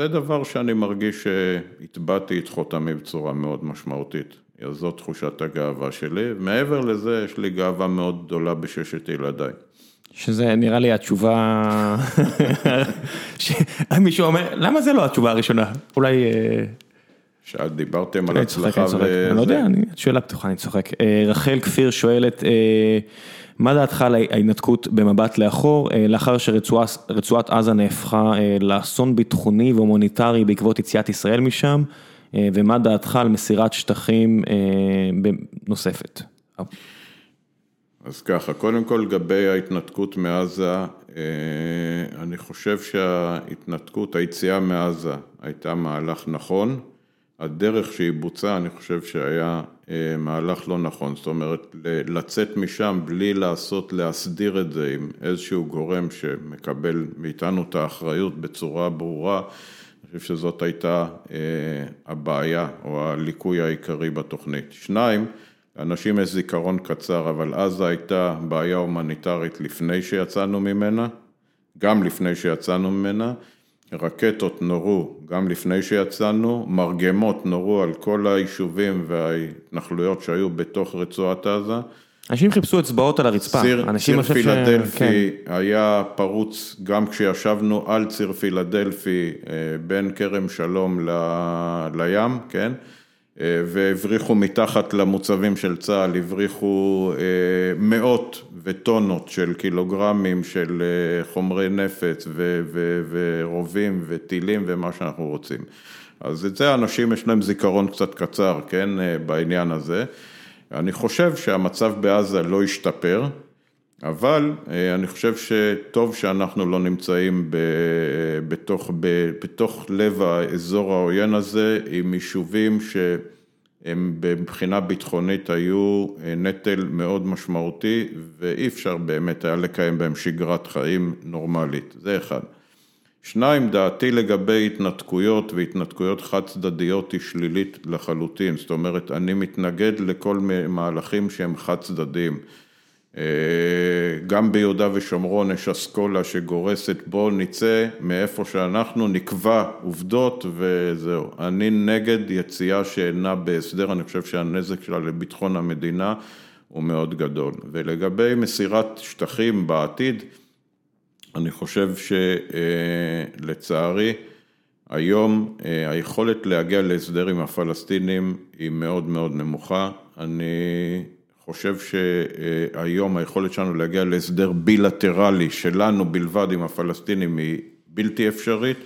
וזה דבר שאני מרגיש שהטבעתי את חותמי בצורה מאוד משמעותית. זאת תחושת הגאווה שלי, מעבר לזה יש לי גאווה מאוד גדולה בששת ילדיי. שזה נראה לי התשובה, מישהו אומר, למה זה לא התשובה הראשונה? אולי... שאת דיברתם על הצלחה ו... אני לא יודע, שאלה פתוחה, אני צוחק. רחל כפיר שואלת, מה דעתך על ההתנתקות במבט לאחור, לאחר שרצועת עזה נהפכה לאסון ביטחוני והומניטרי בעקבות יציאת ישראל משם, ומה דעתך על מסירת שטחים נוספת? אז ככה, קודם כל לגבי ההתנתקות מעזה, אני חושב שההתנתקות, היציאה מעזה הייתה מהלך נכון. הדרך שהיא בוצעה, אני חושב שהיה מהלך לא נכון, זאת אומרת, לצאת משם בלי לעשות, להסדיר את זה עם איזשהו גורם שמקבל מאיתנו את האחריות בצורה ברורה, אני חושב שזאת הייתה הבעיה או הליקוי העיקרי בתוכנית. שניים, לאנשים יש זיכרון קצר, אבל עזה הייתה בעיה הומניטרית לפני שיצאנו ממנה, גם לפני שיצאנו ממנה. רקטות נורו גם לפני שיצאנו, מרגמות נורו על כל היישובים וההתנחלויות שהיו בתוך רצועת עזה. אנשים חיפשו אצבעות על הרצפה. ציר פילדלפי היה פרוץ גם כשישבנו על ציר פילדלפי בין כרם שלום לים, כן? והבריחו מתחת למוצבים של צה"ל, הבריחו מאות וטונות של קילוגרמים של חומרי נפץ ורובים וטילים ומה שאנחנו רוצים. אז את זה האנשים יש להם זיכרון קצת קצר, כן, בעניין הזה. אני חושב שהמצב בעזה לא השתפר, אבל אני חושב שטוב שאנחנו לא נמצאים בתוך, בתוך לב האזור העוין הזה עם יישובים שהם מבחינה ביטחונית היו נטל מאוד משמעותי ואי אפשר באמת היה לקיים בהם שגרת חיים נורמלית, זה אחד. שניים, דעתי לגבי התנתקויות והתנתקויות חד צדדיות היא שלילית לחלוטין, זאת אומרת אני מתנגד לכל מהלכים שהם חד צדדיים. גם ביהודה ושומרון יש אסכולה שגורסת בוא נצא מאיפה שאנחנו נקבע עובדות וזהו. אני נגד יציאה שאינה בהסדר, אני חושב שהנזק שלה לביטחון המדינה הוא מאוד גדול. ולגבי מסירת שטחים בעתיד, אני חושב שלצערי היום היכולת להגיע להסדר עם הפלסטינים היא מאוד מאוד נמוכה. אני חושב שהיום היכולת שלנו להגיע להסדר בילטרלי שלנו בלבד עם הפלסטינים היא בלתי אפשרית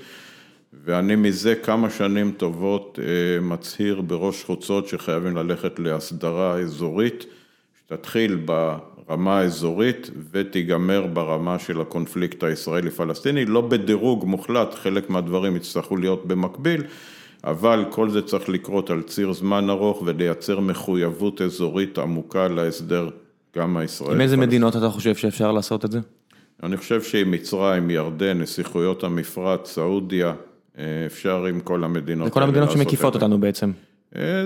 ואני מזה כמה שנים טובות מצהיר בראש חוצות שחייבים ללכת להסדרה אזורית שתתחיל ברמה האזורית ותיגמר ברמה של הקונפליקט הישראלי-פלסטיני, לא בדירוג מוחלט, חלק מהדברים יצטרכו להיות במקביל אבל כל זה צריך לקרות על ציר זמן ארוך ולייצר מחויבות אזורית עמוקה להסדר גם הישראלי. עם איזה מדינות אתה חושב שאפשר לעשות את זה? אני חושב שעם מצרים, ירדן, נסיכויות המפרץ, סעודיה, אפשר עם כל המדינות. זה כל המדינות שמקיפות אותנו בעצם.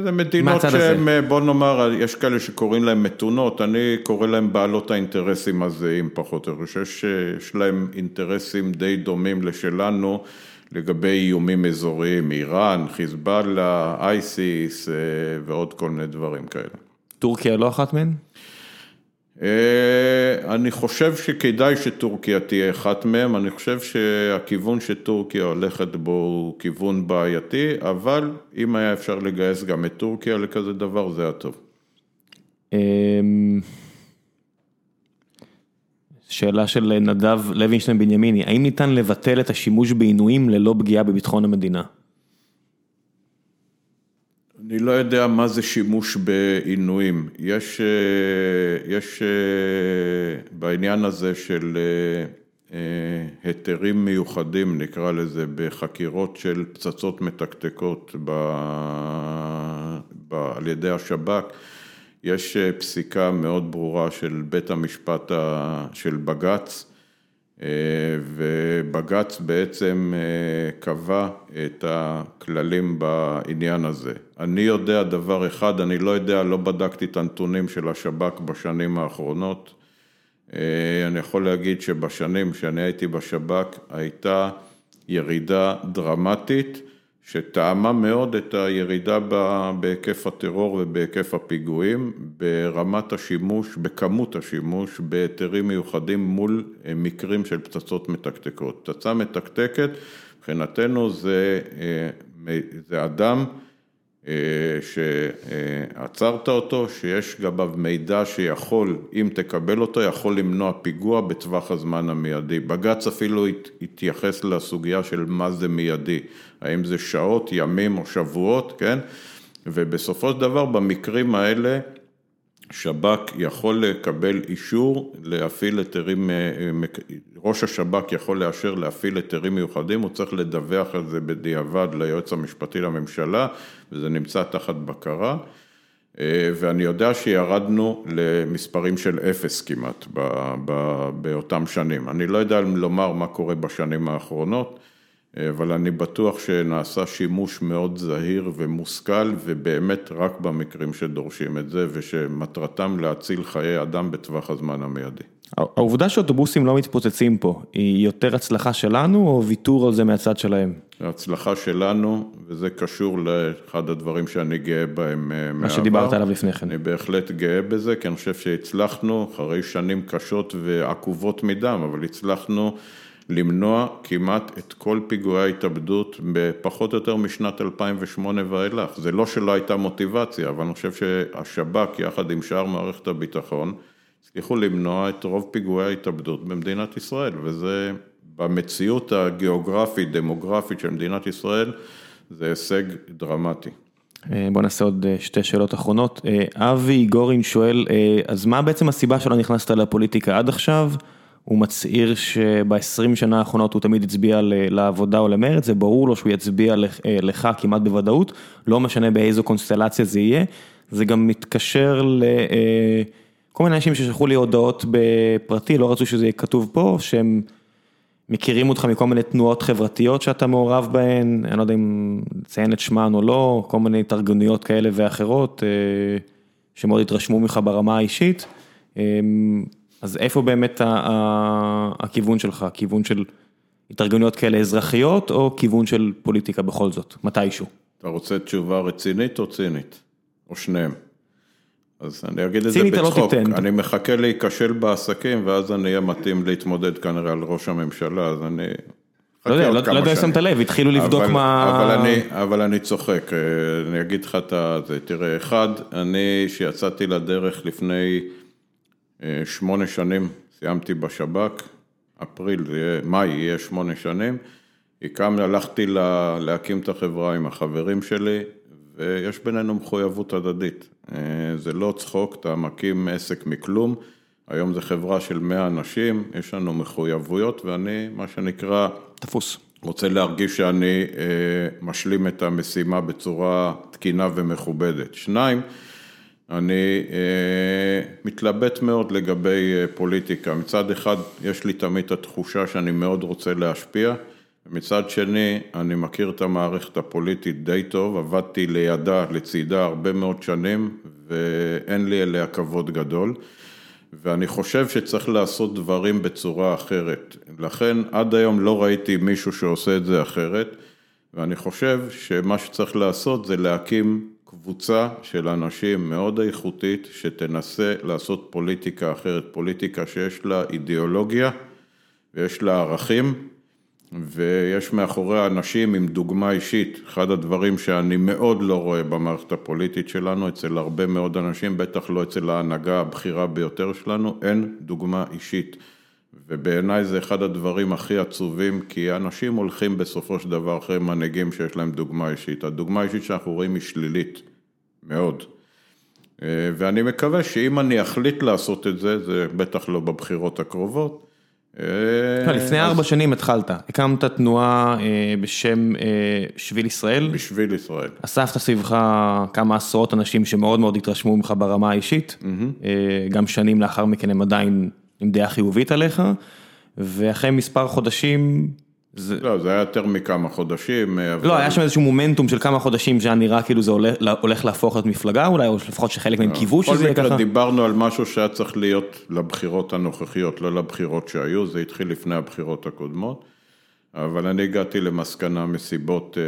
זה מדינות שהן, בוא נאמר, יש כאלה שקוראים להן מתונות, אני קורא להן בעלות האינטרסים הזהים פחות או יותר, שיש להן אינטרסים די דומים לשלנו. לגבי איומים אזוריים, איראן, חיזבאללה, אייסיס ועוד כל מיני דברים כאלה. טורקיה לא אחת מהן? אני חושב שכדאי שטורקיה תהיה אחת מהן, אני חושב שהכיוון שטורקיה הולכת בו הוא כיוון בעייתי, אבל אם היה אפשר לגייס גם את טורקיה לכזה דבר, זה היה טוב. שאלה של נדב לוינשטיין בנימיני, האם ניתן לבטל את השימוש בעינויים ללא פגיעה בביטחון המדינה? אני לא יודע מה זה שימוש בעינויים. יש, יש בעניין הזה של היתרים מיוחדים, נקרא לזה, בחקירות של פצצות מתקתקות ב, ב, על ידי השב"כ, יש פסיקה מאוד ברורה של בית המשפט של בג"ץ, ובג"ץ בעצם קבע את הכללים בעניין הזה. אני יודע דבר אחד, אני לא יודע, לא בדקתי את הנתונים של השב"כ בשנים האחרונות, אני יכול להגיד שבשנים שאני הייתי בשב"כ הייתה ירידה דרמטית שטעמה מאוד את הירידה בהיקף הטרור ובהיקף הפיגועים ברמת השימוש, בכמות השימוש בהיתרים מיוחדים מול מקרים של פצצות מתקתקות. פצצה מתקתקת מבחינתנו זה, זה אדם שעצרת אותו, שיש לגביו מידע שיכול, אם תקבל אותו, יכול למנוע פיגוע בטווח הזמן המיידי. בג"ץ אפילו התייחס לסוגיה של מה זה מיידי, האם זה שעות, ימים או שבועות, כן? ובסופו של דבר במקרים האלה שב"כ יכול לקבל אישור להפעיל היתרים, ראש השב"כ יכול לאשר להפעיל היתרים מיוחדים, הוא צריך לדווח על זה בדיעבד ליועץ המשפטי לממשלה וזה נמצא תחת בקרה. ואני יודע שירדנו למספרים של אפס כמעט באותם שנים, אני לא יודע לומר מה קורה בשנים האחרונות אבל אני בטוח שנעשה שימוש מאוד זהיר ומושכל ובאמת רק במקרים שדורשים את זה ושמטרתם להציל חיי אדם בטווח הזמן המיידי. העובדה שאוטובוסים לא מתפוצצים פה היא יותר הצלחה שלנו או ויתור על זה מהצד שלהם? הצלחה שלנו וזה קשור לאחד הדברים שאני גאה בהם מהעבר. מה שדיברת עליו לפני כן. אני בהחלט גאה בזה כי אני חושב שהצלחנו אחרי שנים קשות ועקובות מדם אבל הצלחנו למנוע כמעט את כל פיגועי ההתאבדות בפחות או יותר משנת 2008 ואילך. זה לא שלא הייתה מוטיבציה, אבל אני חושב שהשב"כ יחד עם שאר מערכת הביטחון הצליחו למנוע את רוב פיגועי ההתאבדות במדינת ישראל, וזה במציאות הגיאוגרפית, דמוגרפית של מדינת ישראל, זה הישג דרמטי. בוא נעשה עוד שתי שאלות אחרונות. אבי גורין שואל, אז מה בעצם הסיבה שלא נכנסת לפוליטיקה עד עכשיו? הוא מצהיר שב-20 שנה האחרונות הוא תמיד הצביע לעבודה או למרץ, זה ברור לו שהוא יצביע לך כמעט בוודאות, לא משנה באיזו קונסטלציה זה יהיה, זה גם מתקשר לכל מיני אנשים ששלחו לי הודעות בפרטי, לא רצו שזה יהיה כתוב פה, שהם מכירים אותך מכל מיני תנועות חברתיות שאתה מעורב בהן, אני לא יודע אם לציין את שמן או לא, כל מיני התארגנויות כאלה ואחרות, שמאוד התרשמו ממך ברמה האישית. אז איפה באמת הכיוון שלך, כיוון של התארגנויות כאלה אזרחיות או כיוון של פוליטיקה בכל זאת, מתישהו? אתה רוצה תשובה רצינית או צינית? או שניהם? אז אני אגיד את זה בצחוק, צינית לא. אני מחכה להיכשל בעסקים ואז אני אהיה מתאים להתמודד כנראה על ראש הממשלה, אז אני... לא יודע, לא יודע אם שמת לב, התחילו לבדוק מה... אבל אני צוחק, אני אגיד לך את זה, תראה, אחד, אני שיצאתי לדרך לפני... שמונה שנים סיימתי בשב"כ, אפריל, מאי יהיה שמונה שנים, הקם, הלכתי לה, להקים את החברה עם החברים שלי ויש בינינו מחויבות הדדית. זה לא צחוק, אתה מקים עסק מכלום, היום זו חברה של 100 אנשים, יש לנו מחויבויות ואני, מה שנקרא, תפוס. רוצה להרגיש שאני משלים את המשימה בצורה תקינה ומכובדת. שניים, אני מתלבט מאוד לגבי פוליטיקה, מצד אחד יש לי תמיד את התחושה שאני מאוד רוצה להשפיע, מצד שני אני מכיר את המערכת הפוליטית די טוב, עבדתי לידה, לצידה הרבה מאוד שנים ואין לי אליה כבוד גדול. ואני חושב שצריך לעשות דברים בצורה אחרת, לכן עד היום לא ראיתי מישהו שעושה את זה אחרת. ואני חושב שמה שצריך לעשות זה להקים קבוצה של אנשים מאוד איכותית שתנסה לעשות פוליטיקה אחרת, פוליטיקה שיש לה אידיאולוגיה ויש לה ערכים ויש מאחורי אנשים עם דוגמה אישית, אחד הדברים שאני מאוד לא רואה במערכת הפוליטית שלנו, אצל הרבה מאוד אנשים, בטח לא אצל ההנהגה הבכירה ביותר שלנו, אין דוגמה אישית. ובעיניי זה אחד הדברים הכי עצובים, כי אנשים הולכים בסופו של דבר אחרי מנהיגים שיש להם דוגמה אישית. הדוגמה האישית שאנחנו רואים היא שלילית, מאוד. ואני מקווה שאם אני אחליט לעשות את זה, זה בטח לא בבחירות הקרובות. לא, לפני ארבע שנים התחלת, הקמת תנועה בשם שביל ישראל. בשביל ישראל. אספת סביבך כמה עשרות אנשים שמאוד מאוד התרשמו ממך ברמה האישית, גם שנים לאחר מכן הם עדיין עם דעה חיובית עליך, ואחרי מספר חודשים... לא, זה היה יותר מכמה חודשים. לא, היה שם איזשהו מומנטום של כמה חודשים שהיה נראה כאילו זה הולך להפוך להיות מפלגה אולי, או לפחות שחלק מהם קיוו שזה יהיה ככה. בכל מקרה דיברנו על משהו שהיה צריך להיות לבחירות הנוכחיות, לא לבחירות שהיו, זה התחיל לפני הבחירות הקודמות. אבל אני הגעתי למסקנה מסיבות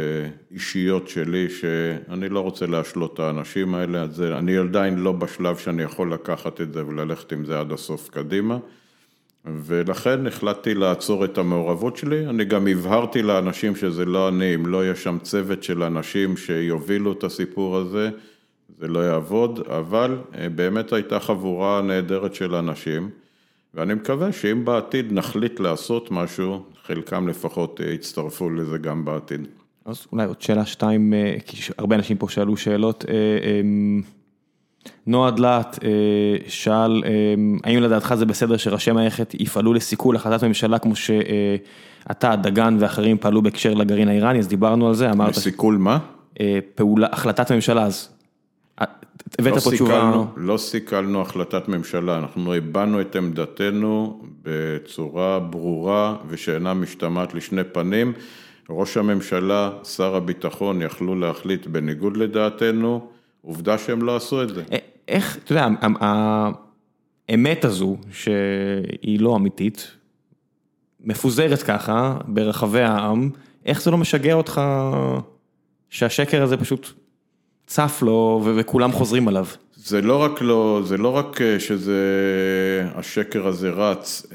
אישיות שלי, שאני לא רוצה להשלות את האנשים האלה, אני עדיין לא בשלב שאני יכול לקחת את זה וללכת עם זה עד הסוף קדימה. ולכן החלטתי לעצור את המעורבות שלי, אני גם הבהרתי לאנשים שזה לא אני, אם לא יהיה שם צוות של אנשים שיובילו את הסיפור הזה, זה לא יעבוד, אבל באמת הייתה חבורה נהדרת של אנשים, ואני מקווה שאם בעתיד נחליט לעשות משהו, חלקם לפחות יצטרפו לזה גם בעתיד. אז אולי עוד שאלה שתיים, כי הרבה אנשים פה שאלו שאלות. נועד להט שאל, האם לדעתך זה בסדר שראשי מערכת יפעלו לסיכול החלטת ממשלה כמו שאתה, דגן ואחרים פעלו בהקשר לגרעין האיראני, אז דיברנו על זה, אמרת... לסיכול מה? פעולה, החלטת ממשלה, אז הבאת פה תשובה... לא סיכלנו החלטת ממשלה, אנחנו הבענו את עמדתנו בצורה ברורה ושאינה משתמעת לשני פנים. ראש הממשלה, שר הביטחון יכלו להחליט בניגוד לדעתנו. עובדה שהם לא עשו את זה. איך, אתה יודע, האמת הזו, שהיא לא אמיתית, מפוזרת ככה ברחבי העם, איך זה לא משגע אותך שהשקר הזה פשוט צף לו וכולם חוזרים עליו? זה לא רק לא, זה לא רק שזה, השקר הזה רץ,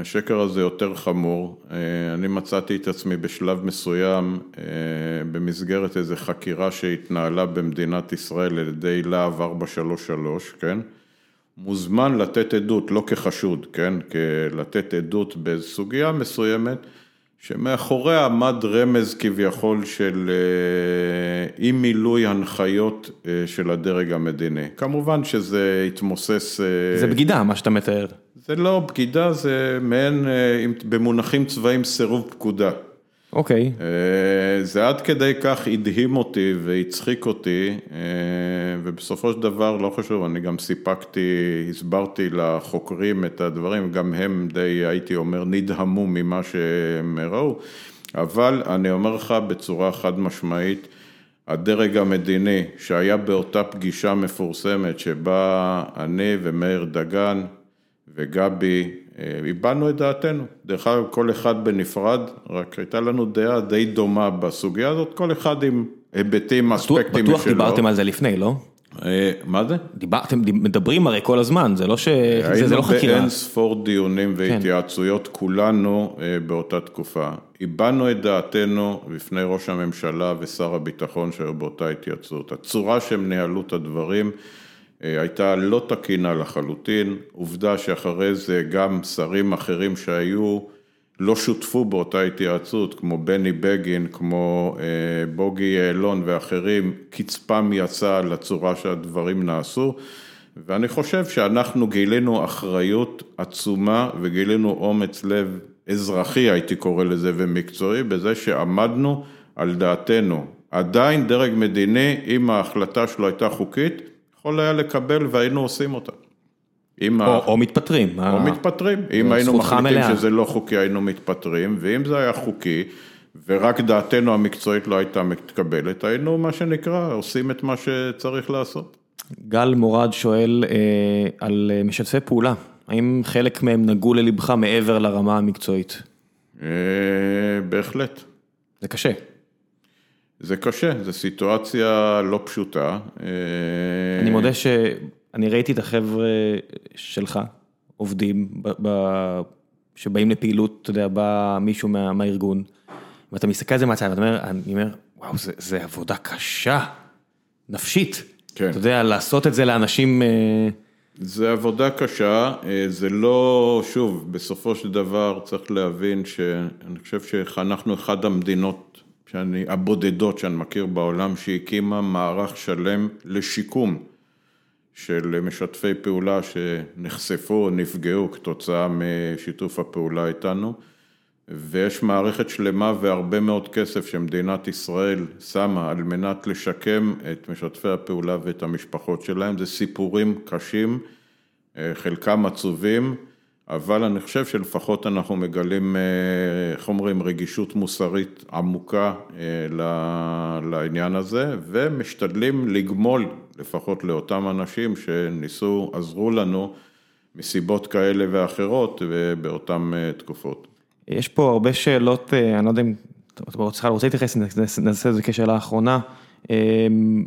השקר הזה יותר חמור. אני מצאתי את עצמי בשלב מסוים במסגרת איזו חקירה שהתנהלה במדינת ישראל על ידי להב 433, כן? מוזמן לתת עדות, לא כחשוד, כן? לתת עדות בסוגיה מסוימת. שמאחוריה עמד רמז כביכול של אי מילוי הנחיות של הדרג המדיני. כמובן שזה התמוסס... זה בגידה, מה שאתה מתאר. זה לא בגידה, זה מעין, במונחים צבאיים, סירוב פקודה. אוקיי. זה עד כדי כך הדהים אותי והצחיק אותי, ובסופו של דבר, לא חשוב, אני גם סיפקתי, הסברתי לחוקרים את הדברים, גם הם די, הייתי אומר, נדהמו ממה שהם ראו, אבל אני אומר לך בצורה חד משמעית, הדרג המדיני שהיה באותה פגישה מפורסמת שבה אני ומאיר דגן וגבי הבענו את דעתנו, דרך אגב כל אחד בנפרד, רק הייתה לנו דעה די דומה בסוגיה הזאת, כל אחד עם היבטים, אספקטים משלו. בטוח דיברתם על זה לפני, לא? מה זה? דיברתם, מדברים הרי כל הזמן, זה לא ש... זה לא חקירה. היינו באין ספור דיונים והתייעצויות כולנו באותה תקופה. הבענו את דעתנו בפני ראש הממשלה ושר הביטחון שהיו באותה התייעצות. הצורה שהם ניהלו את הדברים הייתה לא תקינה לחלוטין, עובדה שאחרי זה גם שרים אחרים שהיו לא שותפו באותה התייעצות, כמו בני בגין, כמו בוגי יעלון ואחרים, קצפם יצא לצורה שהדברים נעשו, ואני חושב שאנחנו גילינו אחריות עצומה וגילינו אומץ לב אזרחי, הייתי קורא לזה, ומקצועי, בזה שעמדנו על דעתנו. עדיין דרג מדיני, אם ההחלטה שלו הייתה חוקית, יכול היה לקבל והיינו עושים אותה. או מתפטרים. או מתפטרים, אם היינו מחליטים שזה לא חוקי היינו מתפטרים, ואם זה היה חוקי ורק דעתנו המקצועית לא הייתה מתקבלת, היינו מה שנקרא עושים את מה שצריך לעשות. גל מורד שואל על משתפי פעולה, האם חלק מהם נגעו ללבך מעבר לרמה המקצועית? בהחלט. זה קשה. זה קשה, זו סיטואציה לא פשוטה. אני מודה שאני ראיתי את החבר'ה שלך עובדים, שבאים לפעילות, אתה יודע, בא מישהו מהארגון, ואתה מסתכל על זה מהצד, ואתה אומר, אני אומר, וואו, זה עבודה קשה, נפשית. כן. אתה יודע, לעשות את זה לאנשים... זה עבודה קשה, זה לא, שוב, בסופו של דבר צריך להבין שאני חושב שאנחנו אחד המדינות שאני, הבודדות שאני מכיר בעולם, שהקימה מערך שלם לשיקום של משתפי פעולה שנחשפו או נפגעו כתוצאה משיתוף הפעולה איתנו. ויש מערכת שלמה והרבה מאוד כסף שמדינת ישראל שמה על מנת לשקם את משתפי הפעולה ואת המשפחות שלהם. זה סיפורים קשים, חלקם עצובים, אבל אני חושב שלפחות אנחנו מגלים, אה, איך אומרים, רגישות מוסרית עמוקה אה, לעניין הזה, ומשתדלים לגמול לפחות לאותם אנשים שניסו, עזרו לנו מסיבות כאלה ואחרות באותן תקופות. יש פה הרבה שאלות, אה, אני לא יודע אם אתה רוצה להתייחס, נעשה את זה כשאלה אחרונה. אמ,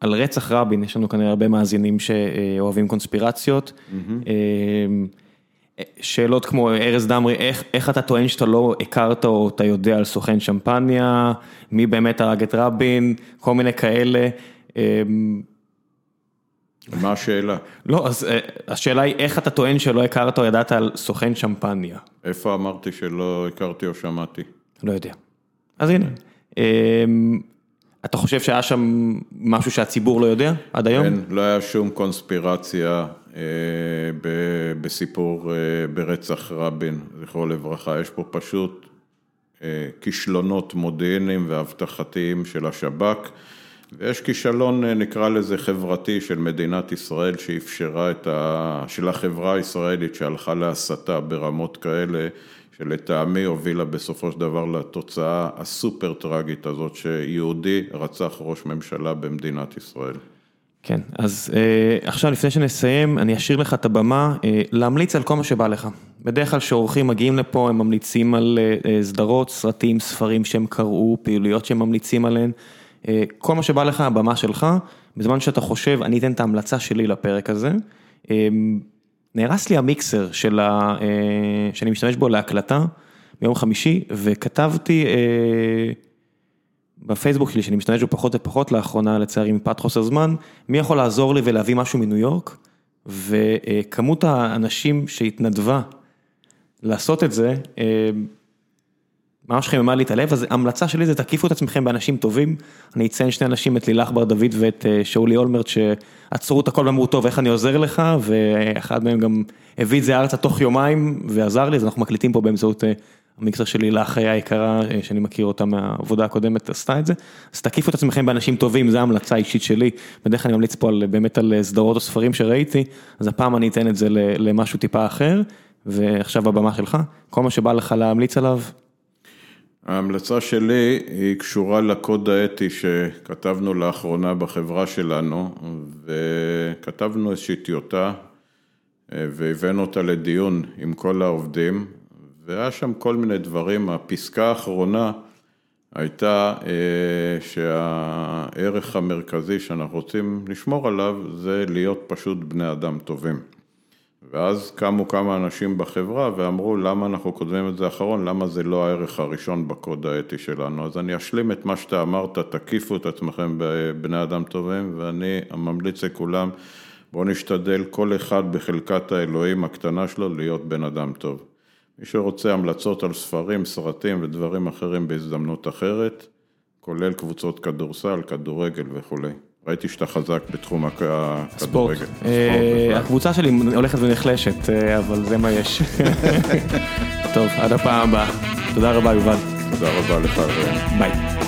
על רצח רבין, יש לנו כנראה הרבה מאזינים שאוהבים קונספירציות. אמ, שאלות כמו ארז דמרי, איך, איך אתה טוען שאתה לא הכרת או אתה יודע על סוכן שמפניה, מי באמת הרג את רבין, כל מיני כאלה. אמ, מה השאלה? לא, אז אה, השאלה היא איך אתה טוען שלא הכרת או ידעת על סוכן שמפניה? איפה אמרתי שלא הכרתי או שמעתי? לא יודע. אז הנה. אמ, אתה חושב שהיה שם משהו שהציבור לא יודע עד היום? כן, לא היה שום קונספירציה בסיפור, אה, ברצח רבין, זכרו לברכה. יש פה פשוט כישלונות מודיעיניים ואבטחתיים של השב"כ. ויש כישלון, אה, נקרא לזה חברתי, של מדינת ישראל שאפשרה את ה... של החברה הישראלית שהלכה להסתה ברמות כאלה, שלטעמי הובילה בסופו של דבר לתוצאה הסופר טראגית הזאת, שיהודי רצח ראש ממשלה במדינת ישראל. כן, אז אה, עכשיו לפני שנסיים, אני אשאיר לך את הבמה אה, להמליץ על כל מה שבא לך. בדרך כלל כשאורחים מגיעים לפה, הם ממליצים על אה, אה, סדרות, סרטים, ספרים שהם קראו, פעילויות שהם ממליצים עליהן. אה, כל מה שבא לך, הבמה שלך, בזמן שאתה חושב, אני אתן את ההמלצה שלי לפרק הזה. אה, נהרס לי המיקסר של ה... אה, שאני משתמש בו להקלטה ביום חמישי, וכתבתי בפייסבוק שלי, שאני משתמש בו פחות ופחות לאחרונה, לצערי מפאת חוסר זמן, מי יכול לעזור לי ולהביא משהו מניו יורק, וכמות האנשים שהתנדבה לעשות את זה, ממש חיממה לי את הלב, אז המלצה שלי זה תקיפו את עצמכם באנשים טובים. אני אציין שני אנשים, את לילך בר דוד ואת אה, שאולי אולמרט, שעצרו את הכל ואמרו, טוב, איך אני עוזר לך, ואחד מהם גם הביא את זה ארצה תוך יומיים ועזר לי, אז אנחנו מקליטים פה באמצעות אה, המיקסר של לילך היקרה, אה, שאני מכיר אותה מהעבודה הקודמת, עשתה את זה. אז תקיפו את עצמכם באנשים טובים, זו ההמלצה האישית שלי. בדרך כלל אני ממליץ פה על, באמת על סדרות או ספרים שראיתי, אז הפעם אני אתן את זה למשהו טיפה אחר, ועכשיו הבמה שלך, כל מה שבא לך להמליץ עליו. ההמלצה שלי היא קשורה לקוד האתי שכתבנו לאחרונה בחברה שלנו, וכתבנו איזושהי טיוטה אה, והבאנו אותה לדיון עם כל העובדים, והיה שם כל מיני דברים, הפסקה האחרונה הייתה אה, שהערך המרכזי שאנחנו רוצים לשמור עליו זה להיות פשוט בני אדם טובים. ואז קמו כמה אנשים בחברה ואמרו למה אנחנו כותבים את זה אחרון, למה זה לא הערך הראשון בקוד האתי שלנו. אז אני אשלים את מה שאתה אמרת, תקיפו את עצמכם בבני אדם טובים, ואני ממליץ לכולם, בואו נשתדל כל אחד בחלקת האלוהים הקטנה שלו להיות בן אדם טוב. מי שרוצה המלצות על ספרים, סרטים ודברים אחרים בהזדמנות אחרת, כולל קבוצות כדורסל, כדורגל וכולי. ראיתי שאתה חזק בתחום הכדורגל. אה, הקבוצה שלי הולכת ונחלשת, אה, אבל זה מה יש. טוב, עד הפעם הבאה. תודה רבה, יובל. תודה רבה לך. ביי.